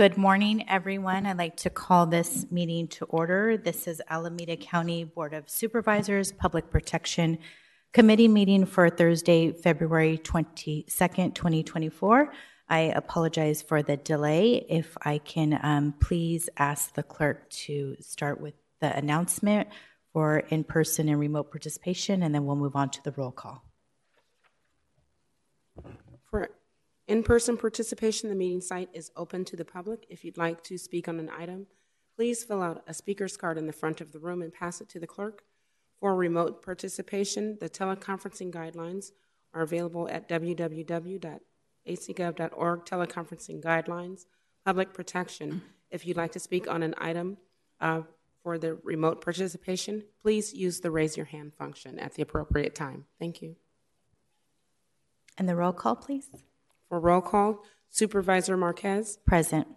Good morning, everyone. I'd like to call this meeting to order. This is Alameda County Board of Supervisors Public Protection Committee meeting for Thursday, February 22nd, 2024. I apologize for the delay. If I can um, please ask the clerk to start with the announcement for in person and remote participation, and then we'll move on to the roll call. For in-person participation, in the meeting site is open to the public. If you'd like to speak on an item, please fill out a speaker's card in the front of the room and pass it to the clerk. For remote participation, the teleconferencing guidelines are available at www.acgov.org teleconferencing guidelines, public protection. If you'd like to speak on an item uh, for the remote participation, please use the raise your hand function at the appropriate time. Thank you. And the roll call, please. For roll call, Supervisor Marquez, Present.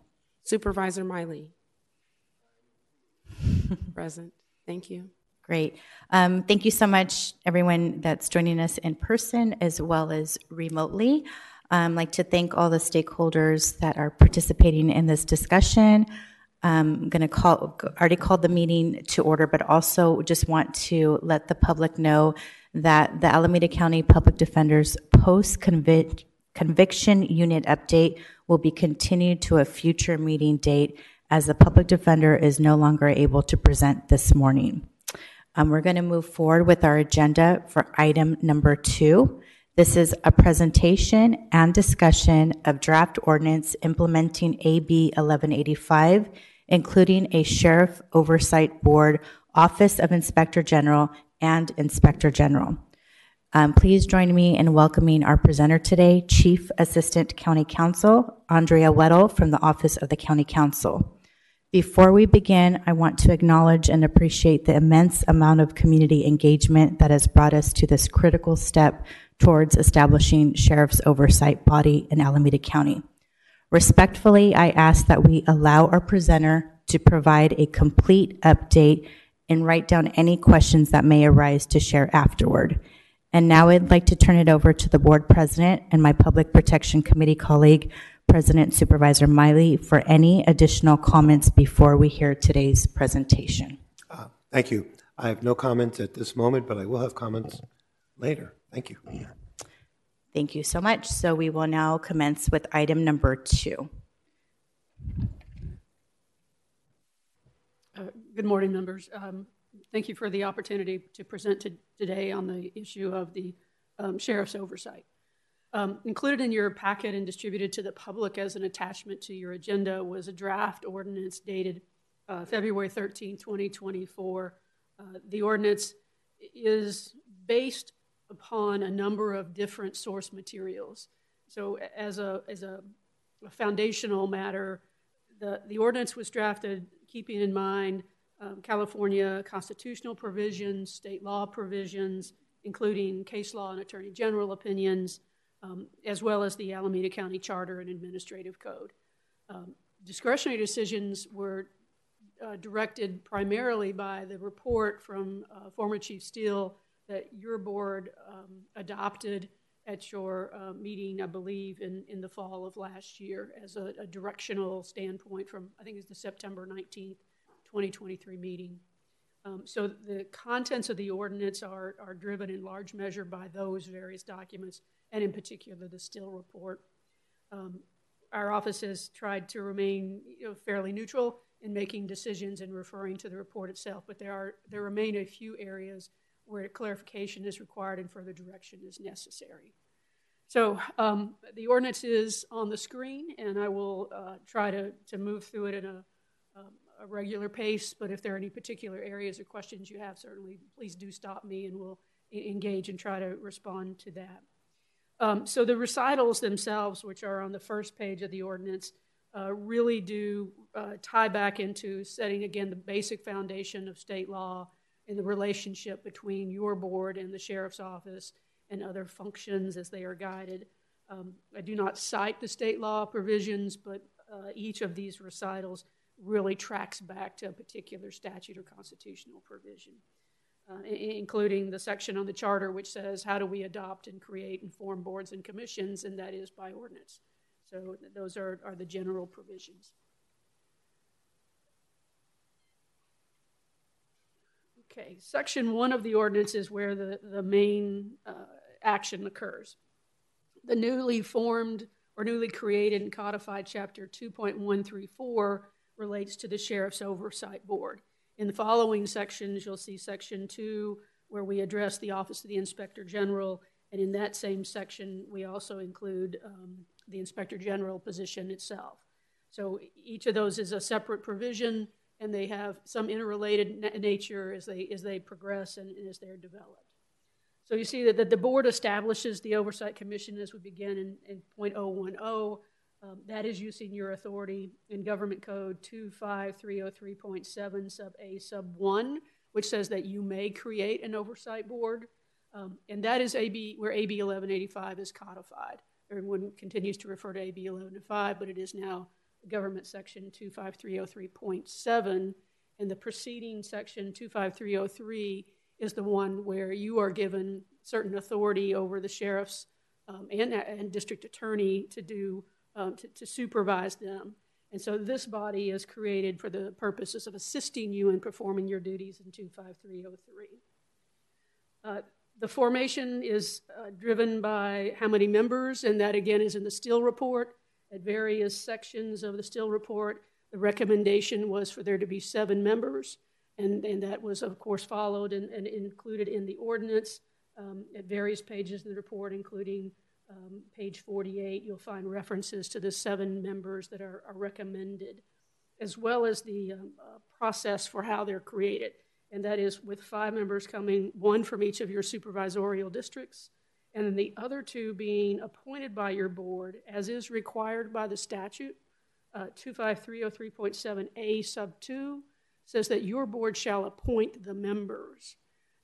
Supervisor Miley. Present. Thank you. Great. Um, thank you so much, everyone that's joining us in person as well as remotely. I'd um, like to thank all the stakeholders that are participating in this discussion. Um, I'm going to call, already called the meeting to order, but also just want to let the public know that the Alameda County Public Defender's post convict conviction unit update will be continued to a future meeting date as the public defender is no longer able to present this morning. Um, we're going to move forward with our agenda for item number two. This is a presentation and discussion of draft ordinance implementing AB 1185, including a Sheriff Oversight Board, Office of Inspector General, and Inspector General. Um, please join me in welcoming our presenter today, Chief Assistant County Counsel, Andrea Weddle from the Office of the County Counsel. Before we begin, I want to acknowledge and appreciate the immense amount of community engagement that has brought us to this critical step towards establishing Sheriff's Oversight Body in Alameda County. Respectfully, I ask that we allow our presenter to provide a complete update and write down any questions that may arise to share afterward. And now I'd like to turn it over to the board president and my Public Protection Committee colleague, President Supervisor Miley, for any additional comments before we hear today's presentation. Uh, thank you. I have no comments at this moment, but I will have comments later. Thank you. Thank you so much. So we will now commence with item number two. Uh, good morning, members. Um, Thank you for the opportunity to present to, today on the issue of the um, sheriff's oversight. Um, included in your packet and distributed to the public as an attachment to your agenda was a draft ordinance dated uh, February 13, 2024. Uh, the ordinance is based upon a number of different source materials. So, as a, as a, a foundational matter, the, the ordinance was drafted keeping in mind um, California constitutional provisions, state law provisions, including case law and attorney general opinions, um, as well as the Alameda County Charter and Administrative Code. Um, discretionary decisions were uh, directed primarily by the report from uh, former Chief Steele that your board um, adopted at your uh, meeting, I believe, in, in the fall of last year as a, a directional standpoint from, I think it's the September 19th 2023 meeting. Um, so the contents of the ordinance are, are driven in large measure by those various documents, and in particular the Still report. Um, our office has tried to remain you know, fairly neutral in making decisions and referring to the report itself, but there are there remain a few areas where clarification is required and further direction is necessary. So um, the ordinance is on the screen, and I will uh, try to, to move through it in a um, a regular pace, but if there are any particular areas or questions you have, certainly please do stop me and we'll engage and try to respond to that. Um, so the recitals themselves, which are on the first page of the ordinance, uh, really do uh, tie back into setting again the basic foundation of state law and the relationship between your board and the sheriff's office and other functions as they are guided. Um, I do not cite the state law provisions, but uh, each of these recitals really tracks back to a particular statute or constitutional provision, uh, including the section on the charter which says how do we adopt and create and form boards and commissions, and that is by ordinance. So those are, are the general provisions. Okay, section one of the ordinance is where the, the main uh, action occurs. The newly formed or newly created and codified chapter 2.134 relates to the Sheriff's Oversight Board. In the following sections, you'll see section two, where we address the Office of the Inspector General, and in that same section, we also include um, the Inspector General position itself. So each of those is a separate provision, and they have some interrelated na- nature as they, as they progress and, and as they're developed. So you see that, that the board establishes the Oversight Commission as we begin in, in .010. Um, that is using your authority in Government Code 25303.7 sub A sub 1, which says that you may create an oversight board. Um, and that is AB, where AB 1185 is codified. Everyone continues to refer to AB 1105, but it is now Government Section 25303.7. And the preceding Section 25303 is the one where you are given certain authority over the sheriffs um, and, and district attorney to do um, to, to, supervise them. And so this body is created for the purposes of assisting you in performing your duties in 25303. Uh, the formation is uh, driven by how many members, and that again is in the Still report. At various sections of the Still report, the recommendation was for there to be seven members, and, and that was, of course, followed and, and included in the ordinance um, at various pages in the report, including um, page 48, you'll find references to the seven members that are, are recommended, as well as the um, uh, process for how they're created. And that is with five members coming, one from each of your supervisorial districts, and then the other two being appointed by your board, as is required by the statute. Uh, 25303.7a sub 2 says that your board shall appoint the members.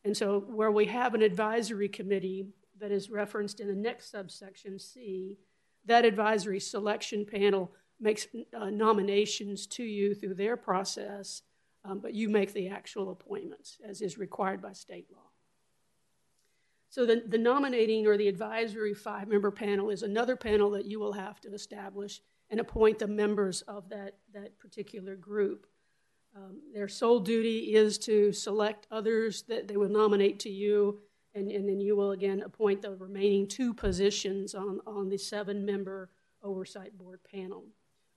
And so, where we have an advisory committee that is referenced in the next subsection C, that advisory selection panel makes uh, nominations to you through their process, um, but you make the actual appointments as is required by state law. So the, the nominating or the advisory five member panel is another panel that you will have to establish and appoint the members of that, that particular group. Um, their sole duty is to select others that they will nominate to you and, and then you will again appoint the remaining two positions on, on the seven member oversight board panel.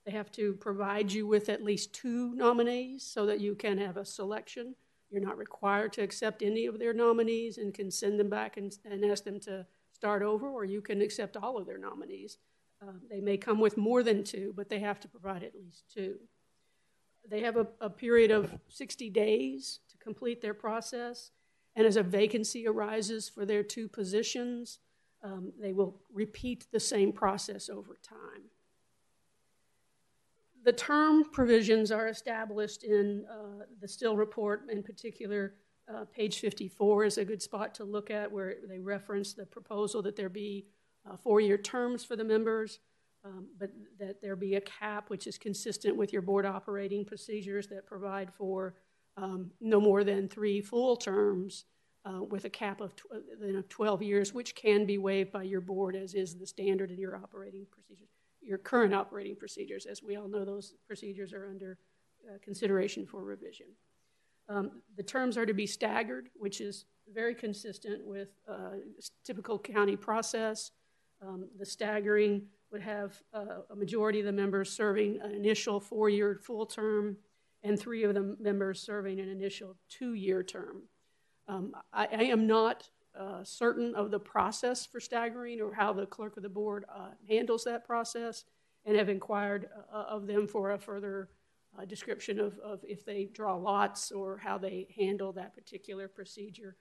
They have to provide you with at least two nominees so that you can have a selection. You're not required to accept any of their nominees and can send them back and, and ask them to start over, or you can accept all of their nominees. Uh, they may come with more than two, but they have to provide at least two. They have a, a period of 60 days to complete their process. And as a vacancy arises for their two positions, um, they will repeat the same process over time. The term provisions are established in uh, the Still report, in particular, uh, page 54 is a good spot to look at where they reference the proposal that there be uh, four year terms for the members, um, but that there be a cap which is consistent with your board operating procedures that provide for um, no more than three full terms uh, with a cap of tw- uh, you know, 12 years, which can be waived by your board, as is the standard in your operating procedures, your current operating procedures. As we all know, those procedures are under uh, consideration for revision. Um, the terms are to be staggered, which is very consistent with uh, typical county process. Um, the staggering would have uh, a majority of the members serving an initial four year full term and three of the members serving an initial two year term. Um, I, I, am not uh, certain of the process for staggering or how the clerk of the board uh, handles that process and have inquired uh, of them for a further uh, description of, of, if they draw lots or how they handle that particular procedure.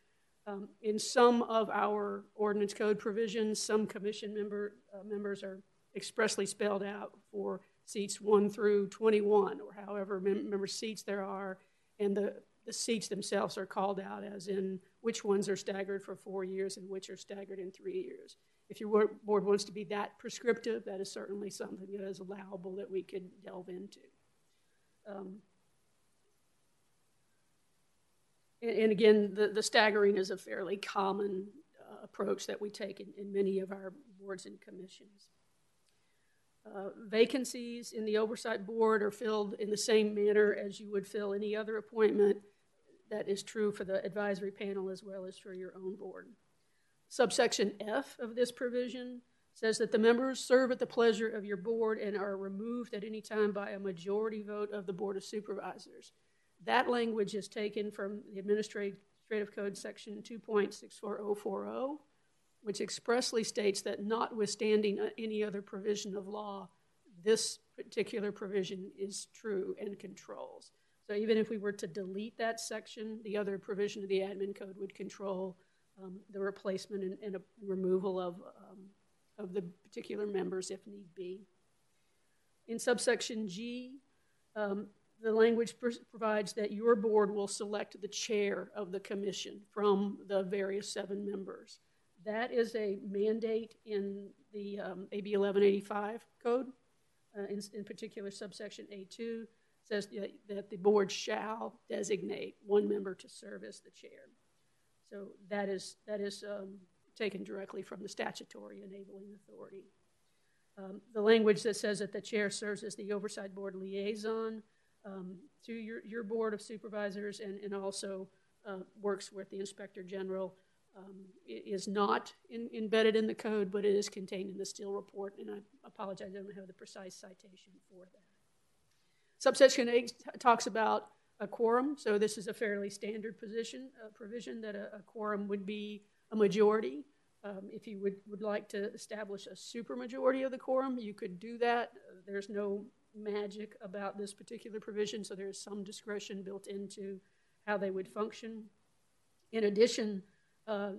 Um, in some of our ordinance code provisions, some commission member, uh, members are expressly spelled out for seats 1 through 21, or however many member seats there are, and the, the seats themselves are called out as in which ones are staggered for four years and which are staggered in three years. If your board wants to be that prescriptive, that is certainly something that is allowable that we could delve into. Um, and, and, again, the, the staggering is a fairly common uh, approach that we take in, in many of our boards and commissions. Uh, vacancies in the oversight board are filled in the same manner as you would fill any other appointment. that is true for the advisory panel as well as for your own board. Subsection F of this provision says that the members serve at the pleasure of your board and are removed at any time by a majority vote of the Board of Supervisors. That language is taken from the Administrative Code Section 2.64040, which expressly states that notwithstanding uh, any other provision of law, this particular provision is true and controls. So even if we were to delete that section, the other provision of the admin code would control um, the replacement and, and removal of, um, of the particular members if need be. In subsection G, um, the language pr provides that your board will select the chair of the commission from the various seven members. That is a mandate in the um, AB 1185 code, uh, in, in, particular subsection A2 says that, the board shall designate one member to serve as the chair. So that is, that is um, taken directly from the statutory enabling authority. Um, the language that says that the chair serves as the oversight board liaison um, to your, your board of supervisors and, and also uh, works with the inspector general um, is not in, embedded in the code, but it is contained in the Steele report, and I apologize, I don't have the precise citation for that. Subsection 8 talks about a quorum, so this is a fairly standard position, uh, provision that a, a, quorum would be a majority. Um, if you would, would like to establish a supermajority of the quorum, you could do that. There's no magic about this particular provision, so there's some discretion built into how they would function. In addition, uh,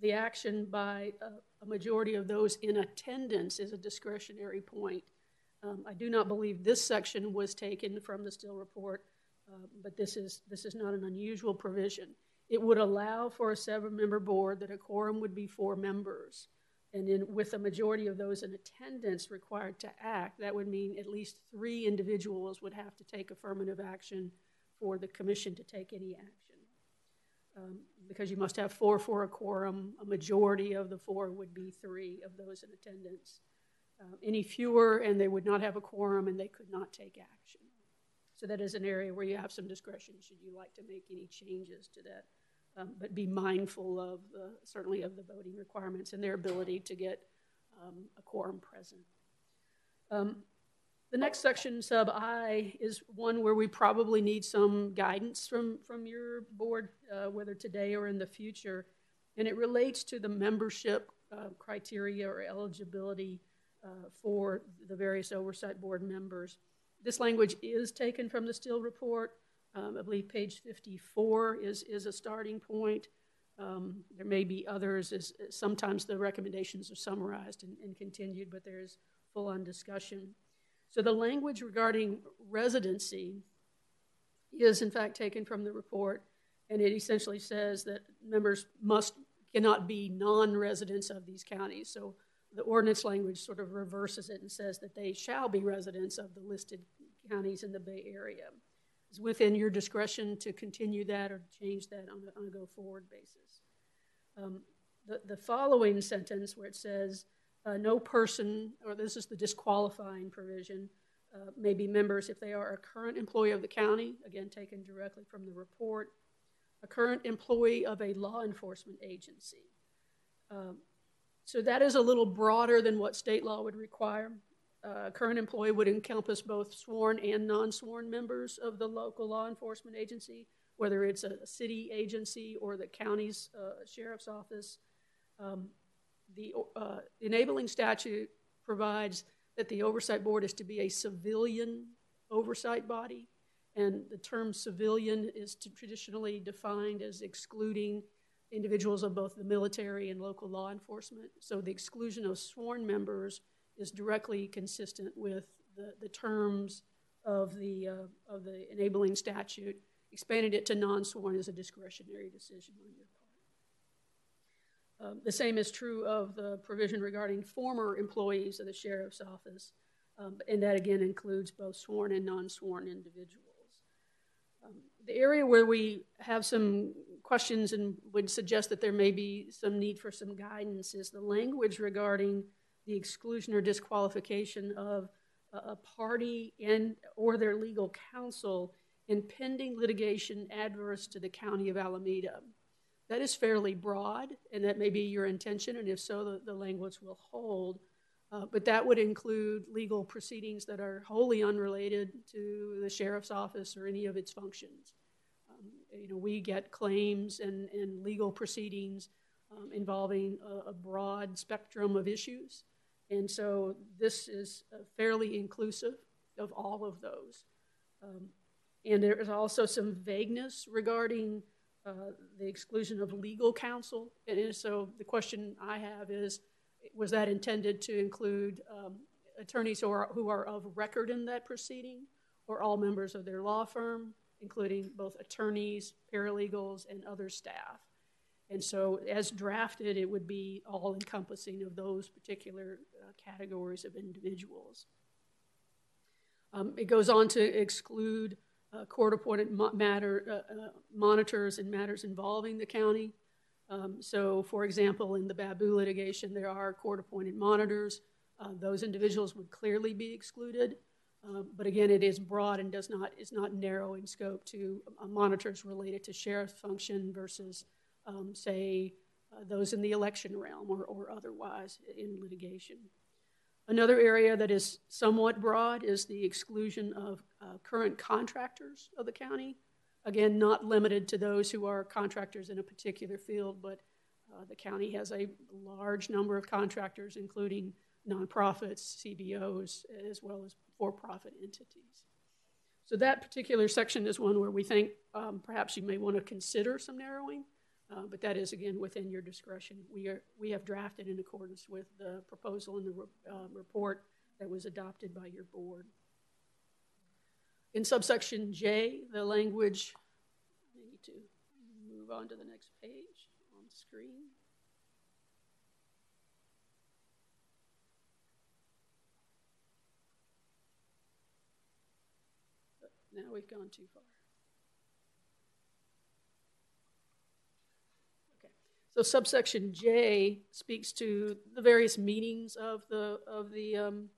the action by a, a, majority of those in attendance is a discretionary point. Um, I do not believe this section was taken from the Steele report, uh, but this is, this is not an unusual provision. It would allow for a seven-member board that a quorum would be four members. And in, with a majority of those in attendance required to act, that would mean at least three individuals would have to take affirmative action for the commission to take any action um, because you must have four for a quorum. A majority of the four would be three of those in attendance. Uh, any fewer, and they would not have a quorum and they could not take action. So that is an area where you have some discretion should you like to make any changes to that. Um, but be mindful of certainly of the voting requirements and their ability to get um, a quorum present. Um, the next section, sub I, is one where we probably need some guidance from, from your board, uh, whether today or in the future. And it relates to the membership uh, criteria or eligibility uh, for the various oversight board members. This language is taken from the Steele report. Um, I believe page 54 is, is a starting point. Um, there may be others. As, sometimes the recommendations are summarized and, and continued, but there's full on discussion. So the language regarding residency is in fact taken from the report, and it essentially says that members must cannot be non-residents of these counties. So the ordinance language sort of reverses it and says that they shall be residents of the listed counties in the Bay Area. It's within your discretion to continue that or change that on a, on a go-forward basis. Um, the, the following sentence where it says uh, no person, or this is the disqualifying provision, uh, may be members if they are a current employee of the county, again taken directly from the report, a current employee of a law enforcement agency. Um, so that is a little broader than what state law would require. Uh, current employee would encompass both sworn and non sworn members of the local law enforcement agency, whether it's a, city agency or the county's uh, sheriff's office. Um, the uh, enabling statute provides that the oversight board is to be a civilian oversight body, and the term civilian is traditionally defined as excluding individuals of both the military and local law enforcement. So the exclusion of sworn members is directly consistent with the, the terms of the, uh, of the enabling statute. Expanded it to non sworn is a discretionary decision on your part. Um, the same is true of the provision regarding former employees of the sheriff's office, um, and that again includes both sworn and non sworn individuals. Um, the area where we have some questions and would suggest that there may be some need for some guidance is the language regarding the exclusion or disqualification of a, party and or their legal counsel in pending litigation adverse to the County of Alameda. That is fairly broad, and that may be your intention, and if so, the, the language will hold. Uh, but that would include legal proceedings that are wholly unrelated to the sheriff's office or any of its functions. Um, you know, we get claims and, and legal proceedings um, involving a, a, broad spectrum of issues. And so this is uh, fairly inclusive of all of those. Um, and there is also some vagueness regarding uh, the exclusion of legal counsel. And so the question I have is was that intended to include um, attorneys who are, who are of record in that proceeding or all members of their law firm, including both attorneys, paralegals, and other staff? And so, as drafted, it would be all encompassing of those particular uh, categories of individuals. Um, it goes on to exclude uh, court appointed mo- matter, uh, uh, monitors in matters involving the county. Um, so, for example, in the Babu litigation, there are court appointed monitors. Uh, those individuals would clearly be excluded. Uh, but again, it is broad and does not is not narrow in scope to monitors related to sheriff's function versus, um, say, those in the election realm or, or otherwise in litigation. Another area that is somewhat broad is the exclusion of uh, current contractors of the county. Again, not limited to those who are contractors in a particular field, but uh, the county has a large number of contractors, including nonprofits, CBOs, as well as for profit entities. So, that particular section is one where we think um, perhaps you may want to consider some narrowing, uh, but that is again within your discretion. We, are, we have drafted in accordance with the proposal in the re- uh, report that was adopted by your board. In subsection J, the language, I need to move on to the next page on screen. Now we've gone too far. Okay. So subsection J speaks to the various meetings of the of the um,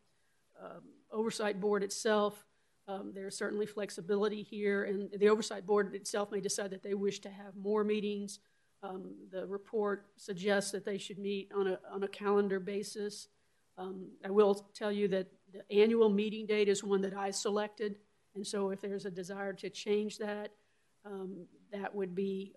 um, oversight board itself. Um, there's certainly flexibility here, and the oversight board itself may decide that they wish to have more meetings. Um, the report suggests that they should meet on a, on a calendar basis. Um, I will tell you that the annual meeting date is one that I selected, and so if there's a desire to change that, um, that would be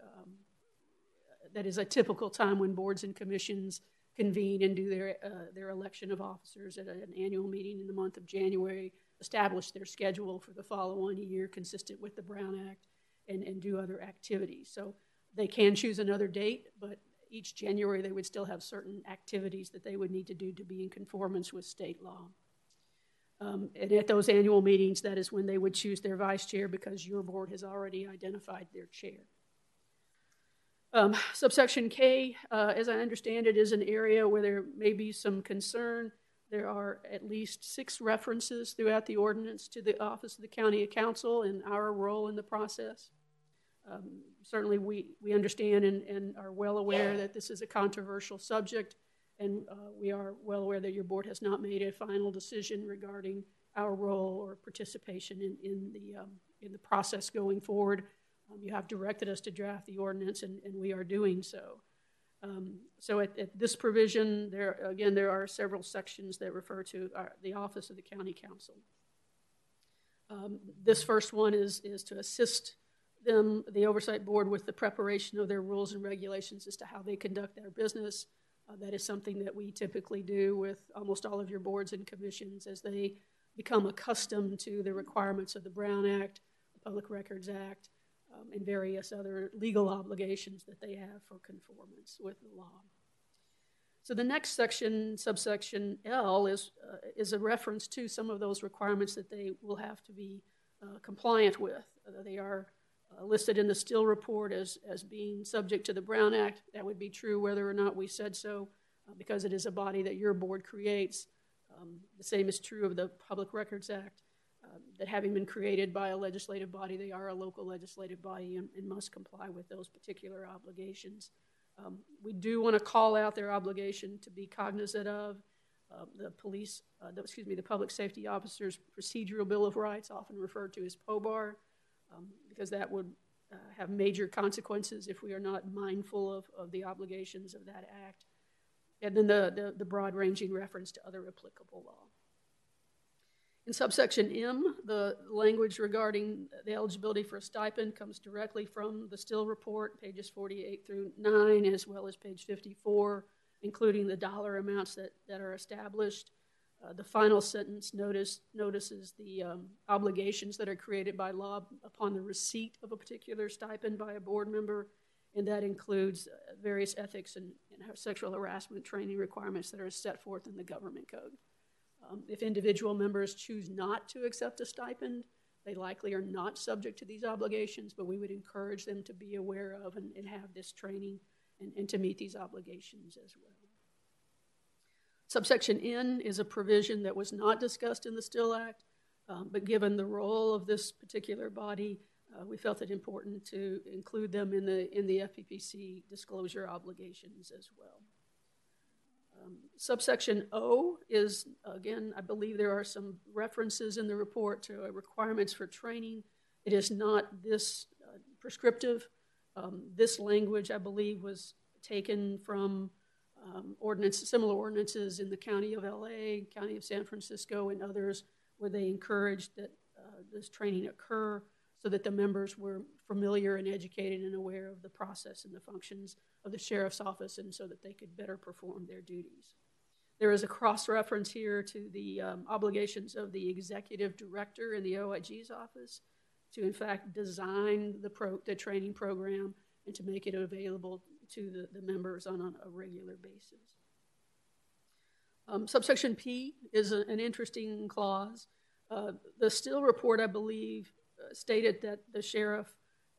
that is a typical time when boards and commissions convene and do their uh, their election of officers at an annual meeting in the month of January establish their schedule for the following year consistent with the Brown Act and, and do other activities. So they can choose another date, but each January they would still have certain activities that they would need to do to be in conformance with state law. Um, and at those annual meetings, that is when they would choose their vice chair because your board has already identified their chair. Um, subsection K, uh, as I understand it, is an area where there may be some concern there are at least six references throughout the ordinance to the Office of the County Counsel and our role in the process. Um, certainly, we, we understand and, and are well aware that this is a controversial subject, and uh, we are well aware that your board has not made a final decision regarding our role or participation in, in, the, um, in the process going forward. Um, you have directed us to draft the ordinance, and, and we are doing so. Um, so at, at, this provision, there again, there are several sections that refer to our, the Office of the County Counsel. Um, this first one is, is to assist them, the Oversight Board, with the preparation of their rules and regulations as to how they conduct their business. Uh, that is something that we typically do with almost all of your boards and commissions as they become accustomed to the requirements of the Brown Act, the Public Records Act, um, and various other legal obligations that they have for conformance with the law. So the next section, subsection L, is, uh, is a reference to some of those requirements that they will have to be uh, compliant with. Uh, they are uh, listed in the Still report as, as being subject to the Brown Act. That would be true whether or not we said so, uh, because it is a body that your board creates. Um, the same is true of the Public Records Act um, that having been created by a legislative body, they are a local legislative body and, and must comply with those particular obligations. Um, we do want to call out their obligation to be cognizant of uh, the police, uh, the, excuse me, the public safety officer's procedural bill of rights, often referred to as POBAR. um, because that would uh, have major consequences if we are not mindful of, of the obligations of that act. And then the, the, the broad ranging reference to other applicable law. In subsection M, the language regarding the eligibility for a stipend comes directly from the Still report, pages 48 through 9, as well as page 54, including the dollar amounts that, that are established. Uh, the final sentence notice, notices the um, obligations that are created by law upon the receipt of a particular stipend by a board member, and that includes uh, various ethics and, and sexual harassment training requirements that are set forth in the government code. Um, if individual members choose not to accept a stipend, they likely are not subject to these obligations, but we would encourage them to be aware of and, and have this training and, and to meet these obligations as well. Subsection N is a provision that was not discussed in the Still Act, um, but given the role of this particular body, uh, we felt it important to include them in the, in the FPPC disclosure obligations as well. Um, subsection O is, again, I believe there are some references in the report to uh, requirements for training. It is not this uh, prescriptive. Um, this language, I believe, was taken from um, ordinance, similar ordinances in the county of LA, county of San Francisco, and others, where they encouraged that uh, this training occur so that the members were familiar and educated and aware of the process and the functions of the sheriff's office and so that they could better perform their duties. There is a cross reference here to the um, obligations of the executive director in the OIG's office to, in fact, design the, pro- the training program and to make it available to the, the members on a, a regular basis. Um, subsection P is a, an interesting clause. Uh, the Still report, I believe, uh, stated that the sheriff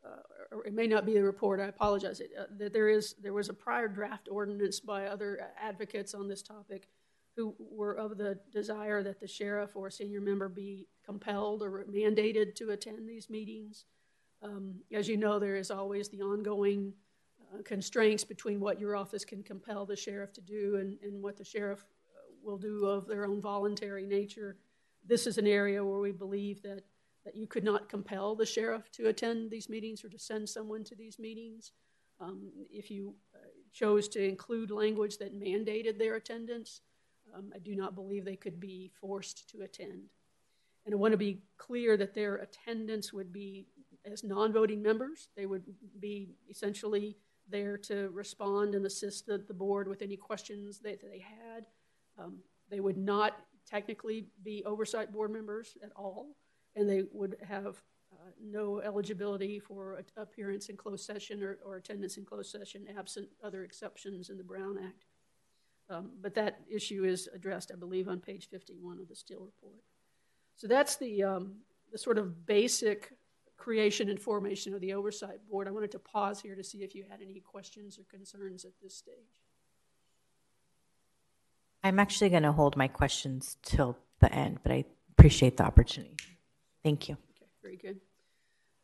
uh, or it may not be the report, I apologize, uh, that there, is, there was a prior draft ordinance by other advocates on this topic who were of the desire that the sheriff or a senior member be compelled or mandated to attend these meetings. Um, as you know, there is always the ongoing uh, constraints between what your office can compel the sheriff to do and, and what the sheriff uh, will do of their own voluntary nature. This is an area where we believe that that you could not compel the sheriff to attend these meetings or to send someone to these meetings. Um, if you uh, chose to include language that mandated their attendance, um, I do not believe they could be forced to attend. And I want to be clear that their attendance would be as non voting members. They would be essentially there to respond and assist the, the board with any questions that they had. Um, they would not technically be oversight board members at all and they would have uh, no eligibility for appearance in closed session or, or, attendance in closed session absent other exceptions in the Brown Act. Um, but that issue is addressed, I believe, on page 51 of the Still report. So that's the, um, the sort of basic creation and formation of the Oversight Board. I wanted to pause here to see if you had any questions or concerns at this stage. I'm actually going to hold my questions till the end, but I appreciate the opportunity. Thank you. Okay, very good.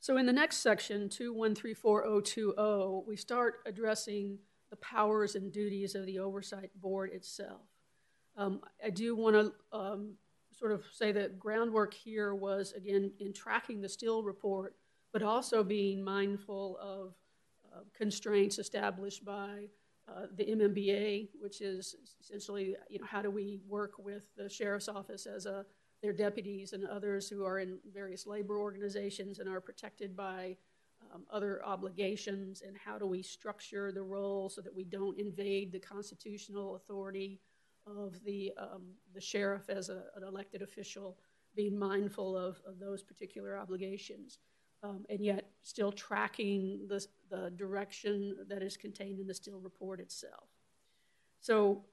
So in the next section, 2134020, we start addressing the powers and duties of the Oversight Board itself. Um, I do want to um, sort of say that groundwork here was, again, in tracking the Still report, but also being mindful of uh, constraints established by uh, the MMBA, which is essentially, you know, how do we work with the sheriff's office as a their deputies and others who are in various labor organizations and are protected by um, other obligations, and how do we structure the role so that we don't invade the constitutional authority of the, um, the sheriff as a, an elected official, being mindful of, of those particular obligations. Um, and yet still tracking the, the direction that is contained in the Still report itself. So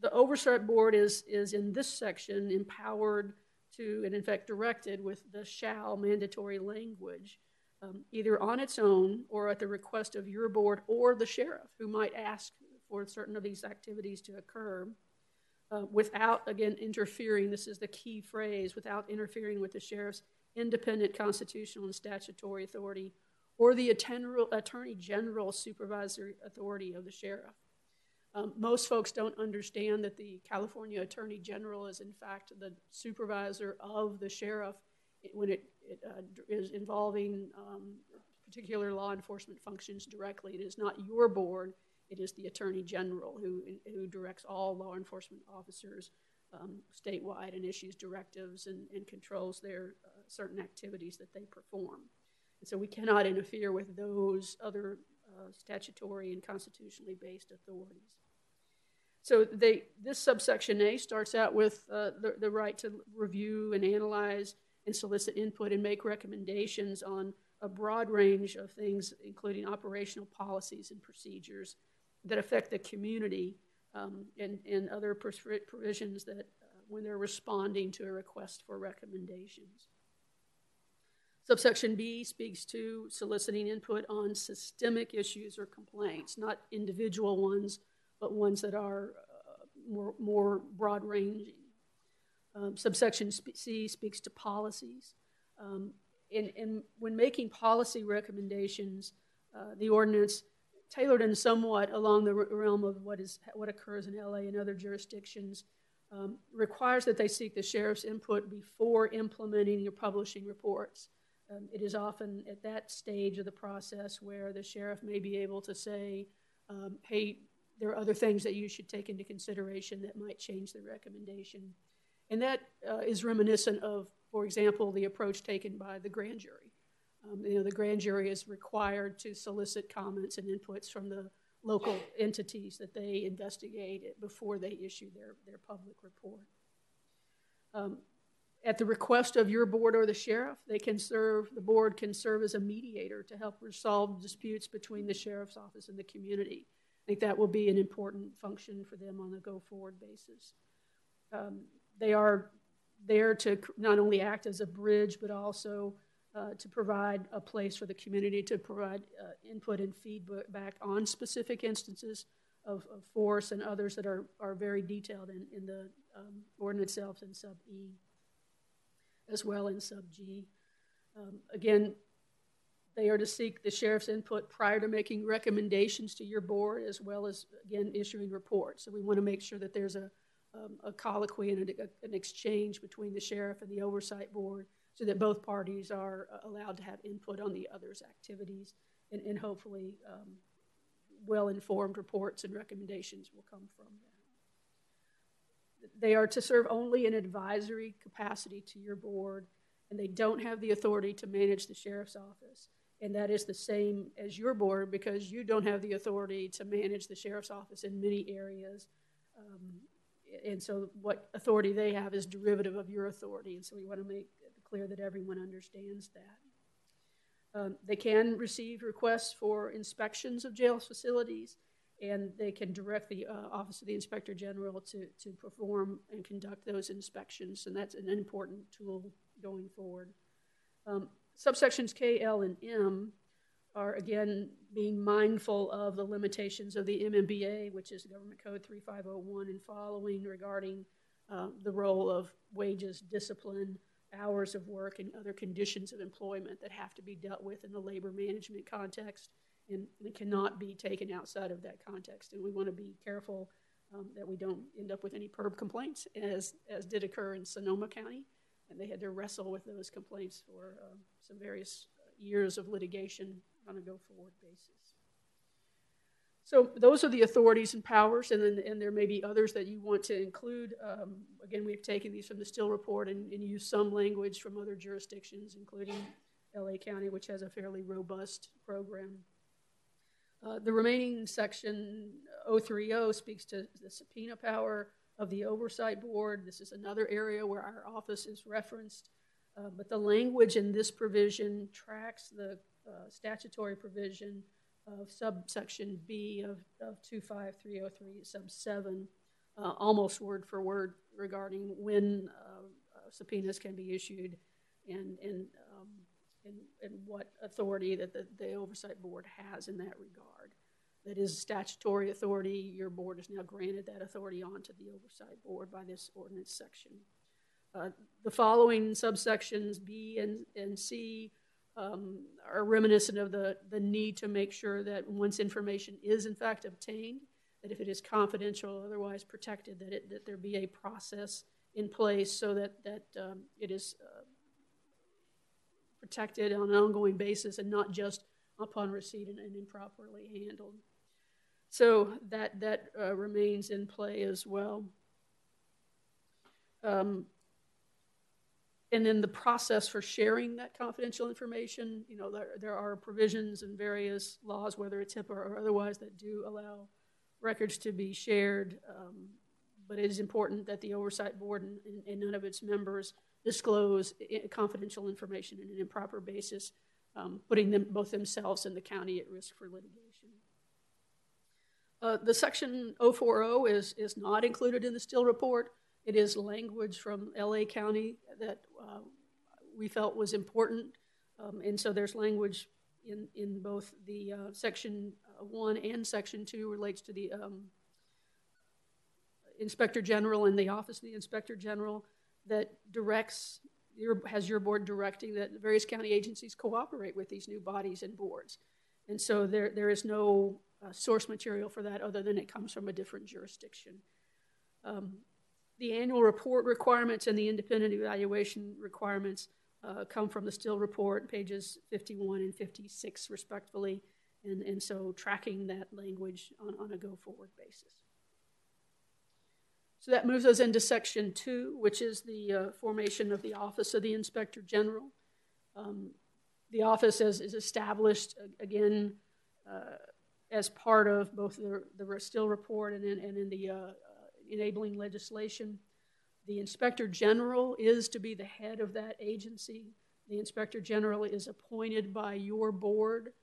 the oversight board is, is in this section empowered to, and in fact directed with the shall mandatory language, um, either on its own or at the request of your board or the sheriff, who might ask for certain of these activities to occur. Uh, without, again, interfering, this is the key phrase, without interfering with the sheriff's independent constitutional and statutory authority or the attorney general supervisory authority of the sheriff. Um, most folks don't understand that the California Attorney General is, in fact, the supervisor of the sheriff when it, it uh, is involving um, particular law enforcement functions directly. It is not your board, it is the Attorney General who, who directs all law enforcement officers um, statewide and issues directives and, and controls their uh, certain activities that they perform. And so we cannot interfere with those other statutory and constitutionally based authorities. So they, this subsection A starts out with uh, the, the right to review and analyze and solicit input and make recommendations on a broad range of things, including operational policies and procedures that affect the community um, and, and other provisions that uh, when they're responding to a request for recommendations. Subsection B speaks to soliciting input on systemic issues or complaints, not individual ones, but ones that are uh, more, more broad ranging. Um, subsection C speaks to policies. Um, in, in, when making policy recommendations, uh, the ordinance tailored and somewhat along the realm of what is what occurs in LA and other jurisdictions um, requires that they seek the sheriff's input before implementing or publishing reports. Um, it is often at that stage of the process where the sheriff may be able to say, um, "Hey, there are other things that you should take into consideration that might change the recommendation," and that uh, is reminiscent of, for example, the approach taken by the grand jury. Um, you know, the grand jury is required to solicit comments and inputs from the local entities that they investigate before they issue their, their public report. Um, at the request of your board or the sheriff, they can serve, the board can serve as a mediator to help resolve disputes between the sheriff's office and the community. I think that will be an important function for them on a go forward basis. Um, they are there to not only act as a bridge, but also uh, to provide a place for the community to provide uh, input and feedback on specific instances of, of, force and others that are, are very detailed in, in the um, ordinance itself in sub E as well in sub G. Um, again, they are to seek the sheriff's input prior to making recommendations to your board as well as, again, issuing reports. So we want to make sure that there's a, um, a colloquy and a, an exchange between the sheriff and the oversight board so that both parties are uh, allowed to have input on the other's activities and, and hopefully um, well-informed reports and recommendations will come from that. They are to serve only in advisory capacity to your board, and they don't have the authority to manage the sheriff's office. And that is the same as your board because you don't have the authority to manage the sheriff's office in many areas. Um, and so, what authority they have is derivative of your authority. And so, we want to make clear that everyone understands that. Um, they can receive requests for inspections of jail facilities, and they can direct the uh, Office of the Inspector General to, to perform and conduct those inspections, and that's an important tool going forward. Um, subsections K, L, and M are again being mindful of the limitations of the MMBA, which is Government Code 3501 and following regarding uh, the role of wages, discipline, hours of work and other conditions of employment that have to be dealt with in the labor management context and, and cannot be taken outside of that context. And we want to be careful um, that we don't end up with any PERB complaints, as, as did occur in Sonoma County. And they had to wrestle with those complaints for um, some various years of litigation on a go forward basis. So those are the authorities and powers, and then and there may be others that you want to include. Um, again, we've taken these from the Still report and, and used some language from other jurisdictions, including LA County, which has a fairly robust program. Uh, the remaining section 030 speaks to the subpoena power of the oversight board. This is another area where our office is referenced, uh, but the language in this provision tracks the uh, statutory provision of subsection B of, of 25303, sub 7, uh, almost word for word regarding when uh, subpoenas can be issued and, and, and, and, what authority that the, the oversight board has in that regard. That is statutory authority. Your board has now granted that authority onto the oversight board by this ordinance section. Uh, the following subsections B and, and C um, are reminiscent of the, the need to make sure that once information is in fact obtained, that if it is confidential, otherwise protected, that, it, that there be a process in place so that, that um, it is uh, protected on an ongoing basis and not just upon receipt and, and improperly handled. So that, that uh, remains in play as well. Um, and then the process for sharing that confidential information, you know, there, there are provisions in various laws, whether it's HIPAA or otherwise, that do allow records to be shared. Um, but it is important that the oversight board and, and none of its members disclose confidential information in an improper basis, um, putting them both themselves and the county at risk for litigation. Uh, the section 040 is, is not included in the Still report. It is language from LA County that uh, we felt was important. Um, and so there's language in, in both the uh, section uh, 1 and section 2 relates to the um, inspector general and the office of the inspector general that directs your, has your board directing that various county agencies cooperate with these new bodies and boards. And so there, there is no uh, source material for that other than it comes from a different jurisdiction. Um, the annual report requirements and the independent evaluation requirements uh, come from the Still report, pages 51 and 56, respectively. And, and so tracking that language on, on a go forward basis. So that moves us into section two, which is the uh, formation of the Office of the Inspector General. Um, the office is, is established, uh, again, uh, as part of both the, the Still report and in, and in the uh, uh, enabling legislation. The Inspector General is to be the head of that agency. The Inspector General is appointed by your board,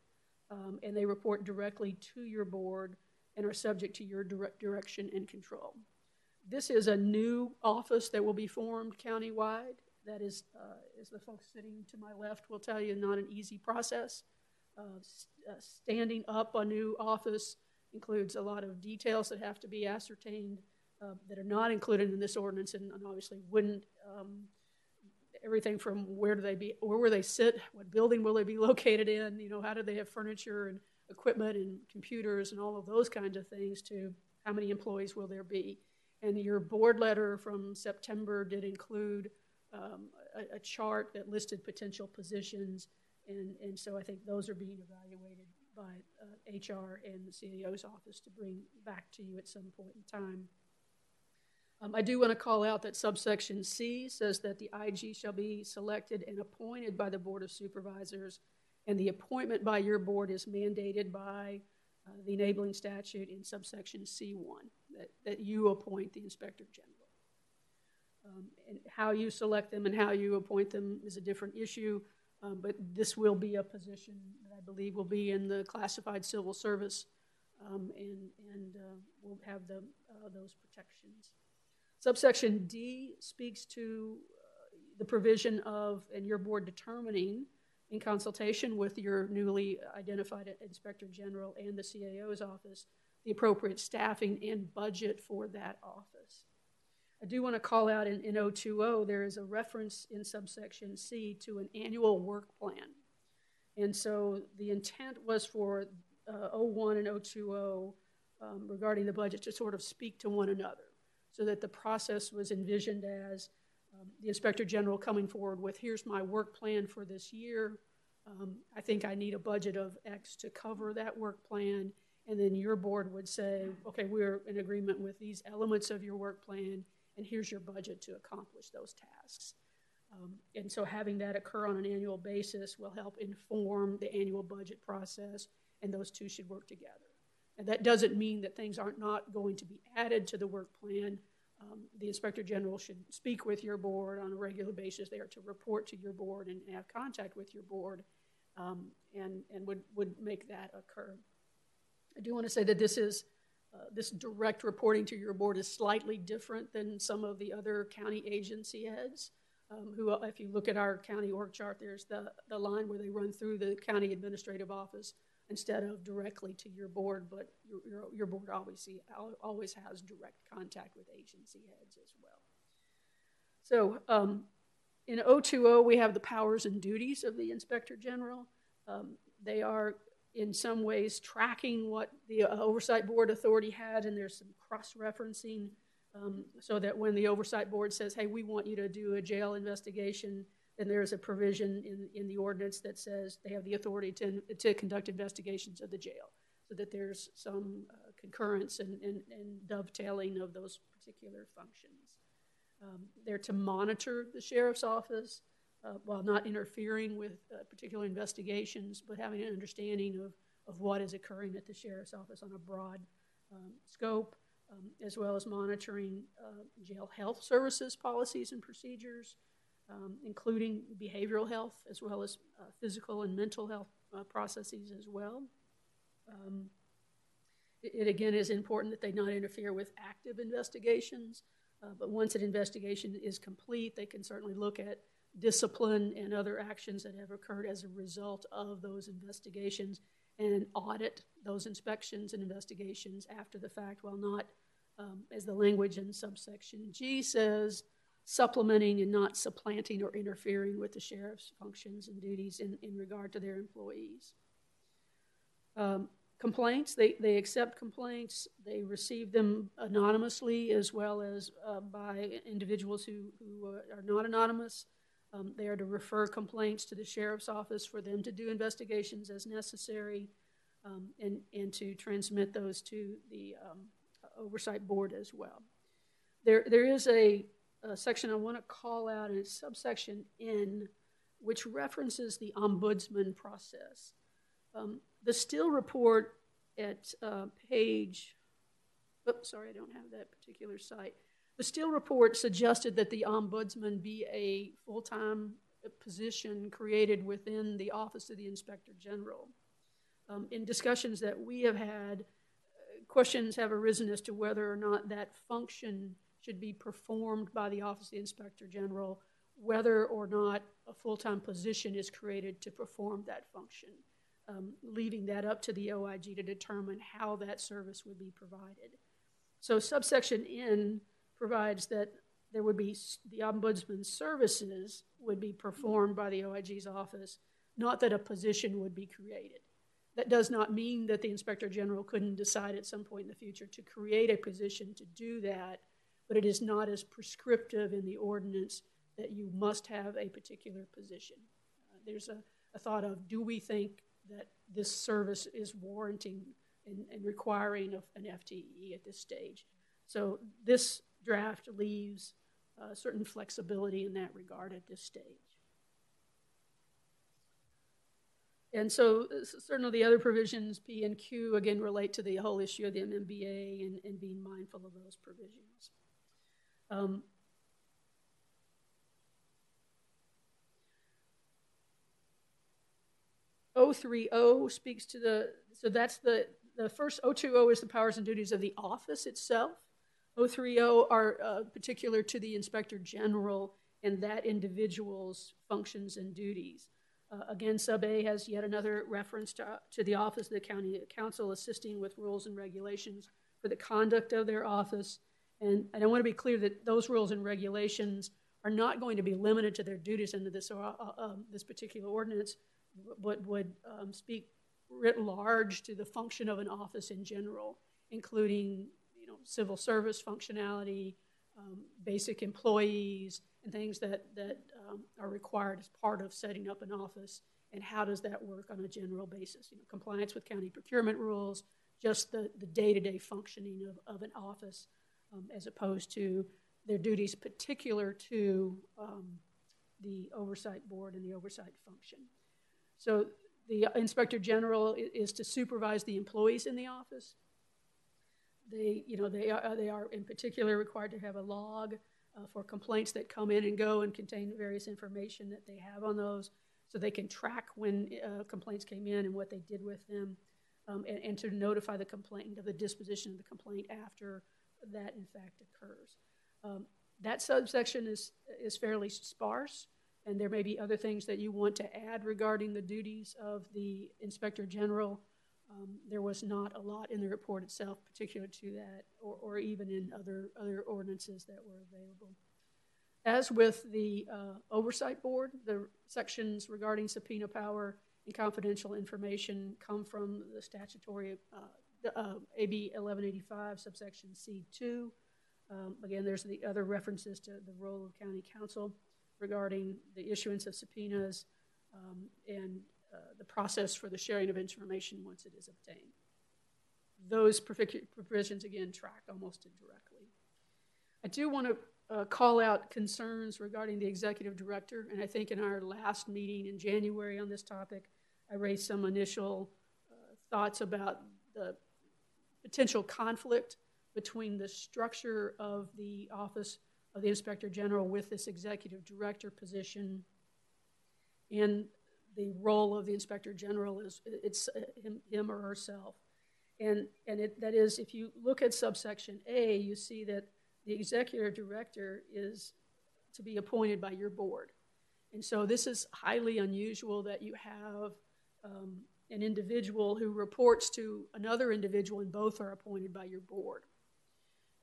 um, and they report directly to your board and are subject to your direct direction and control. This is a new office that will be formed countywide. That is, uh, as the folks sitting to my left will tell you, not an easy process. Uh, uh, standing up a new office includes a lot of details that have to be ascertained uh, that are not included in this ordinance and, and obviously wouldn't. Um, everything from where do they be, where will they sit, what building will they be located in, you know, how do they have furniture and equipment and computers and all of those kinds of things to how many employees will there be. And your board letter from September did include um, a, a, chart that listed potential positions. And, and so I think those are being evaluated by uh, HR and the CEO's office to bring back to you at some point in time. Um, I do want to call out that subsection C says that the IG shall be selected and appointed by the Board of Supervisors, and the appointment by your board is mandated by uh, the enabling statute in subsection C1 that, that you appoint the inspector general. Um, and how you select them and how you appoint them is a different issue, um, but this will be a position that I believe will be in the classified civil service um, and, and uh, will have the, uh, those protections. Subsection D speaks to uh, the provision of, and your board determining in consultation with your newly identified inspector general and the CAO's office the appropriate staffing and budget for that office. I do want to call out in, in 020, there is a reference in subsection C to an annual work plan. And so the intent was for uh, 01 and 020 um, regarding the budget to sort of speak to one another so that the process was envisioned as um, the inspector general coming forward with here's my work plan for this year. Um, I think I need a budget of X to cover that work plan and then your board would say, okay, we're in agreement with these elements of your work plan, and here's your budget to accomplish those tasks. Um, and so having that occur on an annual basis will help inform the annual budget process, and those two should work together. And that doesn't mean that things aren't not going to be added to the work plan. Um, the inspector general should speak with your board on a regular basis. They are to report to your board and have contact with your board, um, and and would would make that occur. I do want to say that this is uh, this direct reporting to your board is slightly different than some of the other county agency heads. Um, who, if you look at our county org chart, there's the, the line where they run through the county administrative office instead of directly to your board, but your, your, your board obviously always has direct contact with agency heads as well. So um, in 020, we have the powers and duties of the Inspector General. Um, they are in some ways tracking what the uh, oversight board authority had, and there's some cross-referencing um, so that when the oversight board says, hey, we want you to do a jail investigation, and there's a provision in, in the ordinance that says they have the authority to, to conduct investigations of the jail, so that there's some uh, concurrence and, and, and dovetailing of those particular functions. Um, they're to monitor the sheriff's office uh, while not interfering with uh, particular investigations, but having an understanding of, of what is occurring at the sheriff's office on a broad um, scope, um, as well as monitoring uh, jail health services policies and procedures, um, including behavioral health as well as uh, physical and mental health uh, processes as well. Um, it, it, again is important that they not interfere with active investigations, uh, but once an investigation is complete, they can certainly look at discipline and other actions that have occurred as a result of those investigations and audit those inspections and investigations after the fact while not, um, as the language in subsection G says, supplementing and not supplanting or interfering with the sheriff's functions and duties in, in regard to their employees. Um, complaints, they, they accept complaints, they receive them anonymously as well as uh, by individuals who, who uh, are not anonymous. Um, they are to refer complaints to the sheriff's office for them to do investigations as necessary um, and, and to transmit those to the um, oversight board as well. There, there is a, a section I want to call out, and it's subsection N, which references the ombudsman process. Um, the Still report at uh, page, oops, sorry, I don't have that particular site. The Still report suggested that the ombudsman be a full time position created within the Office of the Inspector General. Um, in discussions that we have had, uh, questions have arisen as to whether or not that function should be performed by the Office of the Inspector General, whether or not a full time position is created to perform that function, um, leaving that up to the OIG to determine how that service would be provided. So, subsection N provides that there would be the ombudsman's services would be performed by the OIG's office, not that a position would be created. That does not mean that the inspector general couldn't decide at some point in the future to create a position to do that, but it is not as prescriptive in the ordinance that you must have a particular position. Uh, there's a, a, thought of do we think that this service is warranting and, and requiring of an FTE at this stage? So this draft leaves uh, certain flexibility in that regard at this stage. And so certain of the other provisions, P and Q, again relate to the whole issue of the MMBA and, and being mindful of those provisions. Um, O30 speaks to the, so that's the, the first O20 is the powers and duties of the office itself. O30 are uh, particular to the inspector general and that individual's functions and duties. Uh, again, sub A has yet another reference to, to the office of the county counsel assisting with rules and regulations for the conduct of their office. And, and I want to be clear that those rules and regulations are not going to be limited to their duties under this, uh, uh um, this particular ordinance, but would um, speak writ large to the function of an office in general, including you know, civil service functionality, um, basic employees, and things that, that um, are required as part of setting up an office. And how does that work on a general basis? You know, compliance with county procurement rules, just the, the day-to-day functioning of, of an office, um, as opposed to their duties particular to um, the oversight board and the oversight function. So the inspector general is to supervise the employees in the office they, you know, they are, they are in particular required to have a log uh, for complaints that come in and go and contain various information that they have on those so they can track when uh, complaints came in and what they did with them um, and, and, to notify the complainant of the disposition of the complaint after that in fact occurs. Um, that subsection is, is fairly sparse and there may be other things that you want to add regarding the duties of the inspector general um, there was not a lot in the report itself particular to that, or, or even in other, other ordinances that were available. As with the uh, Oversight Board, the sections regarding subpoena power and confidential information come from the statutory uh, uh, AB 1185, subsection C2. Um, again, there's the other references to the role of county counsel regarding the issuance of subpoenas um, and uh, the process for the sharing of information once it is obtained. Those provisions, again, track almost indirectly. I do want to uh, call out concerns regarding the executive director, and I think in our last meeting in January on this topic, I raised some initial uh, thoughts about the potential conflict between the structure of the office of the inspector general with this executive director position and the role of the inspector general is it's uh, him, him or herself. And and it, that is if you look at subsection a you see that the executive director is to be appointed by your board. And so this is highly unusual that you have um, an individual who reports to another individual and both are appointed by your board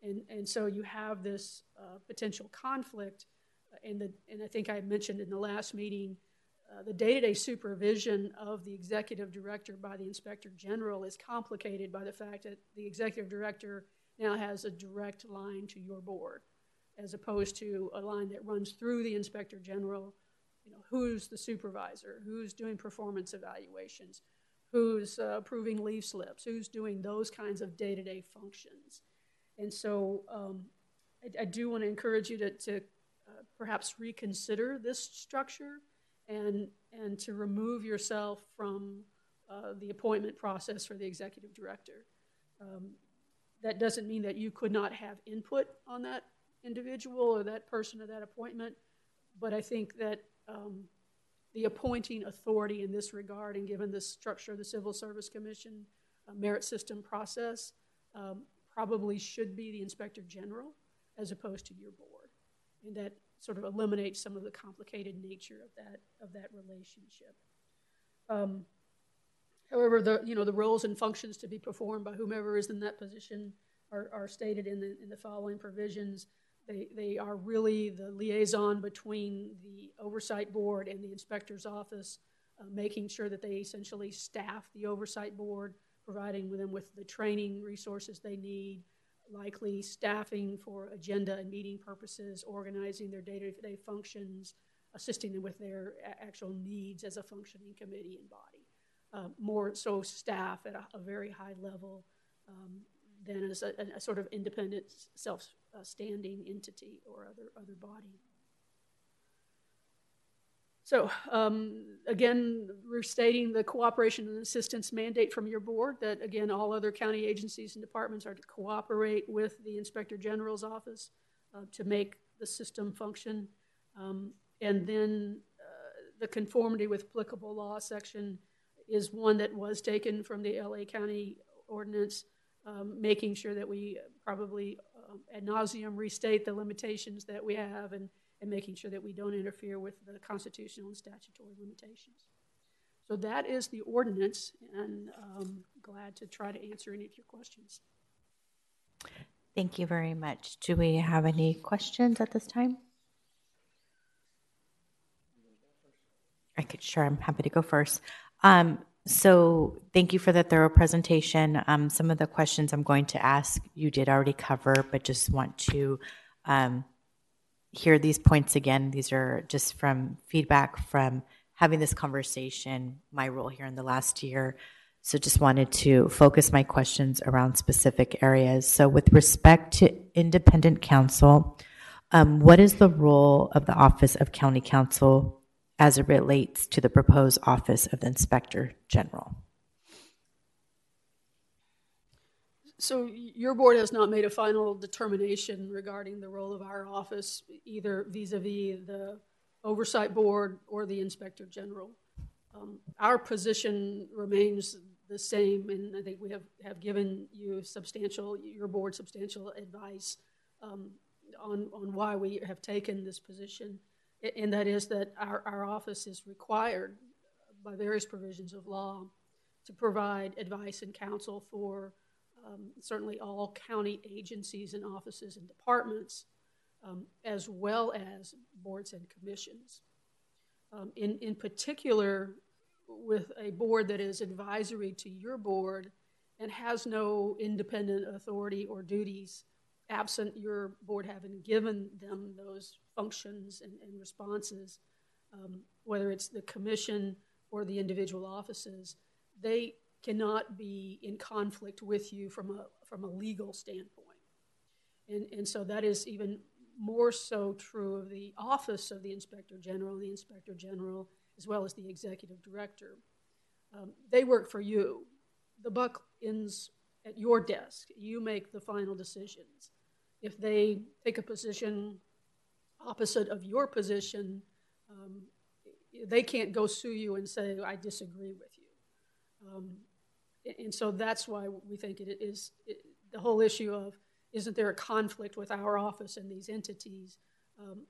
and, and so you have this uh, potential conflict. And, the, and I think I mentioned in the last meeting uh, the day to day supervision of the executive director by the inspector general is complicated by the fact that the executive director now has a direct line to your board as opposed to a line that runs through the inspector general. You know, who's the supervisor? Who's doing performance evaluations? Who's uh, approving leave slips? Who's doing those kinds of day to day functions? And so um, I, I, do want to encourage you to, to uh, perhaps reconsider this structure and, and to remove yourself from uh, the appointment process for the executive director. Um, that doesn't mean that you could not have input on that individual or that person or that appointment, but I think that um, the appointing authority in this regard, and given the structure of the Civil Service Commission uh, merit system process, um, probably should be the inspector general as opposed to your board. And that sort of eliminates some of the complicated nature of that, of that relationship. Um, however, the, you know, the roles and functions to be performed by whomever is in that position are, are stated in the, in the following provisions. They, they are really the liaison between the oversight board and the inspector's office, uh, making sure that they essentially staff the oversight board providing them with the training resources they need, likely staffing for agenda and meeting purposes, organizing their day-to-day functions, assisting them with their actual needs as a functioning committee and body. Uh, more so staff at a, a very high level um, than as a, a, sort of independent, self-standing entity or other, other body. So, um, again, we're the cooperation and assistance mandate from your board that, again, all other county agencies and departments are to cooperate with the Inspector General's office uh, to make the system function. Um, and then uh, the conformity with applicable law section is one that was taken from the LA County ordinance, um, making sure that we probably um, ad nauseum restate the limitations that we have and and making sure that we don't interfere with the constitutional and statutory limitations. So that is the ordinance, and um, glad to try to answer any of your questions. Thank you very much. Do we have any questions at this time? I could, sure, I'm happy to go first. Um, so thank you for the thorough presentation. Um, some of the questions I'm going to ask you did already cover, but just want to um, hear these points again. These are just from feedback from having this conversation, my role here in the last year. So just wanted to focus my questions around specific areas. So with respect to independent counsel, um, what is the role of the Office of County Counsel as it relates to the proposed Office of the Inspector General? So your board has not made a final determination regarding the role of our office, either vis-a-vis the oversight board or the inspector general. Um, our position remains the same, and I think we have, have given you substantial, your board substantial advice um, on, on why we have taken this position, and that is that our, our office is required by various provisions of law to provide advice and counsel for um, certainly all county agencies and offices and departments, um, as well as boards and commissions. Um, in, in particular, with a board that is advisory to your board and has no independent authority or duties absent your board having given them those functions and, and responses, um, whether it's the commission or the individual offices, they cannot be in conflict with you from a, from a legal standpoint. And, and so that is even more so true of the office of the inspector general, the inspector general, as well as the executive director. Um, they work for you. The buck ends at your desk. You make the final decisions. If they take a position opposite of your position, um, they can't go sue you and say, I disagree with you. Um, and so that's why we think it is it, the whole issue of isn't there a conflict with our office and these entities? Um,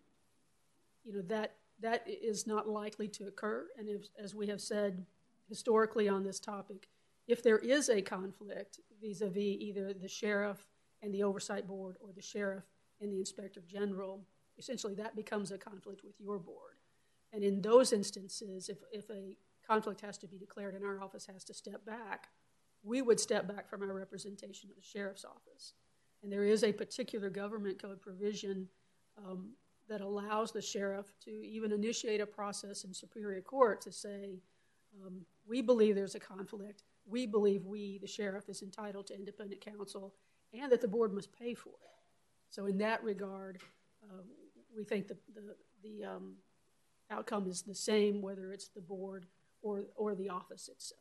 you know, that, that is not likely to occur. And if, as we have said historically on this topic, if there is a conflict vis a vis either the sheriff and the oversight board or the sheriff and the inspector general, essentially that becomes a conflict with your board. And in those instances, if, if a conflict has to be declared and our office has to step back, we would step back from our representation of the sheriff's office. And there is a particular government code provision um, that allows the sheriff to even initiate a process in Superior Court to say, um, we believe there's a conflict. We believe we, the sheriff, is entitled to independent counsel and that the board must pay for it. So, in that regard, uh, we think the, the, the um, outcome is the same whether it's the board or, or the office itself.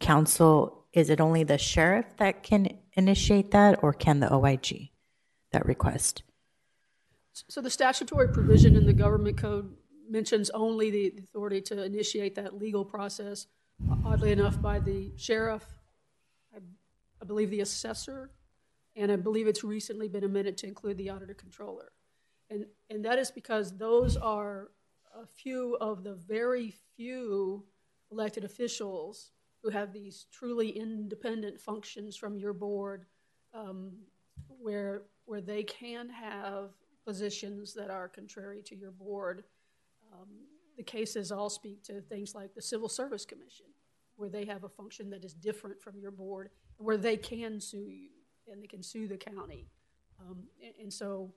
Counsel, is it only the sheriff that can initiate that, or can the OIG that request? So the statutory provision in the government code mentions only the authority to initiate that legal process, oddly enough, by the sheriff, I, I believe the assessor, and I believe it's recently been amended to include the auditor controller. And, and that is because those are a few of the very few elected officials who have these truly independent functions from your board um, where, where they can have positions that are contrary to your board. Um, the cases all speak to things like the Civil Service Commission, where they have a function that is different from your board, where they can sue you and they can sue the county. Um, and, and so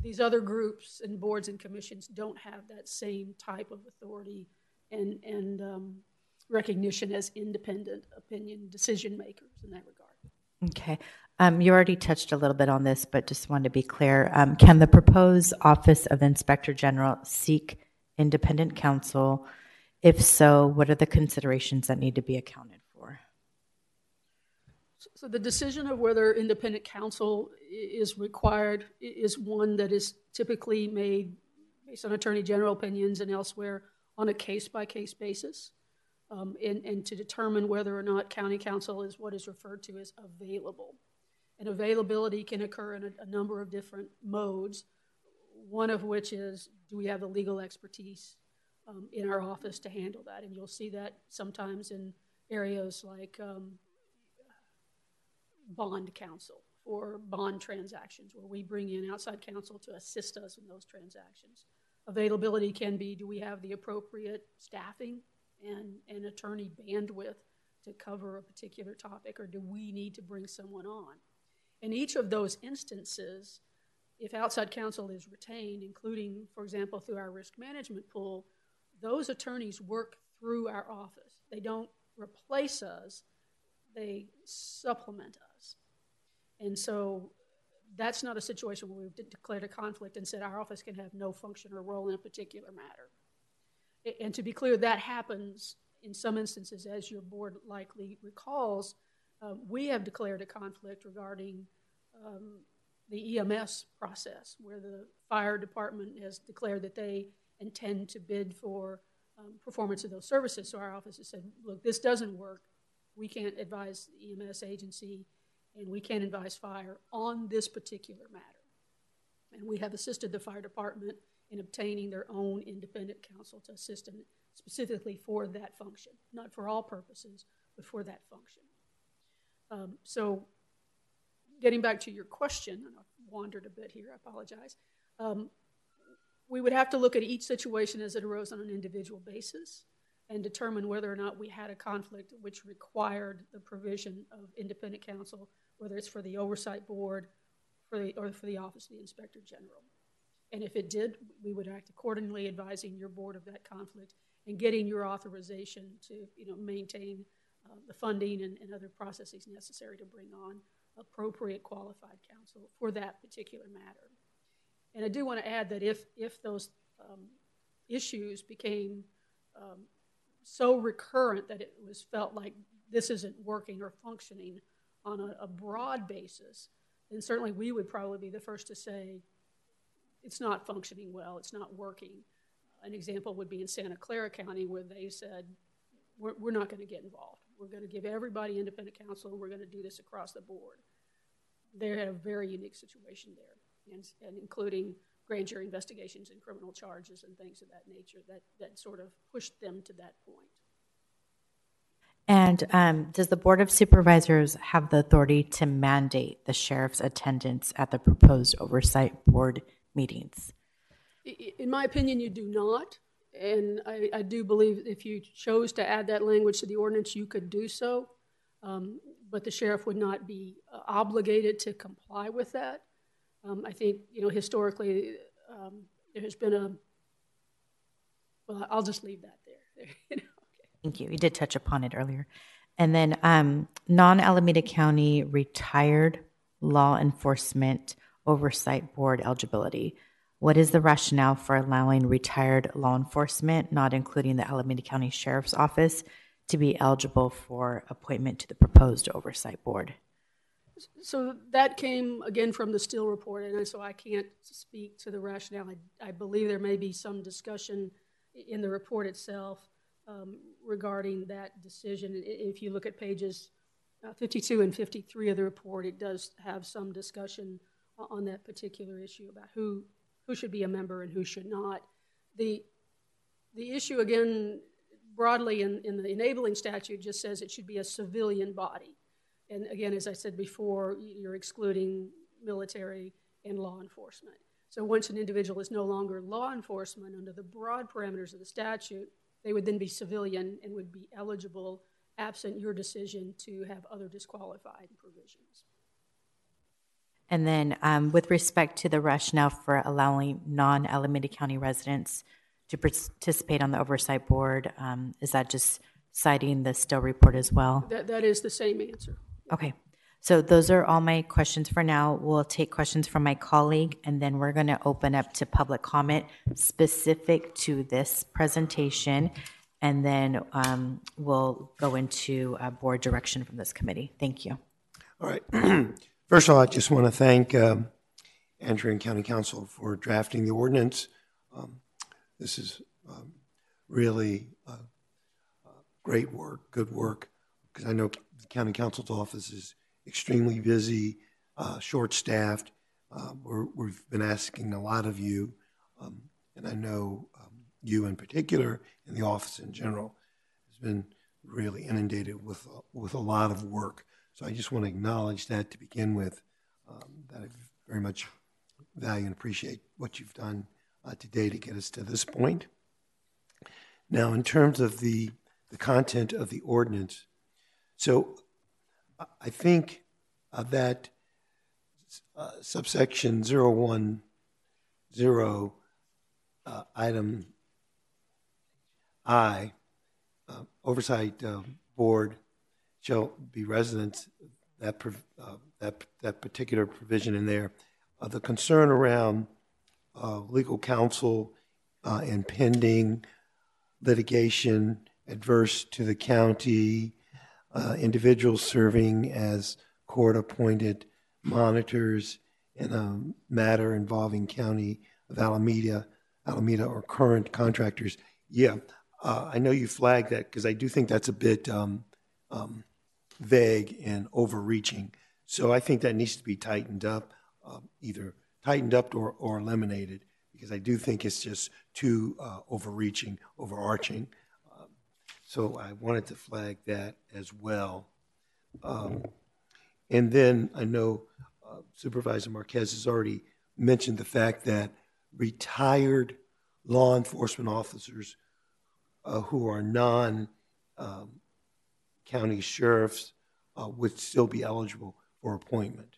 these other groups and boards and commissions don't have that same type of authority and, and um, recognition as independent opinion decision makers in that regard. Okay. Um, you already touched a little bit on this, but just wanted to be clear. Um, can the proposed Office of Inspector General seek independent counsel? If so, what are the considerations that need to be accounted for? So the decision of whether independent counsel is required is one that is typically made based on attorney general opinions and elsewhere on a case by case basis um, and, and to determine whether or not county counsel is what is referred to as available. And availability can occur in a, a number of different modes, one of which is do we have the legal expertise um, in our office to handle that? And you'll see that sometimes in areas like um, bond counsel or bond transactions, where we bring in outside counsel to assist us in those transactions. Availability can be do we have the appropriate staffing and, and attorney bandwidth to cover a particular topic, or do we need to bring someone on? In each of those instances, if outside counsel is retained, including, for example, through our risk management pool, those attorneys work through our office. They don't replace us, they supplement us. And so that's not a situation where we've declared a conflict and said our office can have no function or role in a particular matter. And to be clear, that happens in some instances, as your board likely recalls. Uh, we have declared a conflict regarding um, the EMS process, where the fire department has declared that they intend to bid for um, performance of those services. So our office has said, look, this doesn't work. We can't advise the EMS agency and we can't advise fire on this particular matter. And we have assisted the fire department in obtaining their own independent counsel to assist them specifically for that function, not for all purposes, but for that function. Um, so, getting back to your question, and I've wandered a bit here, I apologize. Um, we would have to look at each situation as it arose on an individual basis. and determine whether or not we had a conflict which required the provision of independent counsel, whether it's for the oversight board for the, or for the office of the inspector general. And if it did, we would act accordingly, advising your board of that conflict and getting your authorization to, you know, maintain uh, the funding and, and other processes necessary to bring on appropriate qualified counsel for that particular matter. And I do want to add that if, if those um, issues became um, so recurrent that it was felt like this isn't working or functioning on a, a broad basis, then certainly we would probably be the first to say it's not functioning well, it's not working. An example would be in Santa Clara County where they said, we're, we're not going to get involved. We're going to give everybody independent counsel. We're going to do this across the board. They had a very unique situation there, and, and including grand jury investigations and criminal charges and things of that nature that, that sort of pushed them to that point. And um, does the Board of Supervisors have the authority to mandate the sheriff's attendance at the proposed oversight board meetings? In my opinion, you do not. And I, I, do believe if you chose to add that language to the ordinance, you could do so. Um, but the sheriff would not be uh, obligated to comply with that. Um, I think, you know, historically, um, there has been a, well, I'll just leave that there. okay. Thank you. You did touch upon it earlier. And then um, non Alameda County retired law enforcement oversight board eligibility. What is the rationale for allowing retired law enforcement, not including the Alameda County Sheriff's Office, to be eligible for appointment to the proposed oversight board? So that came again from the Steele report, and so I can't speak to the rationale. I, I believe there may be some discussion in the report itself um, regarding that decision. If you look at pages uh, 52 and 53 of the report, it does have some discussion on that particular issue about who who should be a member and who should not. The, the issue, again, broadly in, in the enabling statute just says it should be a civilian body. And again, as I said before, you're excluding military and law enforcement. So once an individual is no longer law enforcement under the broad parameters of the statute, they would then be civilian and would be eligible absent your decision to have other disqualified provisions. And then, um, with respect to the rationale for allowing non Alameda County residents to participate on the oversight board, um, is that just citing the Still report as well? That, that is the same answer. Okay. So those are all my questions for now. We'll take questions from my colleague, and then we're going to open up to public comment specific to this presentation, and then um, we'll go into uh, board direction from this committee. Thank you. All right. First of all, I just want to thank um, Andrew and County Counsel for drafting the ordinance. Um, this is um, really uh, great work, good work, because I know the County Counsel's office is extremely busy, uh, short-staffed. Uh, we have been asking a lot of you, um, and I know um, you in particular, and the office in general, has been really inundated with with a lot of work. So I just want to acknowledge that to begin with, um, that I very much value and appreciate what you've done uh, today to get us to this point. Now, in terms of the, the content of the ordinance, so I think uh, that uh, subsection 010, uh, item I, uh, oversight uh, board shall be residents, that, uh, that, that particular provision in there. Uh, the concern around uh, legal counsel uh, and pending litigation adverse to the county, uh, individuals serving as court appointed monitors in a matter involving county of Alameda, Alameda or current contractors. Yeah, uh, I know you flagged that because I do think that's a bit um, um, vague and overreaching. So I think that needs to be tightened up, uh, either tightened up or, or eliminated, because I do think it's just too uh, overreaching, overarching. Um, so I wanted to flag that as well. Um, and then I know uh, Supervisor Marquez has already mentioned the fact that retired law enforcement officers uh, who are non um, county sheriffs uh, would still be eligible for appointment.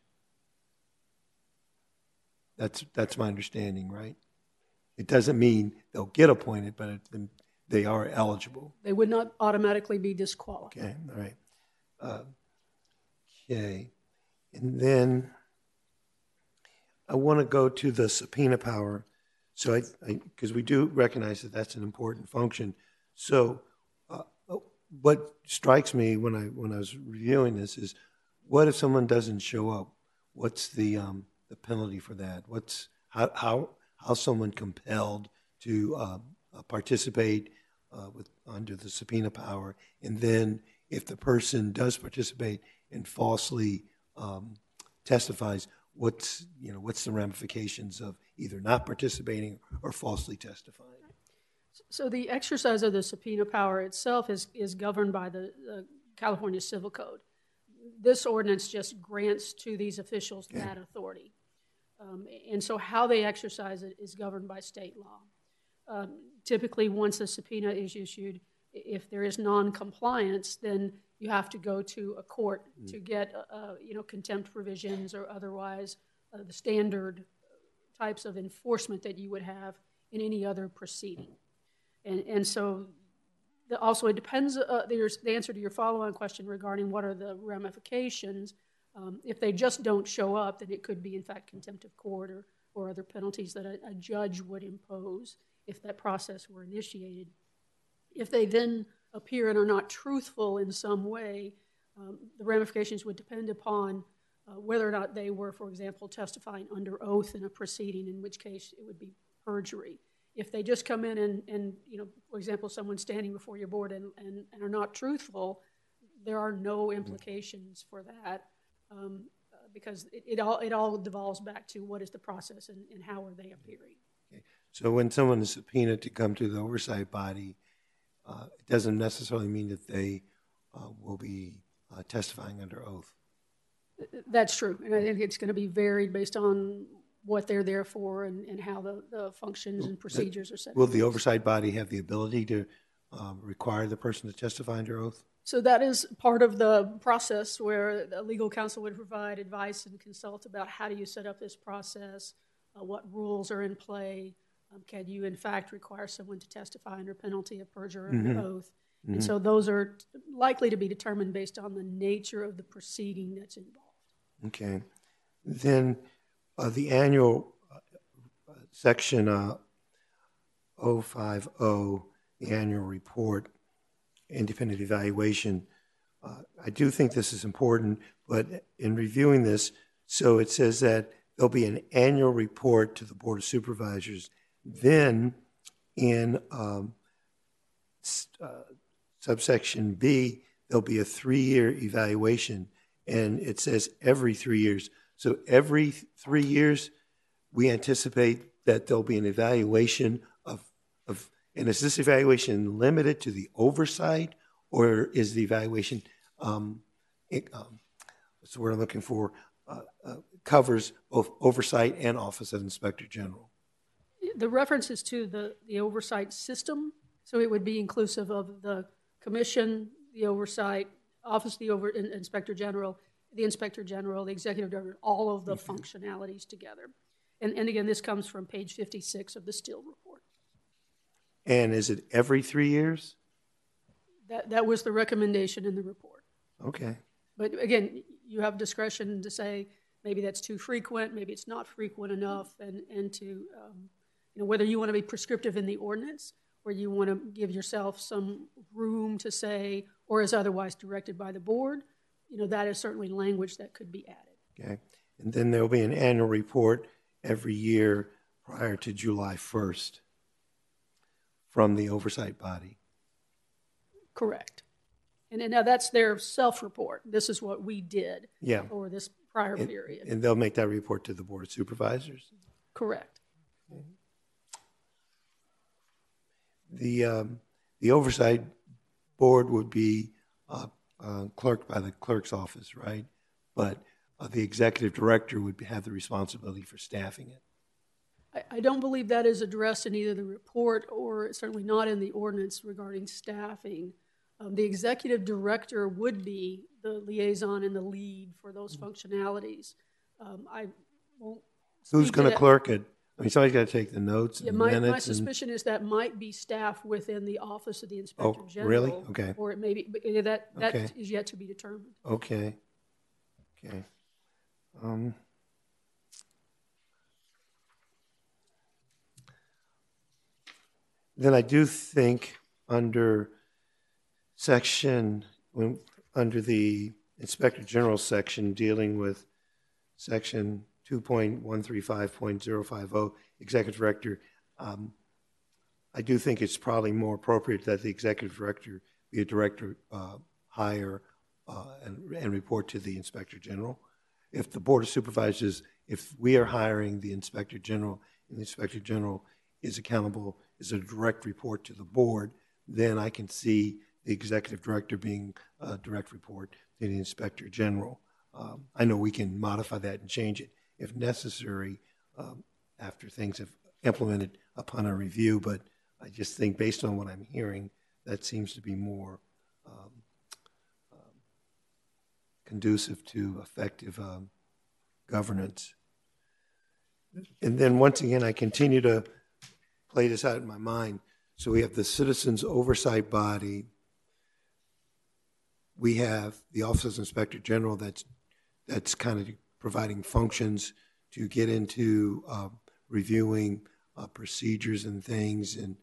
That's, that's my understanding, right? It doesn't mean they'll get appointed, but it, they are eligible. They would not automatically be disqualified. Okay, all right. Uh, Okay, and then I want to go to the subpoena power. So I, because we do recognize that that's an important function. So what strikes me when I, when I was reviewing this is, what if someone doesn't show up? What's the, um, the penalty for that? What's, how, how, how someone compelled to uh, uh, participate uh, with, under the subpoena power? And then if the person does participate and falsely um, testifies, what's, you know, what's the ramifications of either not participating or falsely testifying? So the exercise of the subpoena power itself is, is governed by the, the California Civil Code. This ordinance just grants to these officials that authority. Um, and so how they exercise it is governed by state law. Um, typically, once a subpoena is issued, if there is non-compliance, then you have to go to a court to get, uh, uh, you know, contempt provisions or otherwise uh, the standard types of enforcement that you would have in any other proceeding. And, and so the, also it depends, uh, there's the answer to your follow-on question regarding what are the ramifications. Um, if they just don't show up, then it could be in fact contempt of court or, or other penalties that a, a judge would impose if that process were initiated. If they then appear and are not truthful in some way, um, the ramifications would depend upon uh, whether or not they were, for example, testifying under oath in a proceeding, in which case it would be perjury. If they just come in and, and you know, for example, someone standing before your board and, and, and are not truthful, there are no implications for that um, because it, it all it all devolves back to what is the process and, and how are they appearing. Okay. So when someone is subpoenaed to come to the oversight body, uh, it doesn't necessarily mean that they uh, will be uh, testifying under oath. That's true, and I think it's going to be varied based on what they're there for and, and how the, the functions and procedures are set. Will the oversight body have the ability to um, require the person to testify under oath? So that is part of the process where the legal counsel would provide advice and consult about how do you set up this process, uh, what rules are in play, um, can you in fact require someone to testify under penalty of perjury or under oath? And so those are likely to be determined based on the nature of the proceeding that's involved. Okay. Then uh, the annual uh, section uh, 050, the annual report, independent evaluation. Uh, I do think this is important, but in reviewing this, so it says that there'll be an annual report to the Board of Supervisors. Then in um, uh, subsection B, there'll be a three-year evaluation, and it says every three years. So every three years, we anticipate that there'll be an evaluation of, of, and is this evaluation limited to the oversight, or is the evaluation, um, it, um, what's the word I'm looking for, uh, uh, covers both oversight and Office of Inspector General? The reference is to the, the oversight system, so it would be inclusive of the commission, the oversight, office, of the over, in- inspector general, the inspector general, the executive director, all of the functionalities together. And, and again, this comes from page 56 of the Steele report. And is it every three years? That, that was the recommendation in the report. Okay. But again, you have discretion to say, maybe that's too frequent, maybe it's not frequent enough, and, and to, um, you know, whether you want to be prescriptive in the ordinance, or you want to give yourself some room to say, or is otherwise directed by the board, you know, that is certainly language that could be added. Okay. And then there'll be an annual report every year prior to July 1st from the oversight body. Correct. And then now that's their self-report. This is what we did Yeah. over this prior period. And they'll make that report to the Board of Supervisors. Correct. The, um, the oversight board would be uh, uh, clerked by the clerk's office, right? But uh, the executive director would have the responsibility for staffing it. I, I don't believe that is addressed in either the report or certainly not in the ordinance regarding staffing. Um, the executive director would be the liaison and the lead for those functionalities. Um, I won't. Who's going to clerk it? I mean, somebody's got to take the notes Yeah, and my, my minutes and, suspicion is that might be staff within the office of the Oh, inspector general. really? Okay. Or it may be, but yeah, that, that Okay. is yet to be determined. okay, okay. Um, Then I do think under section, when, under the Inspector General section dealing with section 2.135.050, oh, Executive Director, um, I do think it's probably more appropriate that the Executive Director be a director uh, hire uh, and, and report to the Inspector General. If the Board of Supervisors, if we are hiring the Inspector General, and the Inspector General is accountable, is a direct report to the Board, then I can see the Executive Director being a direct report to the Inspector General. Um, I know we can modify that and change it if necessary um, after things have implemented upon a review, but I just think based on what I'm hearing, that seems to be more um, um, conducive to effective um, governance. And then once again, I continue to play this out in my mind. So we have the Citizens Oversight Body. We have the Office of Inspector General that's, that's kind of providing functions to get into uh, reviewing uh, procedures and things and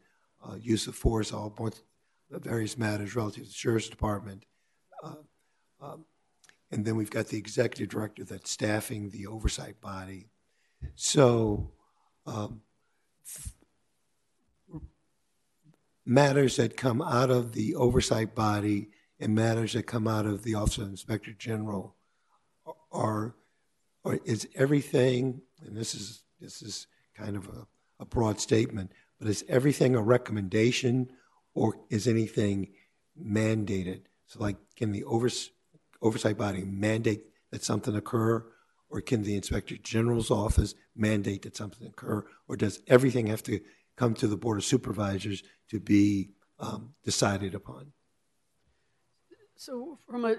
uh, use of force, all points, the various matters relative to the Sheriff's Department. Uh, um, And then we've got the Executive Director that's staffing the oversight body. So um, matters that come out of the oversight body and matters that come out of the Office of Inspector General are, or is everything, and this is, this is kind of a, a broad statement, but is everything a recommendation or is anything mandated? So like, can the overs, oversight body mandate that something occur? Or can the Inspector General's office mandate that something occur? Or does everything have to come to the Board of Supervisors to be um, decided upon? So from a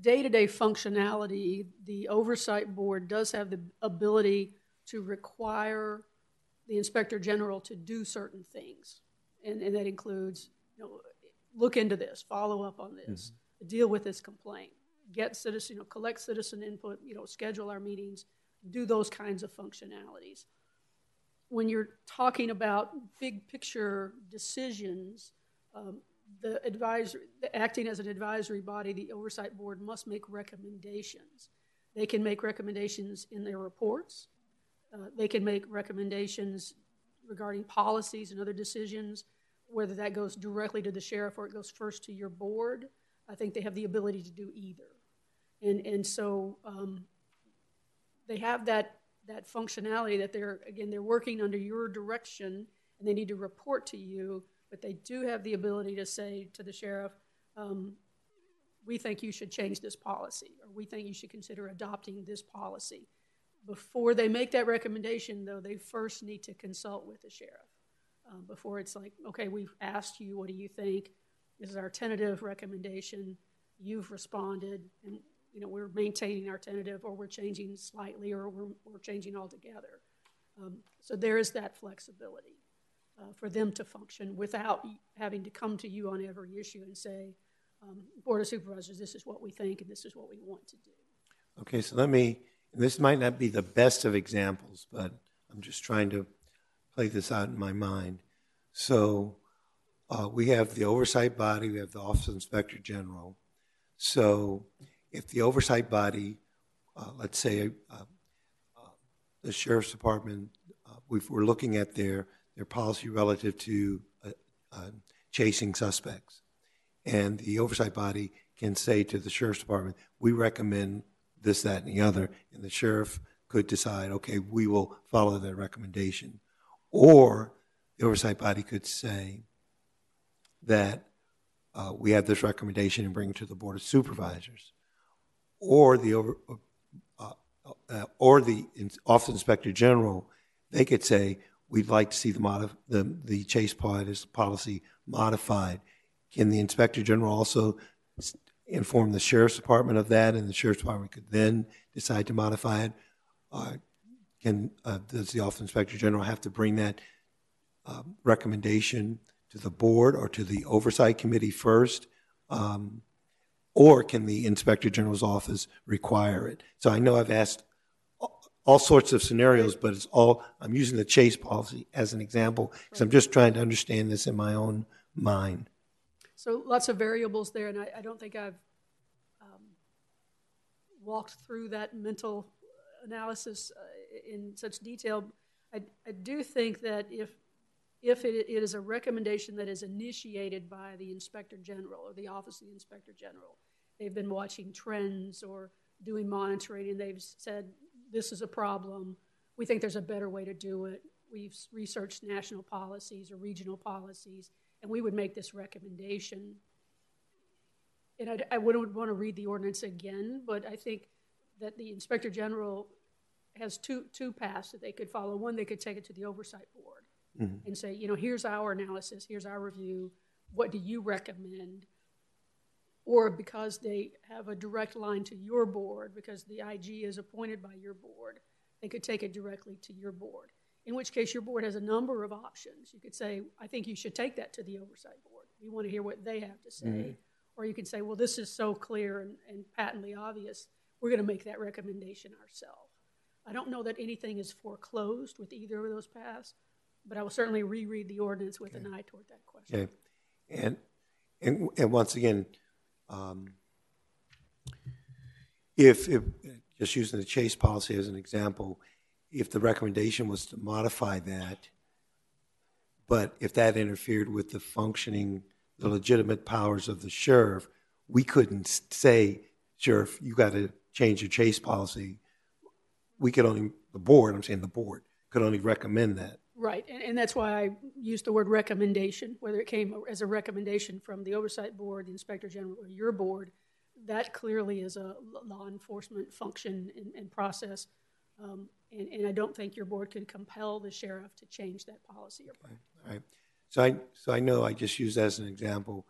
day-to-day functionality, the oversight board does have the ability to require the inspector general to do certain things. And, and that includes, you know, look into this, follow up on this, deal with this complaint, get citizen, you know, collect citizen input, you know, schedule our meetings, do those kinds of functionalities. When you're talking about big picture decisions, um, the advisory, acting as an advisory body, the oversight board must make recommendations. They can make recommendations in their reports. Uh, they can make recommendations regarding policies and other decisions, whether that goes directly to the sheriff or it goes first to your board. I think they have the ability to do either. And, and so um, they have that, that functionality that they're, again, they're working under your direction and they need to report to you, but they do have the ability to say to the sheriff, um, we think you should change this policy, or we think you should consider adopting this policy. Before they make that recommendation, though, they first need to consult with the sheriff. Um, before it's like, okay, we've asked you, what do you think? This is our tentative recommendation. You've responded, and you know we're maintaining our tentative, or we're changing slightly, or we're, we're changing altogether. Um, so there is that flexibility uh, for them to function without having to come to you on every issue and say, um, Board of Supervisors, this is what we think, and this is what we want to do. Okay, so let me, this might not be the best of examples, but I'm just trying to play this out in my mind. So uh, we have the oversight body, we have the Office of Inspector General. So if the oversight body, uh, let's say uh, uh, the Sheriff's Department, uh, we're looking at their, their policy relative to uh, uh, chasing suspects, and the oversight body can say to the Sheriff's Department, we recommend this, that, and the other, and the sheriff could decide, okay, we will follow that recommendation. Or the oversight body could say that uh, we have this recommendation and bring it to the Board of Supervisors. Or the over, uh, uh, or the Office Inspector General, they could say, we'd like to see the modif, the, the chase policy, modified. Can the Inspector General also inform the Sheriff's Department of that, and the Sheriff's Department could then decide to modify it? Uh, Can, uh, does the Office of Inspector General have to bring that um, recommendation to the board or to the Oversight Committee first? Um, Or can the Inspector General's office require it? So I know I've asked all- sorts of scenarios, but it's all, I'm using the chase policy as an example, because I'm just trying to understand this in my own mind. So lots of variables there, and I, I don't think I've um, walked through that mental analysis uh, in such detail. I, I do think that if, if it, it is a recommendation that is initiated by the Inspector General or the Office of the Inspector General, they've been watching trends or doing monitoring, and they've said, this is a problem, we think there's a better way to do it. We've researched national policies or regional policies, and we would make this recommendation. And I, I wouldn't want to read the ordinance again, but I think that the Inspector General has two, two paths that they could follow. One, they could take it to the Oversight Board mm-hmm. and say, you know, here's our analysis, here's our review, what do you recommend? Or because they have a direct line to your board, because the IG is appointed by your board, they could take it directly to your board. In which case, your board has a number of options. You could say, I think you should take that to the oversight board. We want to hear what they have to say. Mm-hmm. Or you could say, well, this is so clear and, and patently obvious, we're going to make that recommendation ourselves. I don't know that anything is foreclosed with either of those paths, but I will certainly reread the ordinance with an eye toward that question. Okay, and, and, and once again, um, if, if, just using the chase policy as an example, if the recommendation was to modify that, but if that interfered with the functioning, the legitimate powers of the sheriff, we couldn't say, sheriff, you got to change your chase policy. We could only, the board, I'm saying the board, could only recommend that. Right, and, and that's why I used the word recommendation, whether it came as a recommendation from the Oversight Board, the Inspector General, or your board, that clearly is a law enforcement function and, and process. Um, and, and I don't think your board could compel the sheriff to change that policy or. All right. So I, so I know I just used that as an example,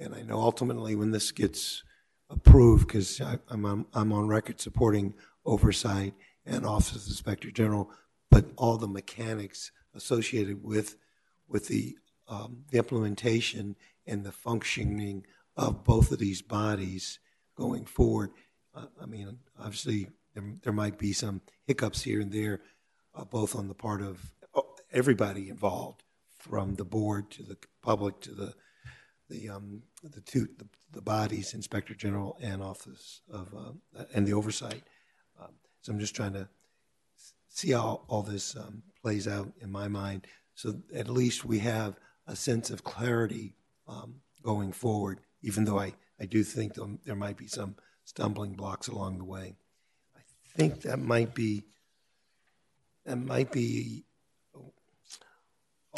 and I know ultimately when this gets approved, because I'm, on- I'm on record supporting oversight and Office of the Inspector General, but all the mechanics associated with, with the, um, the implementation and the functioning of both of these bodies going forward. Uh, I mean, obviously, there, there might be some hiccups here and there, uh, both on the part of uh, everybody involved, from the board to the public to the, the, um, the two, the, the bodies, Inspector General and Office of, uh, and the oversight. Um, So I'm just trying to see how all this um, plays out in my mind, so at least we have a sense of clarity um, going forward, even though I, I do think there- might be some stumbling blocks along the way. I think that might be, that might be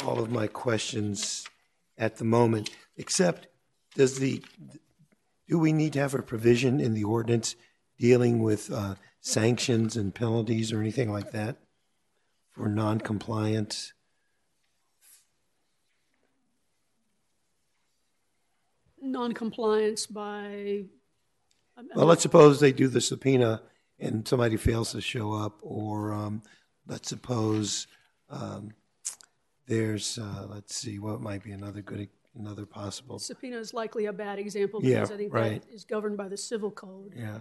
all of my questions at the moment, except, does the, do we need to have a provision in the ordinance dealing with uh, sanctions and penalties or anything like that for noncompliance? Non-compliance by, Well, let's suppose they do the subpoena and somebody fails to show up, or um, let's suppose um, there's, uh, let's see, what might be another good, another possible, subpoena is likely a bad example Yeah, because I think right. that is governed by the civil code. yeah.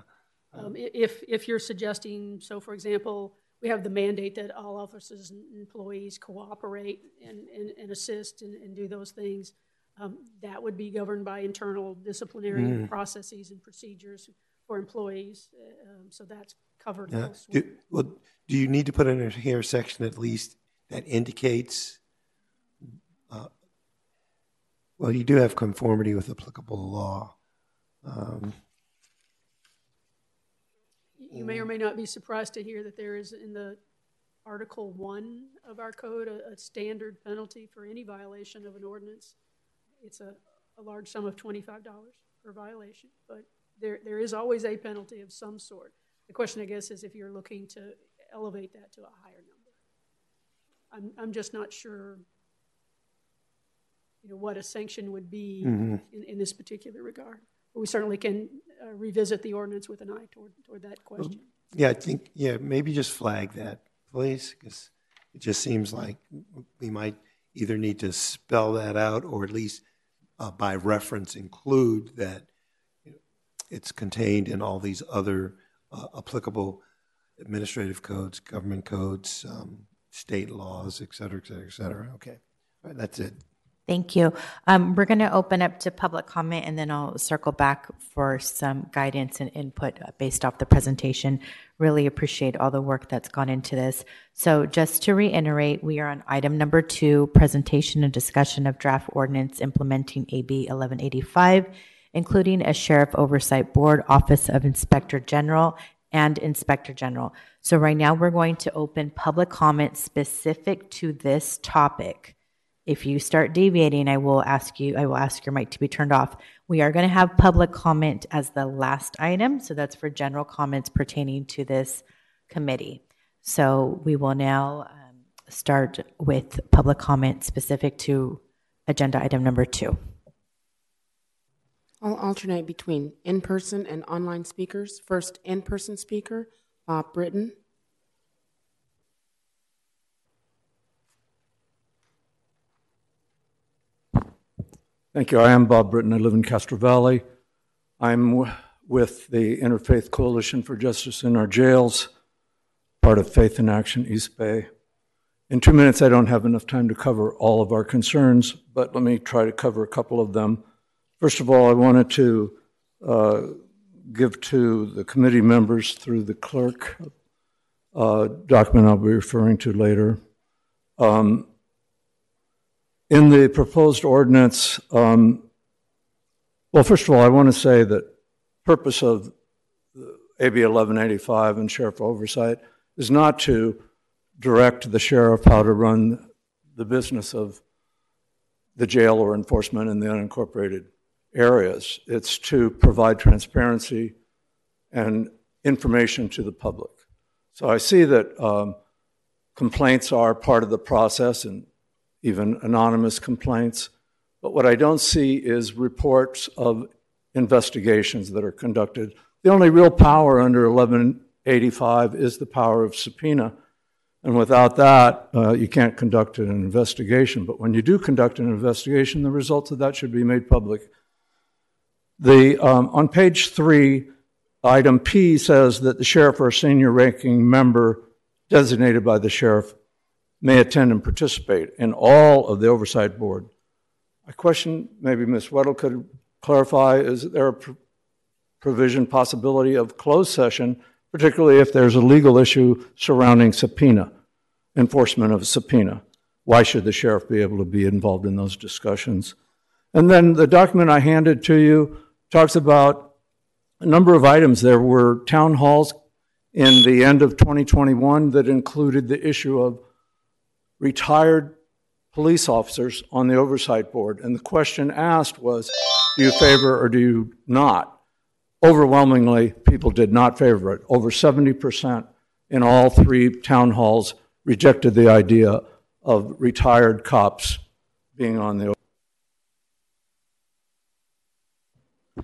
Um, If, if you're suggesting, so for example, we have the mandate that all officers and employees cooperate and, and, and assist and, and do those things, um, that would be governed by internal disciplinary processes and procedures for employees. Uh, um, So that's covered Yeah. Do, well, do you need to put in a here section at least that indicates? uh, Well, you do have conformity with applicable law. Um, You may or may not be surprised to hear that there is in the Article One of our code, a, a standard penalty for any violation of an ordinance. It's a, a large sum of twenty-five dollars per violation, but there, there is always a penalty of some sort. The question, I guess, is if you're looking to elevate that to a higher number. I'm, I'm just not sure, you know, what a sanction would be Mm-hmm. in, in this particular regard. We certainly can uh, revisit the ordinance with an eye toward, toward that question. Yeah, I think, yeah, maybe just flag that, please, because it just seems like we might either need to spell that out or at least uh, by reference include that it's contained in all these other uh, applicable administrative codes, government codes, um, state laws, et cetera, et cetera, et cetera. Okay, all right, that's it. Thank you. Um, We're going to open up to public comment, and then I'll circle back for some guidance and input uh, based off the presentation. Really appreciate all the work that's gone into this. So just to reiterate, we are on item number two, presentation and discussion of draft ordinance implementing AB 1185, including a Sheriff Oversight Board, Office of Inspector General, and Inspector General. So right now, we're going to open public comment specific to this topic. If you start deviating, I will ask you, I will ask your mic to be turned off. We are going to have public comment as the last item, so that's for general comments pertaining to this committee. So we will now um, start with public comment specific to agenda item number two. I'll alternate between in-person and online speakers. First, in-person speaker, Bob Britton. Thank you. I am Bob Britton. I live in Castro Valley. I'm with the Interfaith Coalition for Justice in Our Jails, part of Faith in Action East Bay. In two minutes, I don't have enough time to cover all of our concerns, but let me try to cover a couple of them. First of all, I wanted to uh, give to the committee members through the clerk uh, document I'll be referring to later. Um, in the proposed ordinance, um, well, first of all, I want to say that purpose of AB 1185 and sheriff oversight is not to direct the sheriff how to run the business of the jail or enforcement in the unincorporated areas. It's to provide transparency and information to the public. So I see that um, complaints are part of the process and even anonymous complaints. But what I don't see is reports of investigations that are conducted. The only real power under 1185 is the power of subpoena. And without that, uh, you can't conduct an investigation. But when you do conduct an investigation, the results of that should be made public. The, um, on page three, item P says that the sheriff or senior ranking member designated by the sheriff may attend and participate in all of the oversight board. I question, maybe Ms. Weddle could clarify, is there a pr- provision possibility of closed session, particularly if there's a legal issue surrounding subpoena, enforcement of a subpoena? Why should the sheriff be able to be involved in those discussions? And then the document I handed to you talks about a number of items. There were town halls in the end of 2021 that included the issue of retired police officers on the oversight board. And the question asked was, do you favor or do you not? Overwhelmingly, people did not favor it. Over 70% in all three town halls rejected the idea of retired cops being on the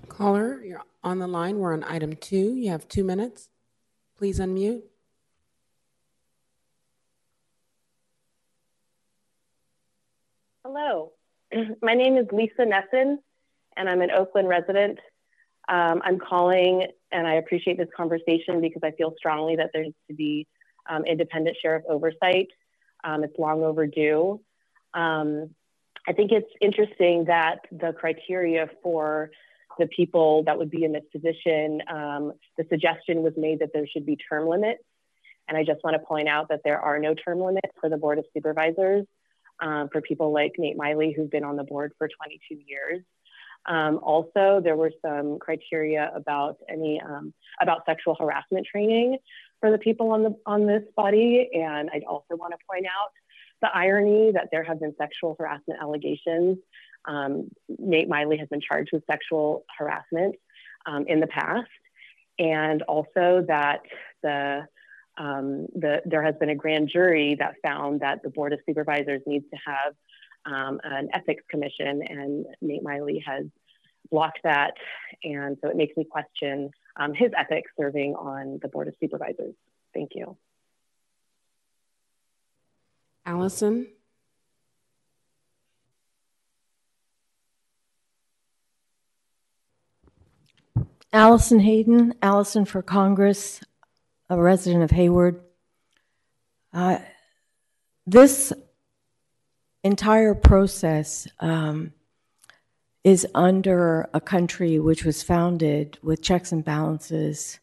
Caller, you're on the line. We're on item two. You have two minutes. Please unmute. Hello, my name is Lisa Nesson, and I'm an Oakland resident. Um, I'm calling, and I appreciate this conversation because I feel strongly that there needs to be um, independent sheriff oversight. Um, it's long overdue. Um, I think it's interesting that the criteria for the people that would be in this position, um, the suggestion was made that there should be term limits. And I just want to point out that there are no term limits for the Board of Supervisors um, for people like Nate Miley, who've been on the board for 22 years. Um, also, there were some criteria about any um, about sexual harassment training for the people on the on this body, and I also want to point out the irony that there have been sexual harassment allegations. Um, Nate Miley has been charged with sexual harassment um, in the past, and also that the um, the, there has been a grand jury that found that the Board of Supervisors needs to have um, an ethics commission, and Nate Miley has blocked that. And so it makes me question um, his ethics serving on the Board of Supervisors. Thank you. Allison? Allison Hayden, Allison for Congress, a resident of Hayward. Uh, this entire process um, is under a country which was founded with checks and balances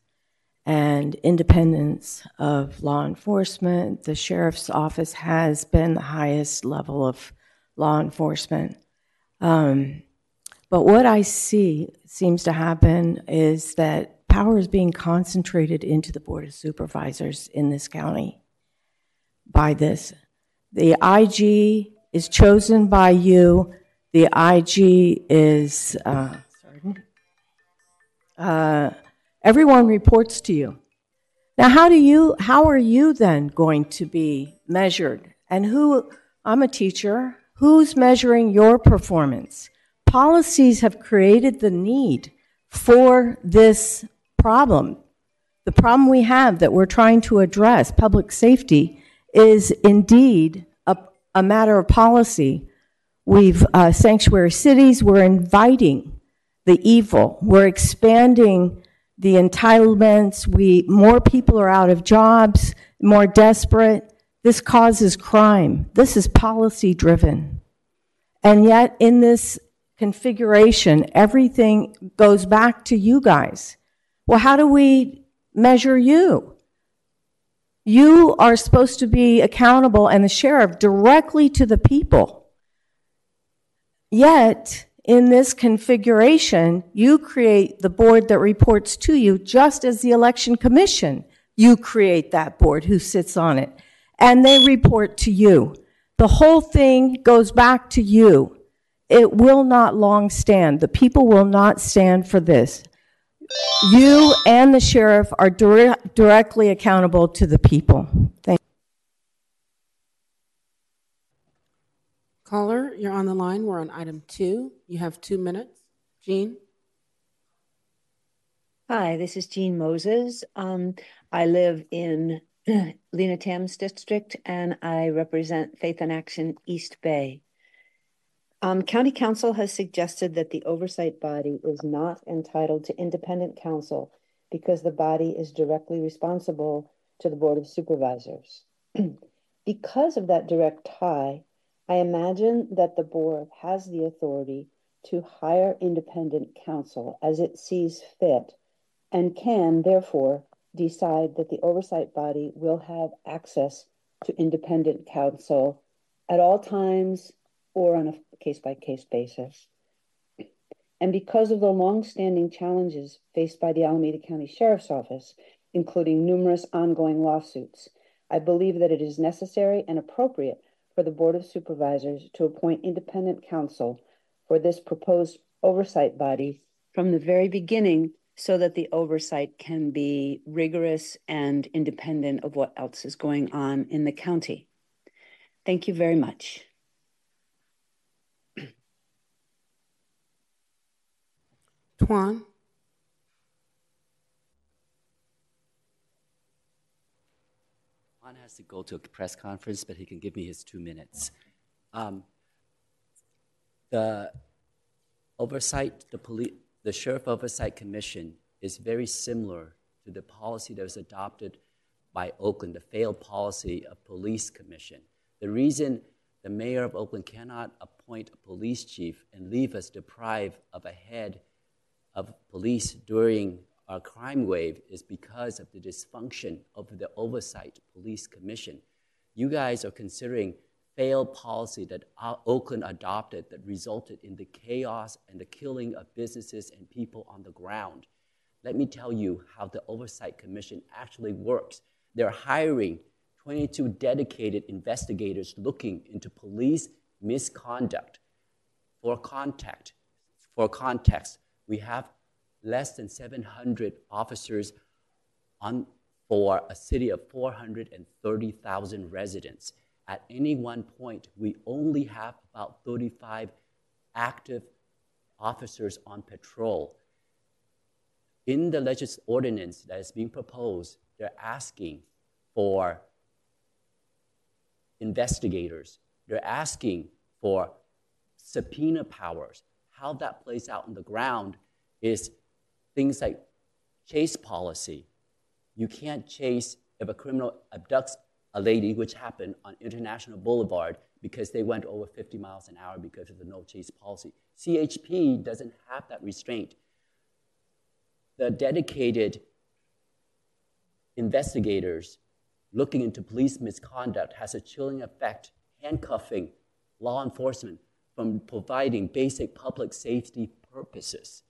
and independence of law enforcement. The sheriff's office has been the highest level of law enforcement. Um, but what I see seems to happen is that power is being concentrated into the Board of Supervisors in this county by this. The IG is chosen by you. The IG is, uh, uh, everyone reports to you. Now, how do you, how are you then going to be measured? And who, I'm a teacher, who's measuring your performance? Policies have created the need for this problem. The problem we have that we're trying to address, public safety, is indeed a, a matter of policy. We've uh, sanctuary cities, we're inviting the evil, we're expanding the entitlements, we, more people are out of jobs, more desperate. This causes crime. This is policy driven. And yet, in this configuration, everything goes back to you guys. Well, how do we measure you? You are supposed to be accountable and the sheriff directly to the people. Yet, in this configuration, you create the board that reports to you just as the election commission. You create that board who sits on it and they report to you. The whole thing goes back to you. It will not long stand. The people will not stand for this. You and the sheriff are dire- directly accountable to the people. Thank Caller, you're on the line. We're on item two. You have two minutes. Jean? Hi, this is Jean Moses. Um, I live in Lena Tam's District and I represent Faith in Action East Bay. Um, County Counsel has suggested that the oversight body is not entitled to independent counsel because the body is directly responsible to the Board of Supervisors. because of that direct tie, I imagine that the board has the authority to hire independent counsel as it sees fit and can, therefore, decide that the oversight body will have access to independent counsel at all times or on a case by case basis. And because of the long-standing challenges faced by the Alameda County Sheriff's Office, including numerous ongoing lawsuits, I believe that it is necessary and appropriate for the Board of Supervisors to appoint independent counsel for this proposed oversight body from the very beginning so that the oversight can be rigorous and independent of what else is going on in the county. Thank you very much. Tuan? Juan has to go to a press conference, but he can give me his two minutes. Um, the oversight, the police, the Sheriff Oversight Commission is very similar to the policy that was adopted by Oakland, the failed policy of police commission. The reason the mayor of Oakland cannot appoint a police chief and leave us deprived of a head of police during our crime wave is because of the dysfunction of the oversight police commission. You guys are considering failed policy that Oakland adopted that resulted in the chaos and the killing of businesses and people on the ground. Let me tell you how the Oversight Commission actually works. They're hiring 22 dedicated investigators looking into police misconduct. For context, for context, we have less than 700 officers on for a city of 430,000 residents. At any one point, we only have about 35 active officers on patrol. In the legislative ordinance that is being proposed, they're asking for investigators. They're asking for subpoena powers. How that plays out on the ground is things like chase policy. You can't chase if a criminal abducts a lady, which happened on International Boulevard because they went over 50 miles an hour because of the no chase policy. CHP doesn't have that restraint. The dedicated investigators looking into police misconduct has a chilling effect, handcuffing law enforcement from providing basic public safety purposes.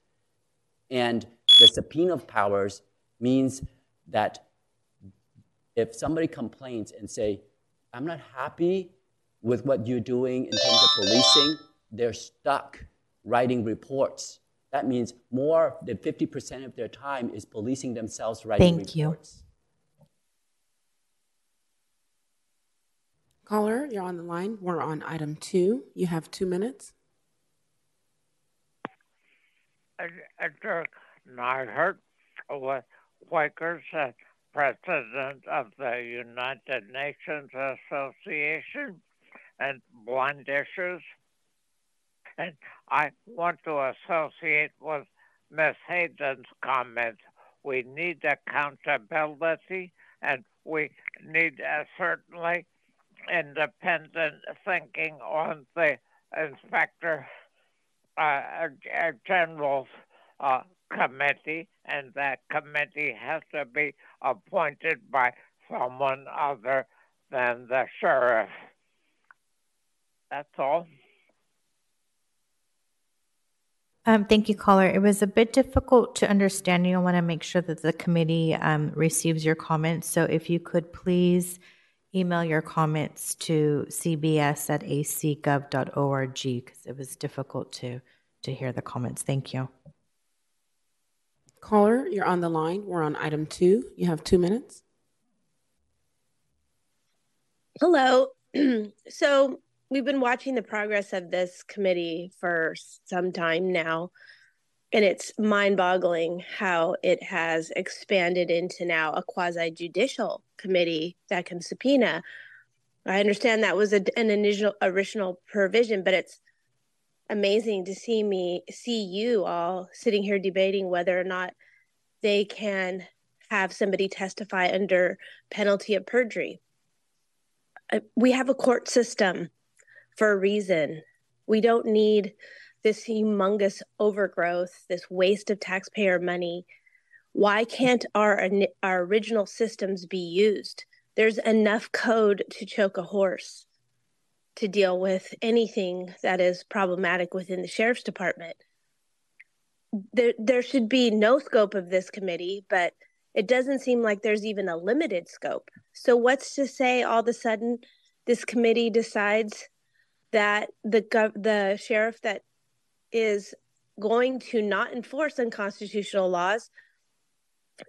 And the subpoena of powers means that if somebody complains and say, I'm not happy with what you're doing in terms of policing, they're stuck writing reports. That means more than 50% of their time is policing themselves writing Thank you. reports. Caller, you're on the line. We're on item two. You have two minutes. Dirk Neidhart with Quakers President of the United Nations Association and Blind Issues. And I want to associate with Ms. Hayden's comments. We need accountability and we need uh, certainly independent thinking on the inspector uh, general's uh, committee, and that committee has to be appointed by someone other than the sheriff. That's all. Um, thank you, caller. It was a bit difficult to understand. You want to make sure that the committee um, receives your comments. So if you could please email your comments to cbs at acgov.org because it was difficult to to hear the comments. Thank you. Caller, you're on the line. We're on item two. You have two minutes. Hello. so we've been watching the progress of this committee for some time now. And it's mind boggling how it has expanded into now a quasi judicial committee that can subpoena. I understand that was a, an initial original provision, but it's amazing to see me see you all sitting here debating whether or not they can have somebody testify under penalty of perjury. Uh, we have a court system for a reason. We don't need this humongous overgrowth, this waste of taxpayer money. Why can't our our original systems be used? There's enough code to choke a horse to deal with anything that is problematic within the sheriff's department. There, there should be no scope of this committee, but it doesn't seem like there's even a limited scope. So, what's to say all of a sudden this committee decides that the gov- the sheriff that is going to not enforce unconstitutional laws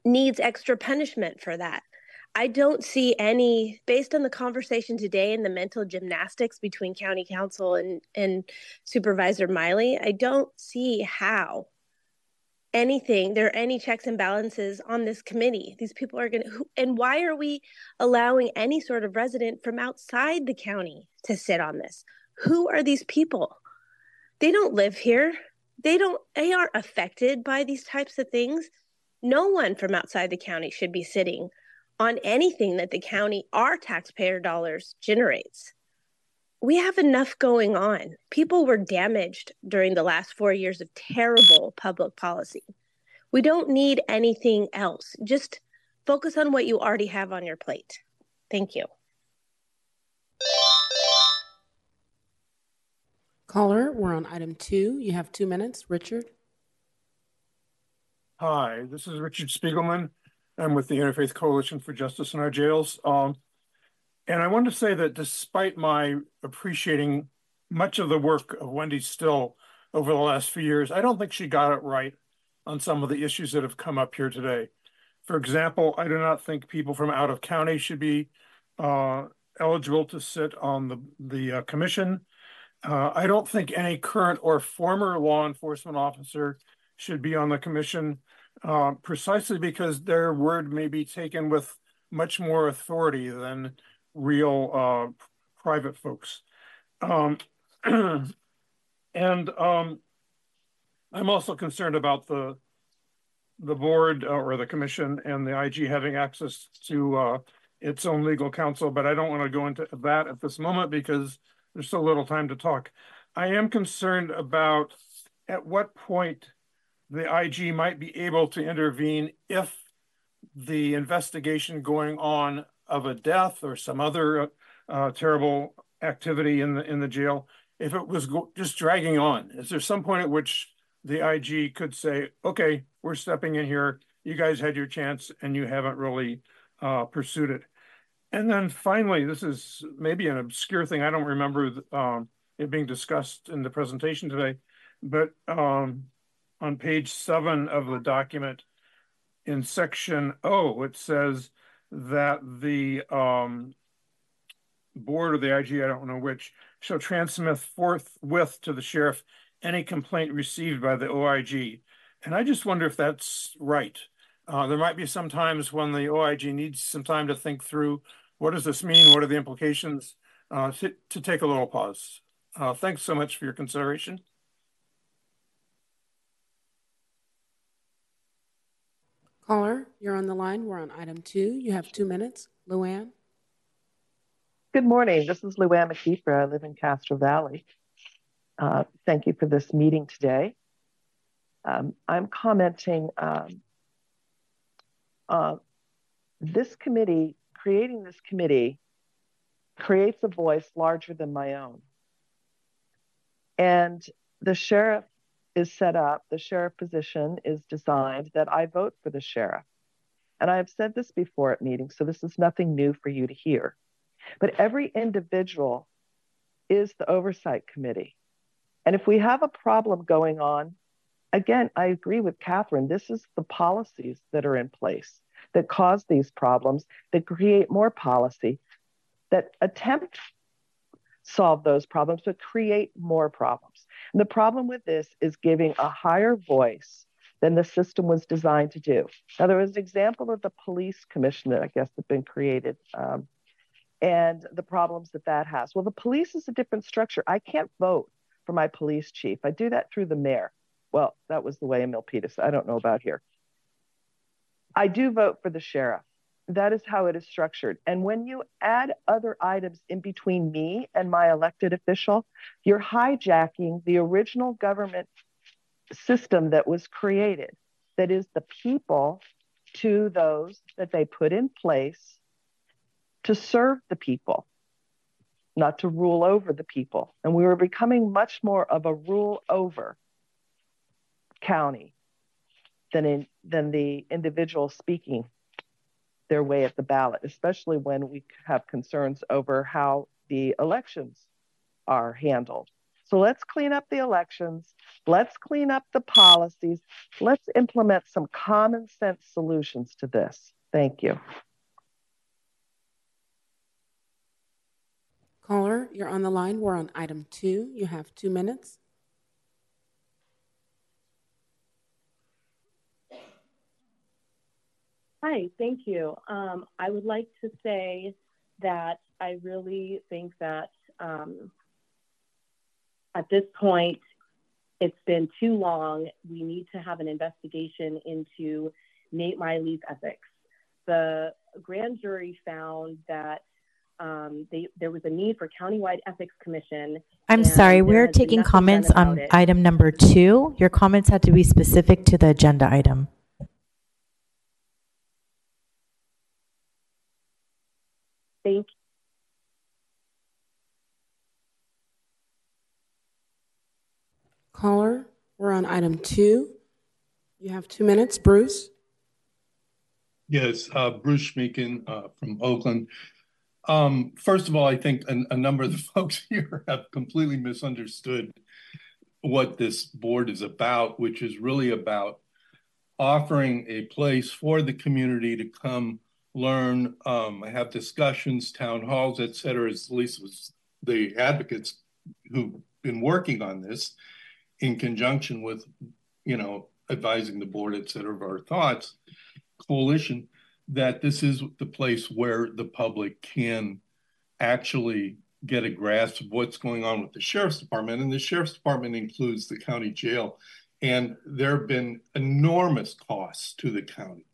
needs extra punishment for that? I don't see any, based on the conversation today and the mental gymnastics between county counsel and, and Supervisor Miley, I don't see how anything, there are any checks and balances on this committee. These people are going to, and why are we allowing any sort of resident from outside the county to sit on this? Who are these people? They don't live here. They don't, they aren't affected by these types of things. No one from outside the county should be sitting on anything that the county, our taxpayer dollars, generates. We have enough going on. People were damaged during the last four years of terrible public policy. We don't need anything else. Just focus on what you already have on your plate. Thank you. Caller, we're on item two. You have two minutes. Richard? Hi, this is Richard Spiegelman. I'm with the Interfaith Coalition for Justice in Our Jails. Um, and I want to say that despite my appreciating much of the work of Wendy Still over the last few years, I don't think she got it right on some of the issues that have come up here today. For example, I do not think people from out of county should be uh, eligible to sit on the, the uh, commission. Uh, I don't think any current or former law enforcement officer should be on the commission uh, precisely because their word may be taken with much more authority than real uh, private folks. Um, and um, I'm also concerned about the the board uh, or the commission and the IG having access to uh, its own legal counsel, but I don't want to go into that at this moment because there's so little time to talk. I am concerned about at what point the IG might be able to intervene if the investigation going on of a death or some other uh, terrible activity in the in the jail, if it was just dragging on, is there some point at which the IG could say, "Okay, we're stepping in here. You guys had your chance, and you haven't really uh, pursued it." And then finally, this is maybe an obscure thing. I don't remember um, it being discussed in the presentation today, but um, on page seven of the document in section O, it says that the um, board or the IG, I don't know which, shall transmit forthwith to the sheriff any complaint received by the OIG. And I just wonder if that's right. Uh, there might be some times when the OIG needs some time to think through what does this mean? What are the implications? Uh, to, to, take a little pause. Uh, thanks so much for your consideration. Caller, you're on the line. We're on item two. You have two minutes. Luann. Good morning. This is Luann McKeefer. I live in Castro Valley. Uh, thank you for this meeting today. Um, I'm commenting um, uh, this committee, creating this committee, creates a voice larger than my own. And the sheriff is set up, the sheriff position is designed that I vote for the sheriff. And I have said this before at meetings, so this is nothing new for you to hear. But every individual is the oversight committee. And if we have a problem going on, again, I agree with Catherine. This is the policies that are in place that cause these problems, that create more policy, that attempt solve those problems, but create more problems. And the problem with this is giving a higher voice than the system was designed to do. Now, there was an example of the police commission that I guess had been created um, and the problems that that has. Well, the police is a different structure. I can't vote for my police chief. I do that through the mayor. Well, that was the way in Milpitas. I don't know about here. I do vote for the sheriff. That is how it is structured. And when you add other items in between me and my elected official, you're hijacking the original government system that was created, that is the people to those that they put in place to serve the people not to rule over the people. And we were becoming much more of a rule over county than in than the individual speaking their way at the ballot, especially when we have concerns over how the elections are handled. So let's clean up the elections. Let's clean up the policies. Let's implement some common sense solutions to this. Thank you. Caller, you're on the line. We're on item two. You have two minutes. Hi, thank you. Um, I would like to say that I really think that um, at this point, it's been too long. We need to have an investigation into Nate Miley's ethics. The grand jury found that um, they, there was a need for countywide ethics commission. I'm sorry, we're taking comments on it. item number two. Your comments had to be specific to the agenda item. Thank you. Caller, we're on item two. You have two minutes, Bruce. Yes, uh, Bruce Schmiechen uh, from Oakland. Um, first of all, I think a, a number of the folks here have completely misunderstood what this board is about, which is really about offering a place for the community to come learn, um, have discussions, town halls, et cetera, as Lisa was the advocates who've been working on this in conjunction with, you know, advising the board, et cetera, of our thoughts, coalition, that this is the place where the public can actually get a grasp of what's going on with the sheriff's department. And the sheriff's department includes the county jail. And there have been enormous costs to the county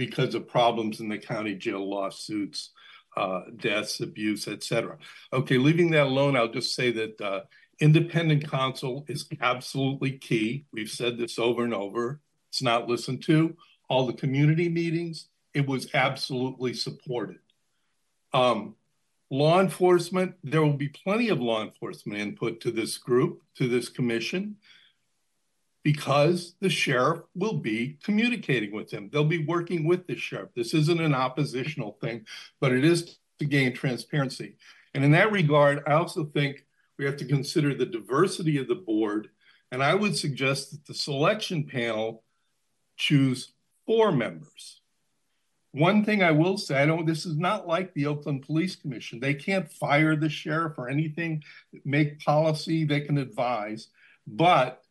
because of problems in the county jail lawsuits, uh, deaths, abuse, etc. Okay, leaving that alone, I'll just say that uh, independent counsel is absolutely key. We've said this over and over. It's not listened to. All the community meetings, it was absolutely supported. Um, law enforcement, there will be plenty of law enforcement input to this group, to this commission, because the sheriff will be communicating with them. They'll be working with the sheriff. This isn't an oppositional thing, but it is to gain transparency. And in that regard, I also think we have to consider the diversity of the board. And I would suggest that the selection panel choose four members. One thing I will say, I know this is not like the Oakland Police Commission. They can't fire the sheriff or anything, make policy, they can advise. But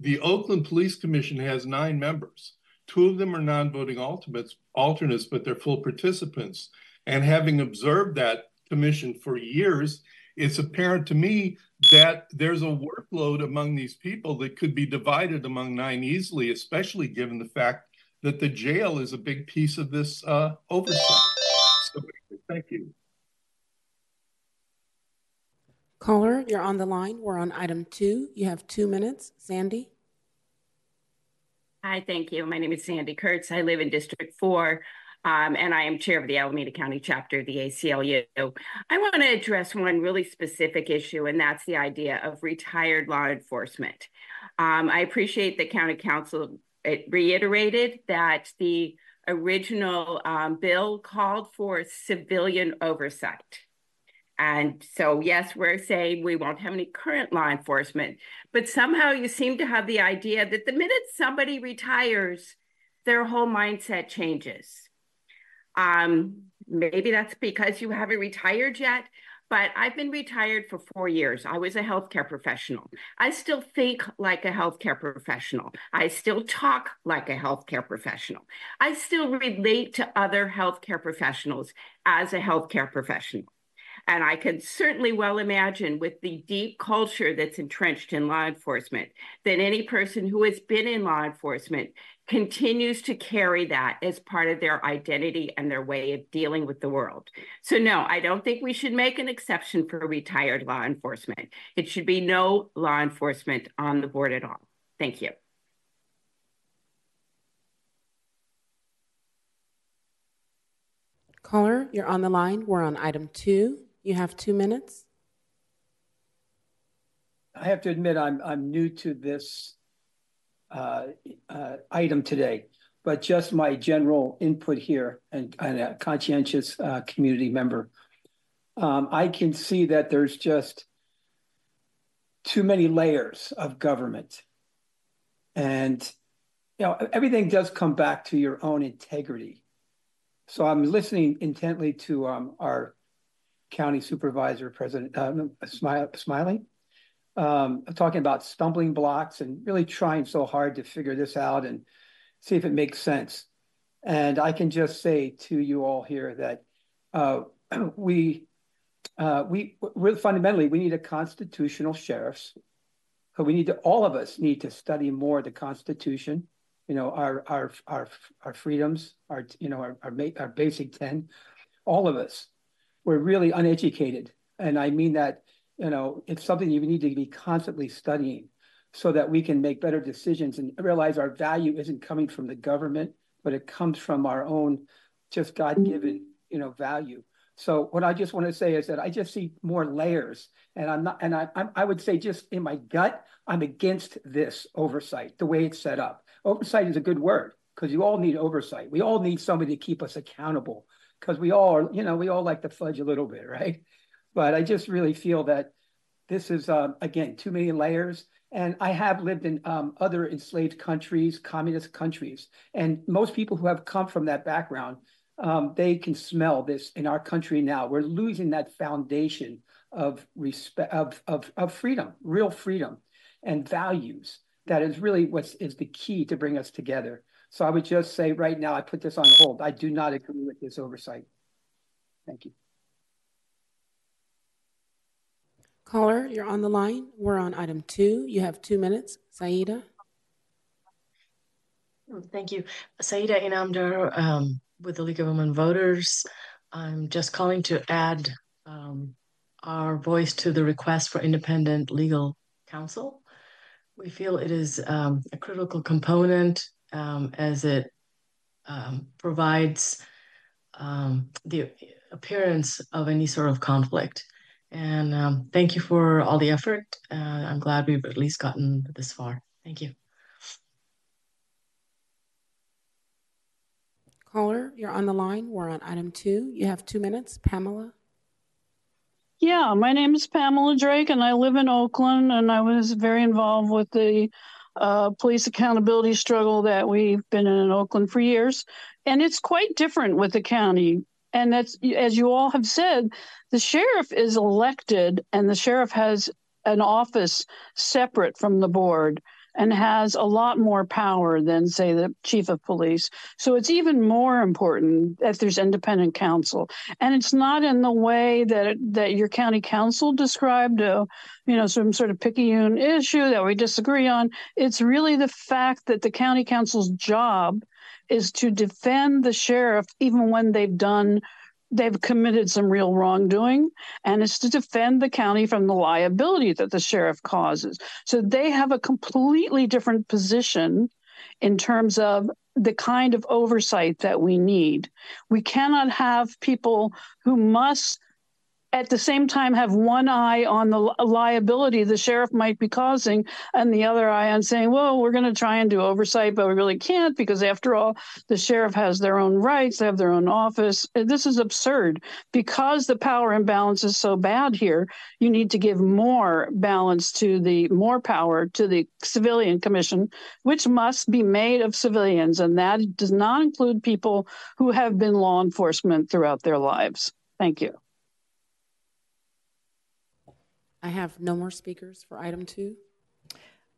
the Oakland Police Commission has nine members. Two of them are non-voting alternates, alternates, but they're full participants. And having observed that commission for years, it's apparent to me that there's a workload among these people that could be divided among nine easily, especially given the fact that the jail is a big piece of this uh, oversight. So, thank you. Caller, you're on the line. We're on item two. You have two minutes. Sandy? Hi, thank you. My name is Sandy Kurtz. I live in District 4, um, and I am chair of the Alameda County chapter of the ACLU. I want to address one really specific issue, and that's the idea of retired law enforcement. Um, I appreciate that County Counsel reiterated that the original um, bill called for civilian oversight. And so, yes, we're saying we won't have any current law enforcement, but somehow you seem to have the idea that the minute somebody retires, their whole mindset changes. Um, maybe that's because you haven't retired yet, but I've been retired for four years. I was a healthcare professional. I still think like a healthcare professional. I still talk like a healthcare professional. I still relate to other healthcare professionals as a healthcare professional. And I can certainly well imagine with the deep culture that's entrenched in law enforcement that any person who has been in law enforcement continues to carry that as part of their identity and their way of dealing with the world. So, no, I don't think we should make an exception for retired law enforcement. It should be no law enforcement on the board at all. Thank you. Caller, you're on the line. We're on item two. You have two minutes. I have to admit, I'm I'm new to this uh, uh, item today, but just my general input here and, and a conscientious uh, community member. Um, I can see that there's just too many layers of government, and you know everything does come back to your own integrity. So I'm listening intently to um, our County Supervisor President uh, Smiley, um, talking about stumbling blocks and really trying so hard to figure this out and see if it makes sense. And I can just say to you all here that uh, we, uh, we, fundamentally we need a constitutional sheriffs. We need to, all of us need to study more the Constitution, you know, our our our our freedoms, our you know our our, our basic ten, all of us we're really uneducated. And I mean that, you know, it's something you need to be constantly studying so that we can make better decisions and realize our value isn't coming from the government, but it comes from our own just God-given, mm-hmm. you know, value. So what I just want to say is that I just see more layers, and I'm not, and I, I would say just in my gut, I'm against this oversight, the way it's set up. Oversight is a good word because you all need oversight. We all need somebody to keep us accountable because we all you know, we all like to fudge a little bit, right? But I just really feel that This is, uh, again, too many layers. And I have lived in um, other enslaved countries, communist countries. And most people who have come from that background, um, they can smell this in our country now. We're losing that foundation of respect, of, of, of freedom, real freedom and values. That is really what is the key to bring us together. So I would just say right now, I put this on hold. I do not agree with this oversight. Thank you. Caller, you're on the line. We're on item two. You have two minutes. Saida. Thank you. Saida Inamdar um, with the League of Women Voters. I'm just calling to add um, our voice to the request for independent legal counsel. We feel it is um, a critical component um, as it um, provides um, the appearance of any sort of conflict. And um, thank you for all the effort. Uh, I'm glad we've at least gotten this far. Thank you. Caller, you're on the line. We're on item two. You have two minutes. Pamela. Yeah, my name is Pamela Drake, and I live in Oakland, and I was very involved with the uh, police accountability struggle that we've been in in Oakland for years. And it's quite different with the county. And that's, as you all have said, the sheriff is elected, and the sheriff has an office separate from the board and has a lot more power than, say, the chief of police. So it's even more important that there's independent counsel, and it's not in the way that that your county counsel described, uh, you know, some sort of picayune issue that we disagree on. It's really the fact that the county counsel's job is to defend the sheriff even when they've done they've committed some real wrongdoing and it's to defend the county from the liability that the sheriff causes. So they have a completely different position in terms of the kind of oversight that we need. We cannot have people who must at the same time have one eye on the liability the sheriff might be causing and the other eye on saying well we're going to try and do oversight but we really can't because after all the sheriff has their own rights they have their own office. Uh, this is absurd. Because the power imbalance is so bad here you need to give more balance to the more power to the civilian commission which must be made of civilians and that does not include people who have been law enforcement throughout their lives. Thank you I have no more speakers for item two.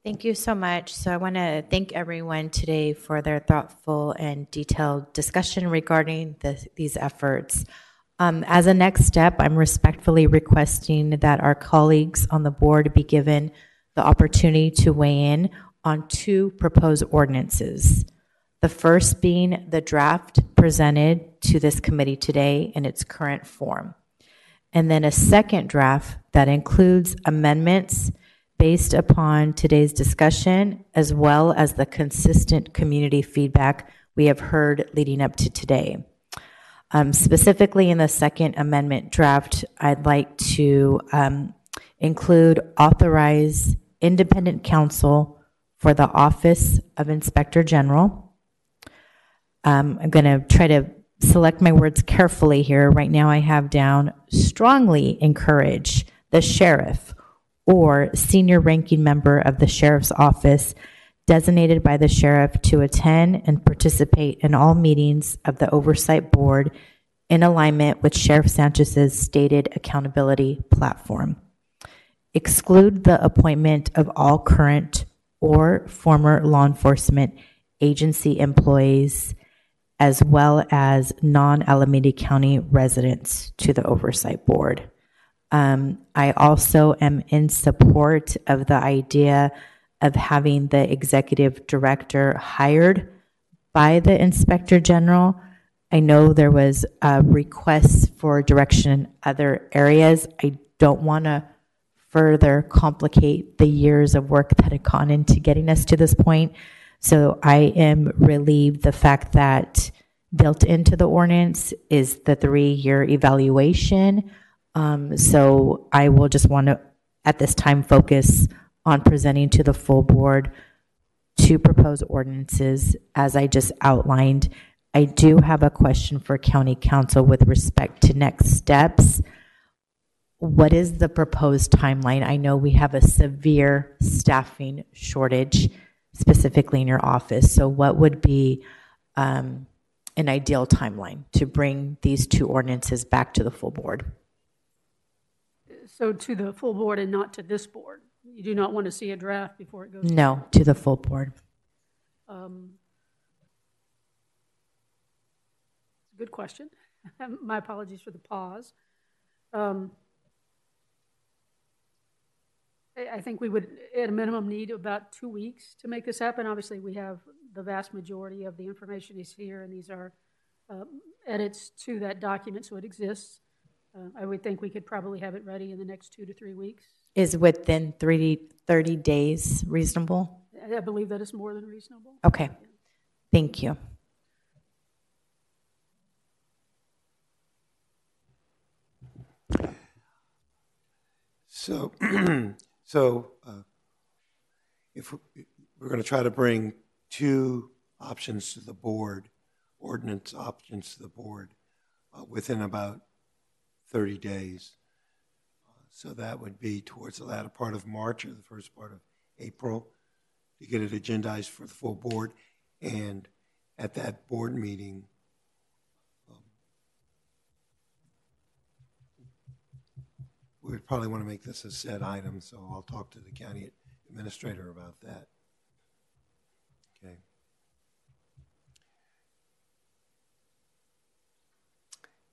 Thank you so much. So I want to thank everyone today for their thoughtful and detailed discussion regarding the, these efforts. Um, as a next step, I'm respectfully requesting that our colleagues on the board be given the opportunity to weigh in on two proposed ordinances. The first being the draft presented to this committee today in its current form and then a second draft that includes amendments based upon today's discussion, as well as the consistent community feedback we have heard leading up to today. Um, specifically, in the second amendment draft, I'd like to um, include authorize independent counsel for the Office of Inspector General. Um, I'm going to try to select my words carefully here. Right now, I have down strongly encourage the sheriff or senior ranking member of the sheriff's office designated by the sheriff to attend and participate in all meetings of the oversight board in alignment with Sheriff Sanchez's stated accountability platform. Exclude the appointment of all current or former law enforcement agency employees as well as non Alameda County residents to the Oversight Board. Um, I also am in support of the idea of having the executive director hired by the inspector general. I know there was a request for direction in other areas. I don't want to further complicate the years of work that had gone into getting us to this point. So I am relieved the fact that built into the ordinance is the three-year evaluation. Um, so I will just want to, at this time, focus on presenting to the full board two proposed ordinances as I just outlined. I do have a question for county Counsel with respect to next steps. what is the proposed timeline? I know we have a severe staffing shortage, specifically in your office. So, what would be um, an ideal timeline to bring these two ordinances back to the full board? So to the full board and not to this board? You do not want to see a draft before it goes? No, to the full board. Um, Good question. My apologies for the pause. Um, I, I think we would, at a minimum, need about two weeks to make this happen. Obviously, we have the vast majority of the information is here, and these are uh, edits to that document, so it exists. Uh, I would think we could probably have it ready in the next two to three weeks. Is within 30, 30 days reasonable? I I believe that is more than reasonable. Okay, thank you. So, so uh, if we- we're going to try to bring two options to the board, ordinance options to the board, uh, within about 30 days. Uh, So that would be towards the latter part of March or the first part of April to get it agendized for the full board. And at that board meeting, we probably want to make this a set item, so I'll talk to the county administrator about that. Okay.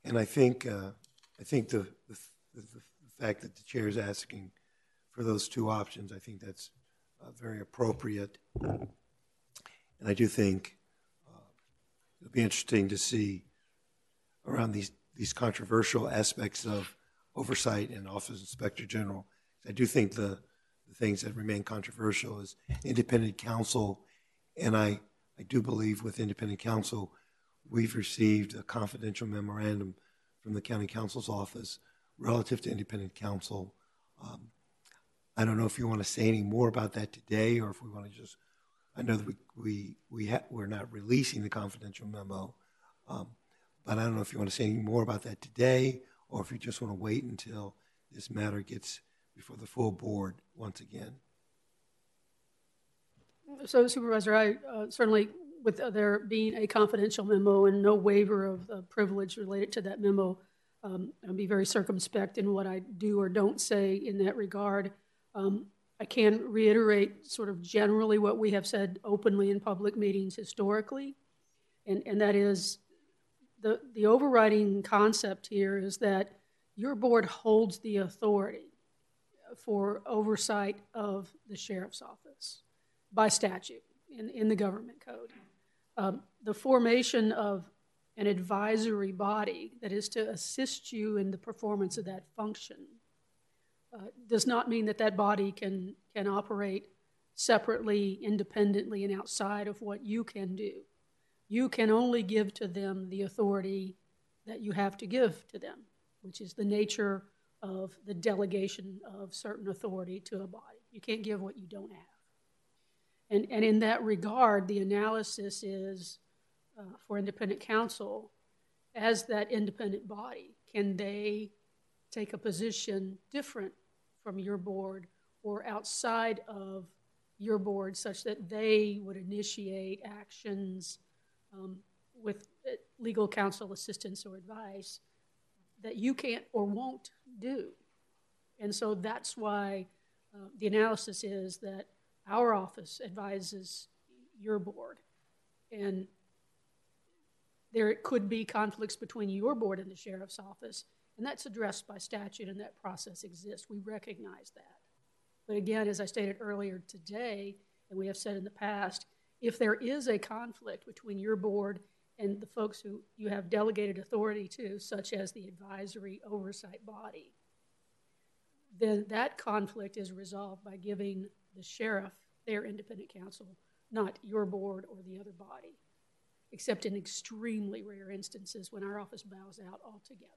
And I think, uh, I think the, the, the the fact that the chair is asking for those two options, I think that's uh, very appropriate. And I do think uh, it'll be interesting to see around these, these controversial aspects of oversight and Office Inspector General. I do think the, the things that remain controversial is independent counsel, and I, I do believe with independent counsel, we've received a confidential memorandum from the county counsel's office relative to independent counsel. Um, I don't know if you want to say any more about that today, or if we want to just. I know that we we we ha- we're not releasing the confidential memo, um, but I don't know if you want to say any more about that today, or if you just want to wait until this matter gets before the full board once again. So Supervisor, I uh, certainly, with uh, there being a confidential memo and no waiver of privilege related to that memo, um, I'll be very circumspect in what I do or don't say in that regard. Um, I can reiterate sort of generally what we have said openly in public meetings historically, and, and that is the, the overriding concept here is that your board holds the authority for oversight of the sheriff's office by statute in, in the government code. Um, the formation of an advisory body that is to assist you in the performance of that function uh, does not mean that that body can, can operate separately, independently, and outside of what you can do. You can only give to them the authority that you have to give to them, which is the nature of the delegation of certain authority to a body. You can't give what you don't have. And, and in that regard, the analysis is uh, for independent counsel as that independent body. Can they take a position different from your board or outside of your board such that they would initiate actions um, with legal counsel assistance or advice that you can't or won't do. And so that's why uh, the analysis is that our office advises your board. And there could be conflicts between your board and the sheriff's office, and that's addressed by statute, and that process exists. We recognize that. But again, as I stated earlier today, and we have said in the past, if there is a conflict between your board and the folks who you have delegated authority to, such as the advisory oversight body, then that conflict is resolved by giving the sheriff their independent counsel, not your board or the other body, except in extremely rare instances when our office bows out altogether.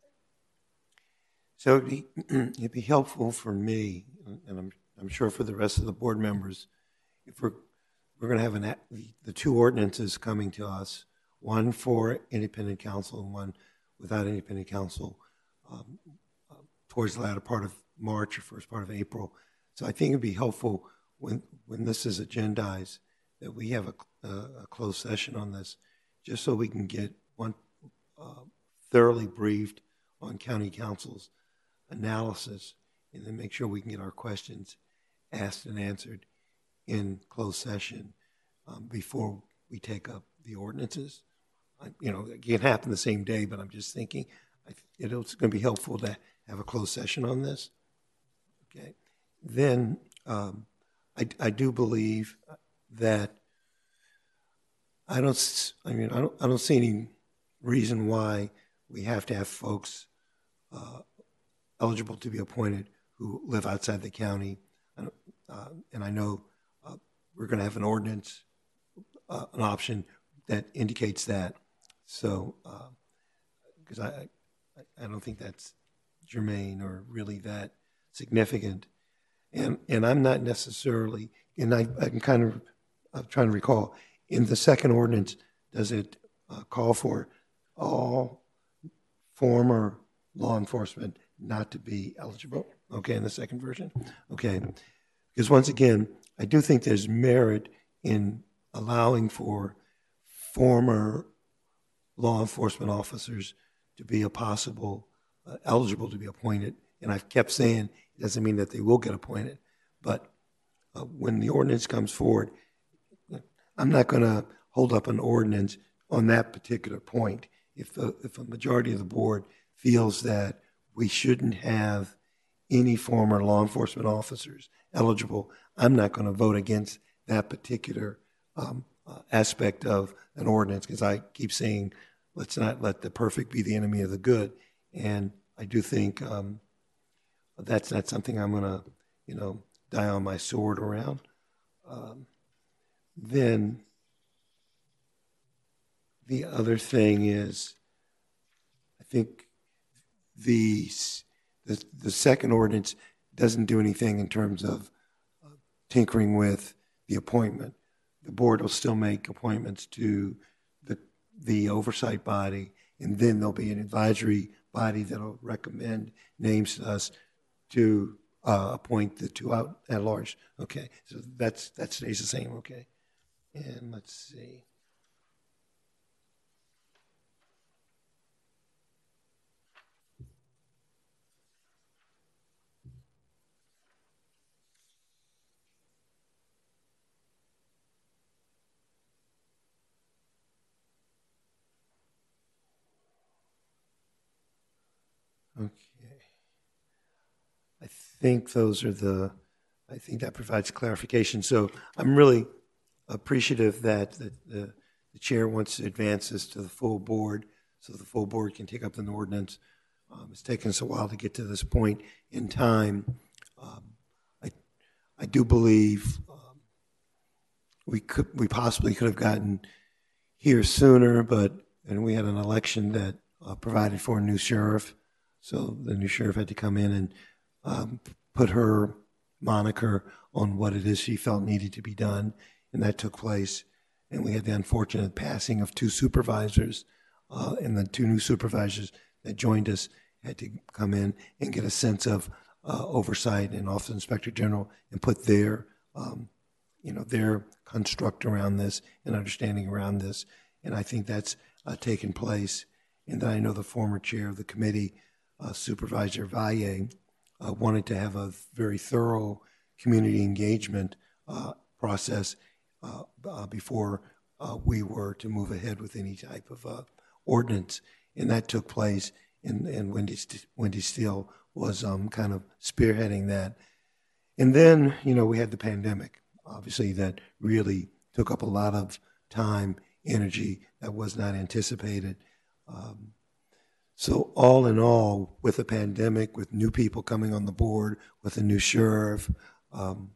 So it'd be, helpful for me, and I'm, I'm sure for the rest of the board members, if we're, we're going to have an, the- two ordinances coming to us, one for independent counsel and one without independent counsel, um, uh, towards the latter part of March or first part of April. So I think it'd be helpful when, when this is agendized, that we have a, a, a closed session on this, just so we can get one uh, thoroughly briefed on county counsel's analysis, and then make sure we can get our questions asked and answered in closed session um, before we take up the ordinances. I, you know, it can happen the same day, but I'm just thinking I, it's going to be helpful to have a closed session on this. Okay. Then um, I, I do believe that I don't. I mean, I don't. I don't see any reason why we have to have folks uh, eligible to be appointed who live outside the county. Uh, and I know we're going to have an ordinance, uh, an option that indicates that. So, because uh, I, I, I don't think that's germane or really that significant. And and I'm not necessarily, and I, I'm kind of I'm trying to recall in the second ordinance, does it uh, call for all former law enforcement not to be eligible? Okay, in the second version? Okay. Because once again, I do think there's merit in allowing for former law enforcement officers to be a possible uh, eligible to be appointed. And I've kept saying it doesn't mean that they will get appointed, but uh, when the ordinance comes forward, I'm not going to hold up an ordinance on that particular point. If the if a majority of the board feels that we shouldn't have any former law enforcement officers eligible, I'm not going to vote against that particular um, uh, aspect of an ordinance because I keep saying let's not let the perfect be the enemy of the good. And I do think um, that's not something I'm going to, you know, die on my sword around. Um, then the other thing is, I think the, the, the second ordinance doesn't do anything in terms of tinkering with the appointment. The board will still make appointments to the, the oversight body, and then there'll be an advisory body that'll recommend names to us to uh, appoint the two out at large. Okay, so that's that stays the same. Okay, and let's see. Okay. I think those are the, I think that provides clarification. So I'm really appreciative that the, the, the chair wants to advance this to the full board so the full board can take up an ordinance. Um, it's taken us a while to get to this point in time. Um, I, I do believe um, we could, we possibly could have gotten here sooner, but and we had an election that uh, provided for a new sheriff so the new sheriff had to come in and um, put her moniker on what it is she felt needed to be done. And that took place. And we had the unfortunate passing of two supervisors. Uh, and the two new supervisors that joined us had to come in and get a sense of uh, oversight and Office Inspector General and put their, um, you know, their construct around this and understanding around this. And I think that's uh, taken place. And then I know the former chair of the committee uh, Supervisor Valle uh, wanted to have a very thorough community engagement uh, process uh, uh, before uh, we were to move ahead with any type of ordinance. And that took place, and, and Wendy, Wendy Still was um, kind of spearheading that. And then, you know, we had the pandemic, obviously, that really took up a lot of time, energy that was not anticipated. Um, so, all in all, with a pandemic, with new people coming on the board, with a new sheriff, um,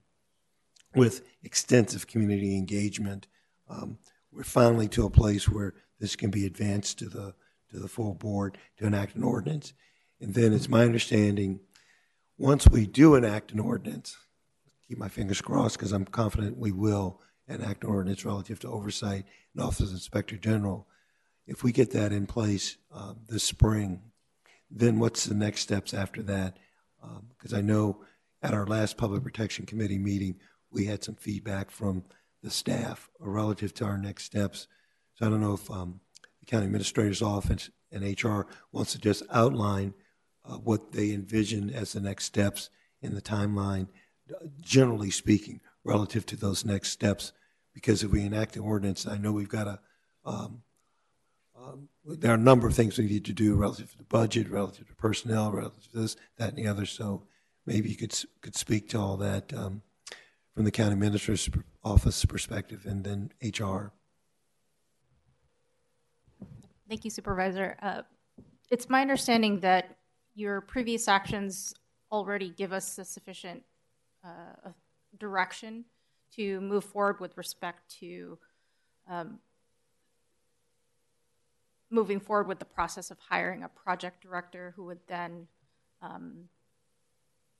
with extensive community engagement, um, we're finally to a place where this can be advanced to the to the full board to enact an ordinance. And then it's my understanding, once we do enact an ordinance, keep my fingers crossed because I'm confident we will enact an ordinance relative to oversight and Office of Inspector General if we get that in place uh, this spring, then what's the next steps after that? Because I know at our last Public Protection Committee meeting, we had some feedback from the staff relative to our next steps. So I don't know if um, the county administrator's office and HR wants to just outline uh, what they envision as the next steps in the timeline, generally speaking, relative to those next steps. Because if we enact the ordinance, I know we've got a, um, um, there are a number of things we need to do relative to the budget, relative to personnel, relative to this, that, and the other. So maybe you could could speak to all that um, from the county administrator's office perspective, and then HR. Thank you, Supervisor. Uh, it's my understanding that your previous actions already give us a sufficient uh, direction to move forward with respect to um, moving forward with the process of hiring a project director who would then um,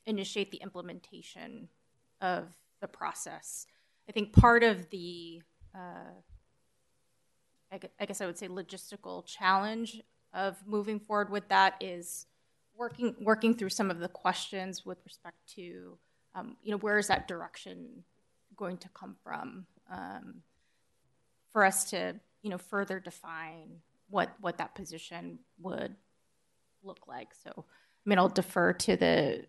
initiate the implementation of the process. I think part of the, uh, I guess I would say, logistical challenge of moving forward with that is working working through some of the questions with respect to, um, you know, where is that direction going to come from um, for us to, you know, further define what what that position would look like. So, I mean, I'll defer to the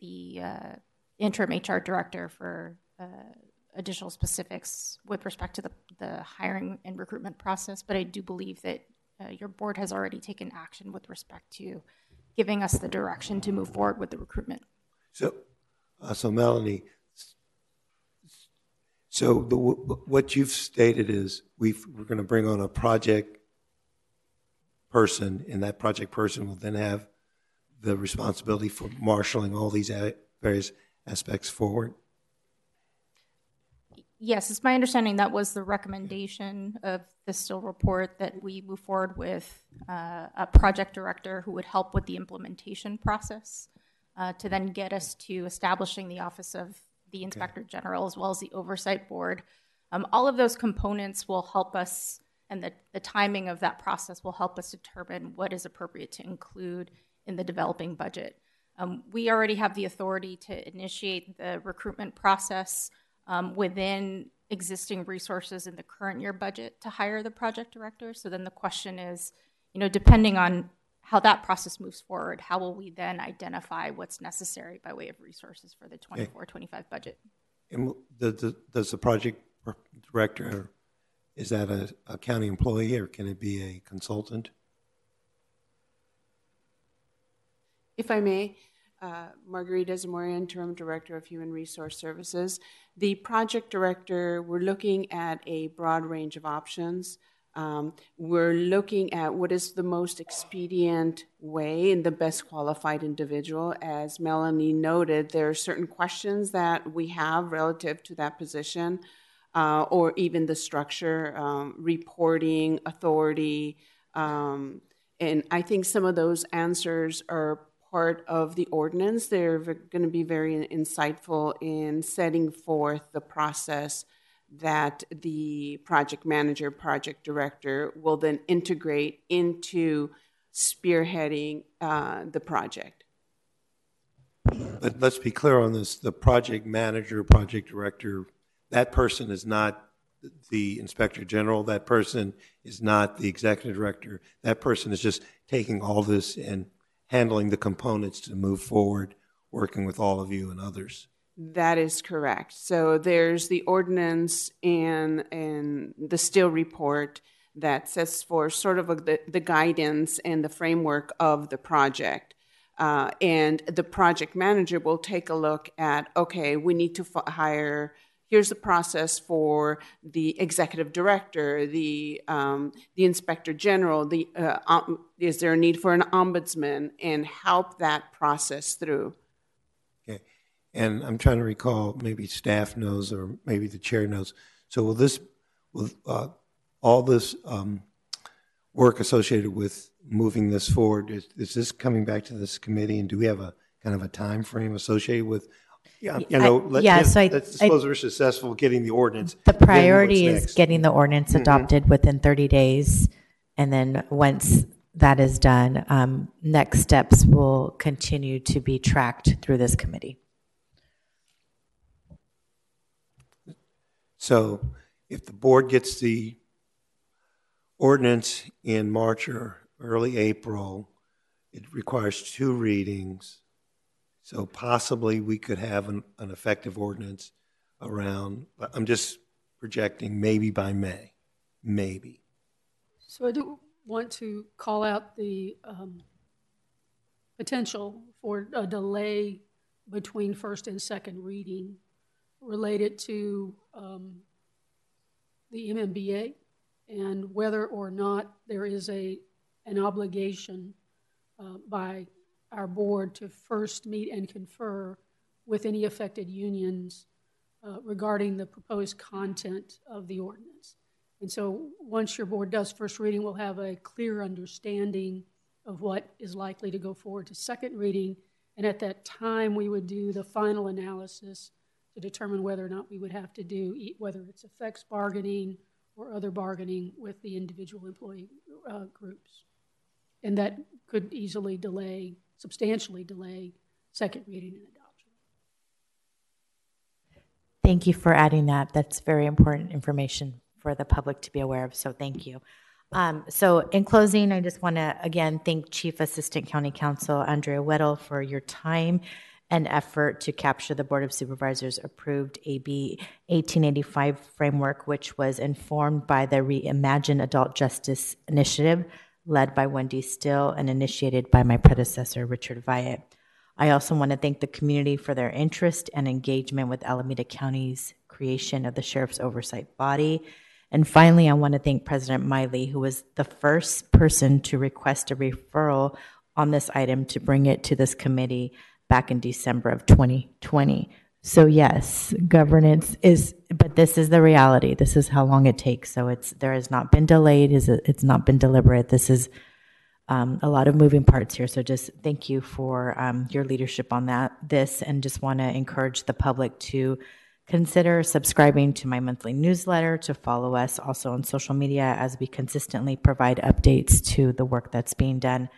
the uh, interim HR director for uh, additional specifics with respect to the, the hiring and recruitment process, but I do believe that uh, your board has already taken action with respect to giving us the direction to move forward with the recruitment. So, uh, so Melanie, so the, what you've stated is we are going to bring on a project person, and that project person will then have the responsibility for marshaling all these various aspects forward? Yes, it's my understanding that was the recommendation of the Still report that we move forward with uh, a project director who would help with the implementation process uh, to then get us to establishing the Office of the Inspector okay. General as well as the Oversight Board. Um, all of those components will help us, and the, the timing of that process will help us determine what is appropriate to include in the developing budget. Um, we already have the authority to initiate the recruitment process um, within existing resources in the current year budget to hire the project director. So then the question is, you know, depending on how that process moves forward, how will we then identify what's necessary by way of resources for the 24 25 budget? And the, the, does the project director, is that a, a county employee or can it be a consultant? If I may, uh, Margarita Zamora, Interim Director of Human Resource Services. The project director, we're looking at a broad range of options. Um, we're looking at what is the most expedient way and the best qualified individual. As Melanie noted, there are certain questions that we have relative to that position, uh, or even the structure, um, reporting, authority. Um, and I think some of those answers are part of the ordinance. They're going to be very insightful in setting forth the process that the project manager, project director will then integrate into spearheading uh, the project. Let's be clear on this the project manager, project director, that person is not the inspector general, that person is not the executive director, that person is just taking all this and handling the components to move forward, working with all of you and others. That is correct. So there's the ordinance and and the Still report that sets for sort of a, the, the guidance and the framework of the project. Uh, and the project manager will take a look at okay, we need to f- hire here's the process for the executive director, the um, the inspector general. The uh, um, is there a need for an ombudsman, and help that process through. Okay, and I'm trying to recall. Maybe staff knows, or maybe the chair knows. So will this, will uh, all this um, work associated with moving this forward? Is, is this coming back to this committee, and do we have a kind of a time frame associated with yeah, you know, let, yeah, so I- let's suppose we're successful getting the ordinance. The then what's priority is next? getting the ordinance Mhm. adopted within 30 days. And then once that is done, um, next steps will continue to be tracked through this committee. So if the board gets the ordinance in March or early April, it requires two readings. So possibly we could have an, an effective ordinance around, I'm just projecting maybe by May, maybe. So I do want to call out the um, potential for a delay between first and second reading related to um, the MMBA and whether or not there is a an obligation uh, by our board to first meet and confer with any affected unions uh, regarding the proposed content of the ordinance. And so once your board does first reading, we'll have a clear understanding of what is likely to go forward to second reading. And at that time, we would do the final analysis to determine whether or not we would have to do, whether it's effects bargaining or other bargaining with the individual employee uh, groups. And that could easily delay, substantially delay, second reading and adoption. Thank you for adding that. That's very important information for the public to be aware of, so thank you. Um, so in closing, I just want to again thank Chief Assistant County Counsel Andrea Weddle for your time and effort to capture the Board of Supervisors approved AB 1885 framework, which was informed by the Reimagine Adult Justice Initiative led by Wendy Still and initiated by my predecessor, Richard Valle. I also want to thank the community for their interest and engagement with Alameda County's creation of the Sheriff's Oversight Body. And finally, I want to thank President Miley, who was the first person to request a referral on this item to bring it to this committee back in December of 2020. So yes, governance is, but this is the reality. This is how long it takes. So it's there has not been delayed. Is it's not been deliberate. This is um, a lot of moving parts here. So just thank you for um, your leadership on that. This and just want to encourage the public to consider subscribing to my monthly newsletter to follow us also on social media as we consistently provide updates to the work that's being done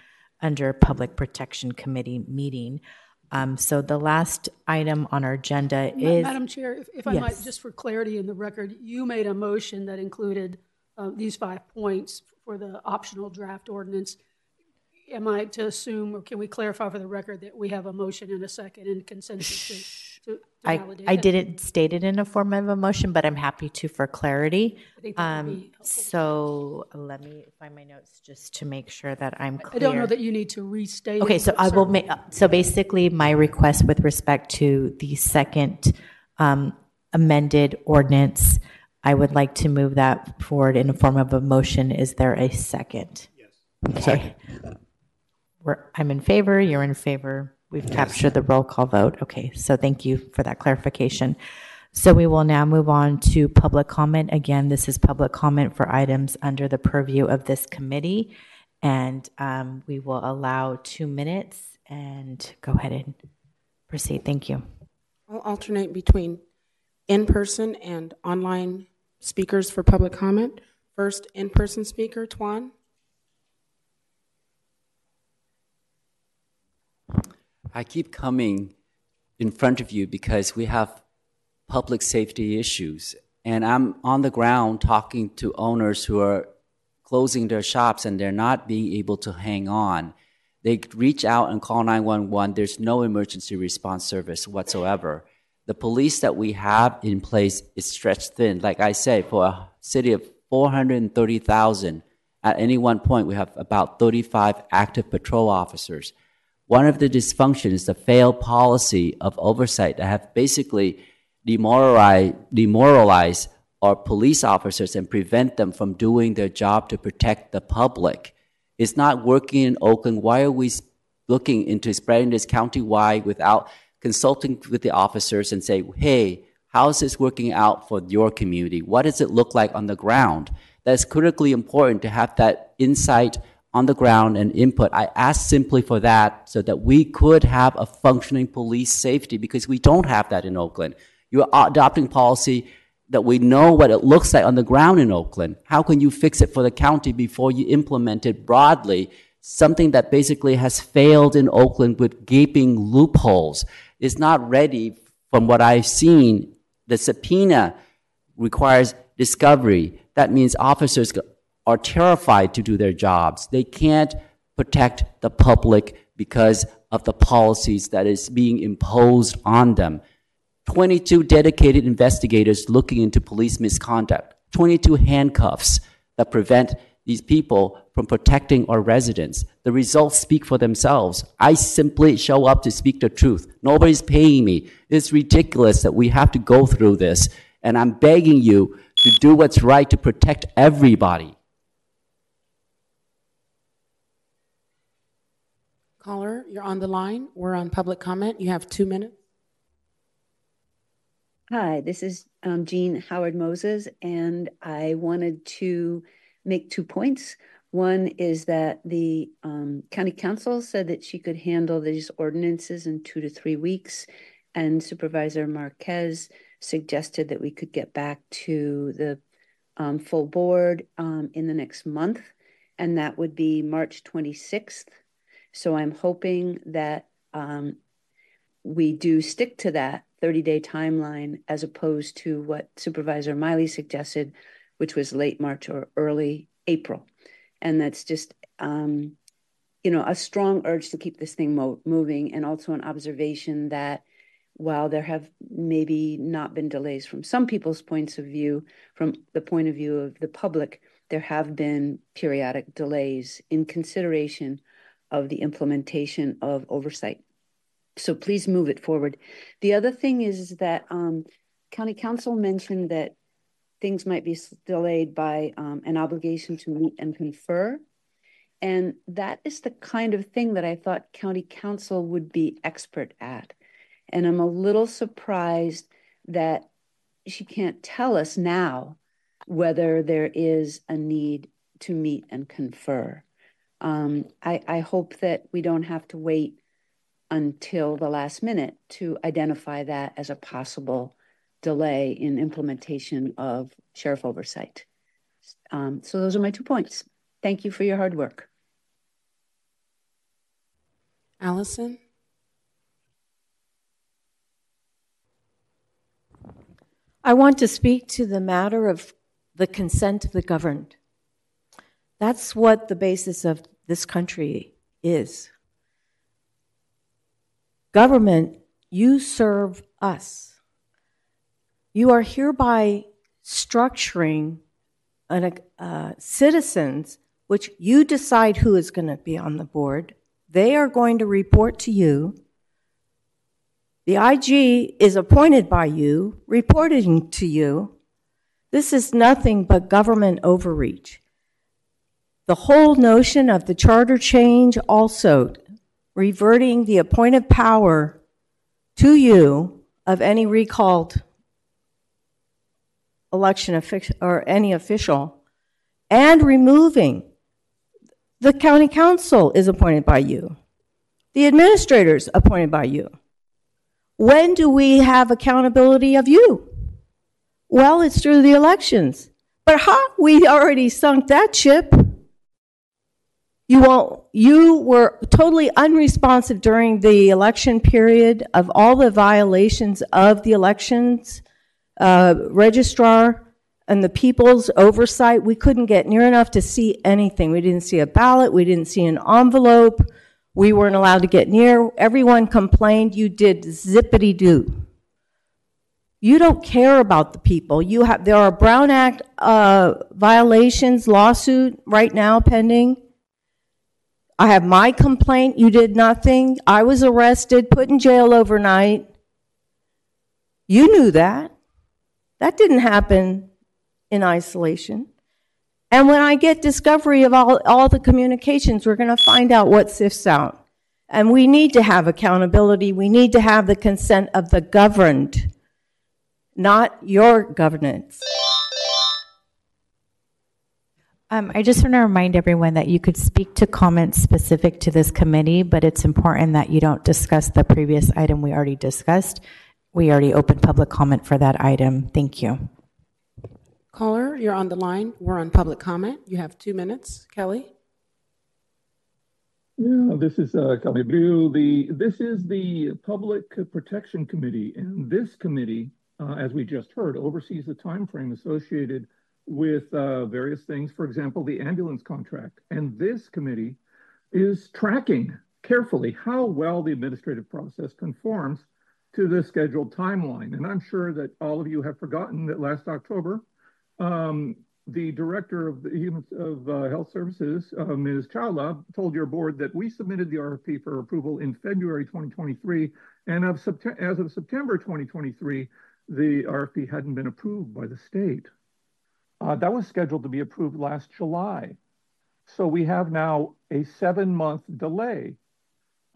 under Public Protection Committee meeting. Um, so the last item on our agenda is. Madam Chair, if, if I Yes. might, just for clarity in the record, you made a motion that included uh, these five points for the optional draft ordinance. Am I to assume, or can we clarify for the record that we have a motion and a second and consensus to, to, to I, validate I that? didn't state it in a form of a motion, but I'm happy to for clarity. I think that would Um, so let me find my notes just to make sure that I'm clear. I don't know that you need to restate. Okay, it, so but I will make, so basically, my request with respect to the second um, amended ordinance, I would like to move that forward in a form of a motion. Is there a second? Yes. Okay. We're, I'm in favor, you're in favor. We've captured the roll call vote. Okay, so thank you for that clarification. So we will now move on to public comment. Again, this is public comment for items under the purview of this committee. And um, we will allow two minutes and go ahead and proceed. Thank you. I'll alternate between in-person and online speakers for public comment. First, in-person speaker, Tuan. I keep coming in front of you because we have public safety issues. And I'm on the ground talking to owners who are closing their shops and they're not being able to hang on. They reach out and call 911. There's no emergency response service whatsoever. The police that we have in place is stretched thin. Like I say, for a city of 430,000, at any one point, we have about 35 active patrol officers. One of the dysfunctions is the failed policy of oversight that have basically demoralized, demoralized our police officers and prevent them from doing their job to protect the public. It's not working in Oakland. Why are we looking into spreading this countywide without consulting with the officers and say, hey, how is this working out for your community? What does it look like on the ground? That's critically important to have that insight on the ground and input. I asked simply for that so that we could have a functioning police safety because we don't have that in Oakland. You're adopting policy that we know what it looks like on the ground in Oakland. How can you fix it for the county before you implement it broadly something that basically has failed in Oakland with gaping loopholes. It's not ready from what I've seen. The subpoena requires discovery. That means officers are terrified to do their jobs. They can't protect the public because of the policies that is being imposed on them. 22 dedicated investigators looking into police misconduct, 22 handcuffs that prevent these people from protecting our residents. The results speak for themselves. I simply show up to speak the truth. Nobody's paying me. It's ridiculous that we have to go through this. And I'm begging you to do what's right to protect everybody. Caller, you're on the line. We're on public comment. You have two minutes. Hi, this is um, Jean Howard Moses, and I wanted to make two points. One is that the um, county counsel said that she could handle these ordinances in two to three weeks, and Supervisor Marquez suggested that we could get back to the um, full board um, in the next month, and that would be March 26th. So I'm hoping that um, we do stick to that 30 day timeline as opposed to what Supervisor Miley suggested, which was late March or early April. And that's just, um, you know, a strong urge to keep this thing mo- moving and also an observation that while there have maybe not been delays from some people's points of view, from the point of view of the public, there have been periodic delays in consideration of the implementation of oversight. So please move it forward. The other thing is that um, County Counsel mentioned that things might be delayed by um, an obligation to meet and confer. And that is the kind of thing that I thought County Counsel would be expert at. And I'm a little surprised that she can't tell us now whether there is a need to meet and confer. Um, I, I hope that we don't have to wait until the last minute to identify that as a possible delay in implementation of sheriff oversight. Um, so those are my two points. Thank you for your hard work. Allison? I want to speak to the matter of the consent of the governed. That's what the basis of this country is. Government, you serve us. You are hereby structuring an, uh, citizens, which you decide who is going to be on the board. They are going to report to you. The IG is appointed by you, reporting to you. This is nothing but government overreach. The whole notion of the charter change also reverting the appointed power to you of any recalled election or any official and removing the county counsel is appointed by you. The administrators appointed by you. When do we have accountability of you? Well, it's through the elections. But how? We already sunk that ship. You you were totally unresponsive during the election period of all the violations of the elections uh, registrar and the people's oversight. We couldn't get near enough to see anything. We didn't see a ballot. We didn't see an envelope. We weren't allowed to get near. Everyone complained. You did zippity doo. You don't care about the people. You have there are Brown Act uh, violations lawsuit right now pending I have my complaint. You did nothing. I was arrested, put in jail overnight. You knew that. That didn't happen in isolation. And when I get discovery of all, all the communications, we're going to find out what sifts out. And we need to have accountability. We need to have the consent of the governed, not your governance. Um, I just want to remind everyone that you could speak to comments specific to this committee, but it's important that you don't discuss the previous item we already discussed. We already opened public comment for that item. Thank you. Caller, you're on the line. We're on public comment. You have two minutes. Kelly? Yeah, this is uh, Calibriu. The this is the Public Protection Committee, and this committee, uh, as we just heard, oversees the time frame associated with uh, various things. For example, the ambulance contract, and this committee is tracking carefully how well the administrative process conforms to the scheduled timeline. And I'm sure that all of you have forgotten that last October, um, the director of the of uh, Health Services, uh, Ms. Chawla, told your board that we submitted the RFP for approval in February 2023, and of as of September 2023, the RFP hadn't been approved by the state. Uh, that was scheduled to be approved last July. So we have now a seven-month delay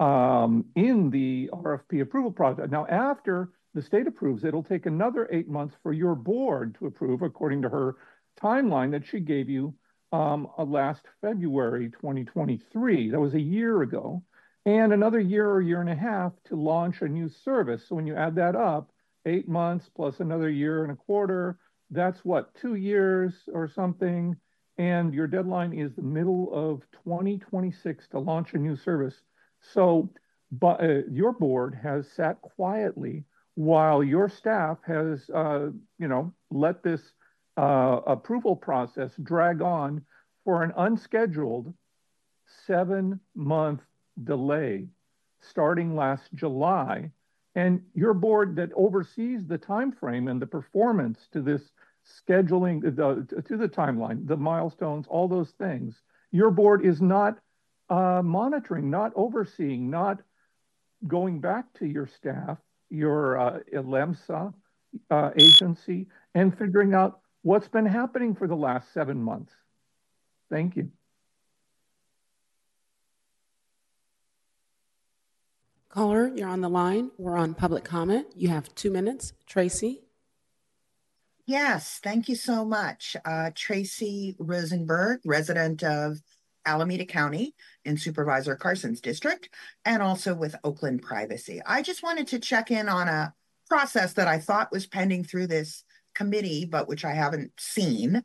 um, in the RFP approval process. Now, after the state approves, it'll take another eight months for your board to approve, according to her timeline that she gave you um, uh, last February 2023. That was a year ago. And another year or year and a half to launch a new service. So when you add that up, eight months plus another year and a quarter, that's what, two years or something. And your deadline is the middle of 2026 to launch a new service. So but, uh, your board has sat quietly while your staff has, uh, you know, let this uh, approval process drag on for an unscheduled seven-month delay starting last July. And your board that oversees the time frame and the performance to this scheduling, the, to the timeline, the milestones, all those things, your board is not uh, monitoring, not overseeing, not going back to your staff, your uh, uh, agency, and figuring out what's been happening for the last seven months. Thank you. Caller, you're on the line. We're on public comment. You have two minutes. Tracy. Yes, thank you so much. Uh, Tracy Rosenberg, resident of Alameda County in Supervisor Carson's district, and also with Oakland Privacy. I just wanted to check in on a process that I thought was pending through this committee, but which I haven't seen.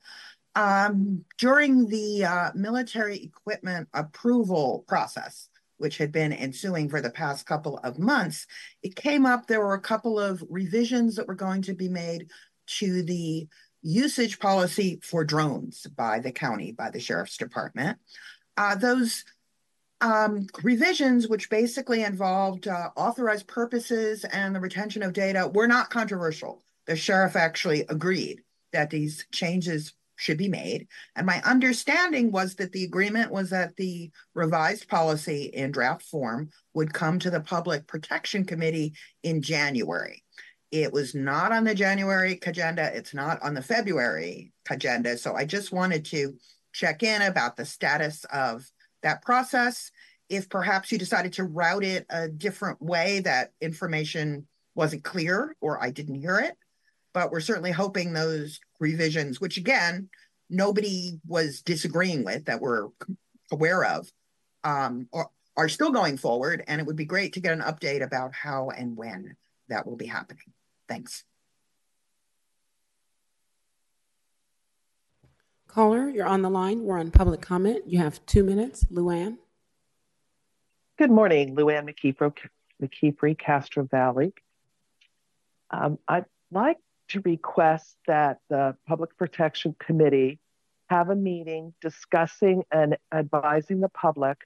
Um, during the uh, military equipment approval process, which had been ensuing for the past couple of months, it came up there were a couple of revisions that were going to be made to the usage policy for drones by the county, by the sheriff's department. Uh, those um, revisions, which basically involved uh, authorized purposes and the retention of data, were not controversial the sheriff actually agreed that these changes should be made. And my understanding was that the agreement was that the revised policy in draft form would come to the Public Protection Committee in January. It was not on the January agenda. It's not on the February agenda. So I just wanted to check in about the status of that process. If perhaps you decided to route it a different way, that information wasn't clear or I didn't hear it but we're certainly hoping those revisions, which again, nobody was disagreeing with that we're aware of, um, are, are still going forward. And it would be great to get an update about how and when that will be happening. Thanks. Caller, you're on the line. We're on public comment. You have two minutes. Luann. Good morning, Luann McKeefer, McKeefery, Castro Valley. Um, I'd like to request that the Public Protection Committee have a meeting discussing and advising the public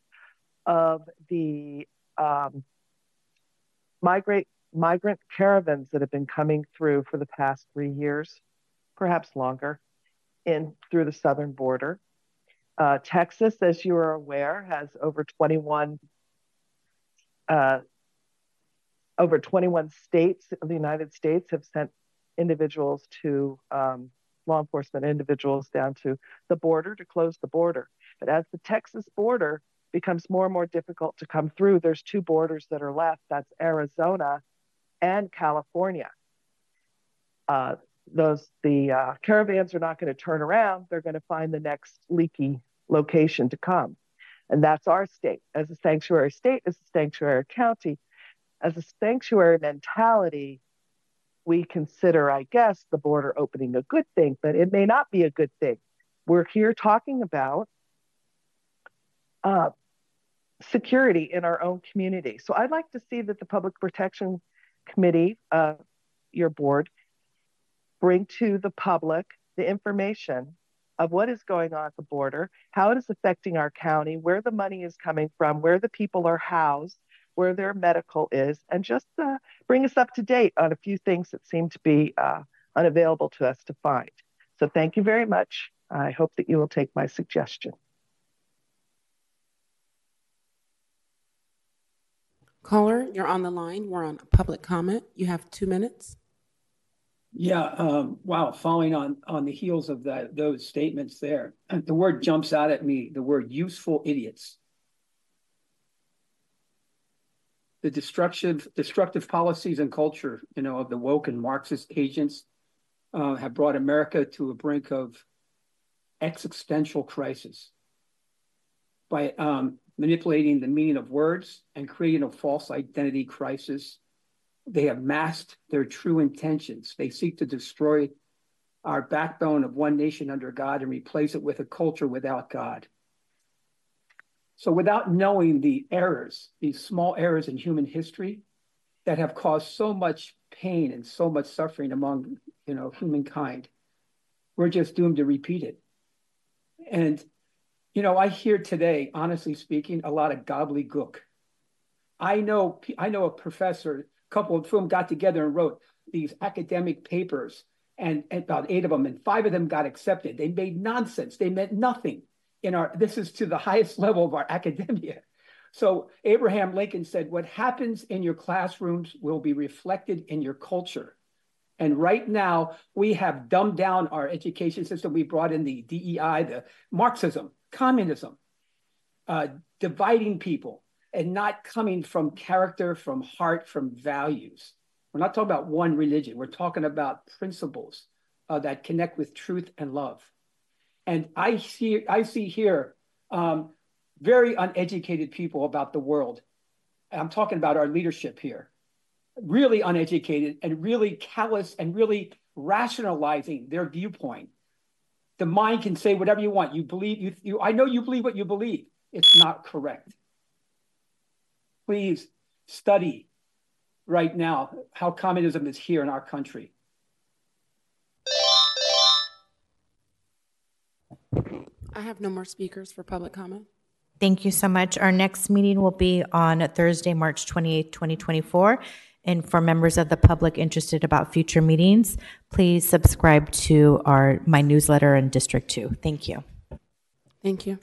of the um, migrate migrant caravans that have been coming through for the past three years, perhaps longer, in through the southern border. Uh, Texas, as you are aware, has over 21 uh, over 21 states of the United States have sent individuals to um, law enforcement individuals down to the border to close the border. But as the Texas border becomes more and more difficult to come through, there's two borders that are left. That's Arizona and California. Uh, those the uh, caravans are not going to turn around. They're going to find the next leaky location to come, and that's our state as a sanctuary state, as a sanctuary county, as a sanctuary mentality we consider, I guess, the border opening a good thing, but it may not be a good thing. We're here talking about uh, security in our own community. So I'd like to see that the Public Protection Committee, uh, your board, bring to the public the information of what is going on at the border, how it is affecting our county, where the money is coming from, where the people are housed, where their medical is, and just uh, bring us up to date on a few things that seem to be uh, unavailable to us to find. So thank you very much. I hope that you will take my suggestion. Caller, you're on the line. We're on public comment. You have two minutes. Yeah, um, wow, following on, on the heels of that, those statements there, the word jumps out at me, the word useful idiots. The destructive, destructive policies and culture, you know, of the woke and Marxist agents uh, have brought America to a brink of existential crisis by um, manipulating the meaning of words and creating a false identity crisis they have masked their true intentions. They seek to destroy our backbone of one nation under God and replace it with a culture without God. So, without knowing the errors, these small errors in human history that have caused so much pain and so much suffering among you know humankind, we're just doomed to repeat it. And you know, I hear today, honestly speaking, a lot of gobbledygook. I know I know a professor a couple of whom got together and wrote these academic papers, and, and about eight of them, and five of them got accepted. They made nonsense. They meant nothing. In our this is to the highest level of our academia. So Abraham Lincoln said, "What happens in your classrooms will be reflected in your culture." And right now, we have dumbed down our education system. We brought in the DEI, the Marxism, communism, uh, dividing people and not coming from character, from heart, from values. We're not talking about one religion. We're talking about principles uh, that connect with truth and love. And I see, I see here um, very uneducated people about the world. I'm talking about our leadership here, really uneducated and really callous and really rationalizing their viewpoint. The mind can say whatever you want. You believe you, you I know you believe what you believe. It's not correct please study right now how communism is here in our country. I have no more speakers for public comment. Thank you so much. Our next meeting will be on Thursday, March 28, 2024. And for members of the public interested about future meetings, please subscribe to our my newsletter in District 2. Thank you. Thank you.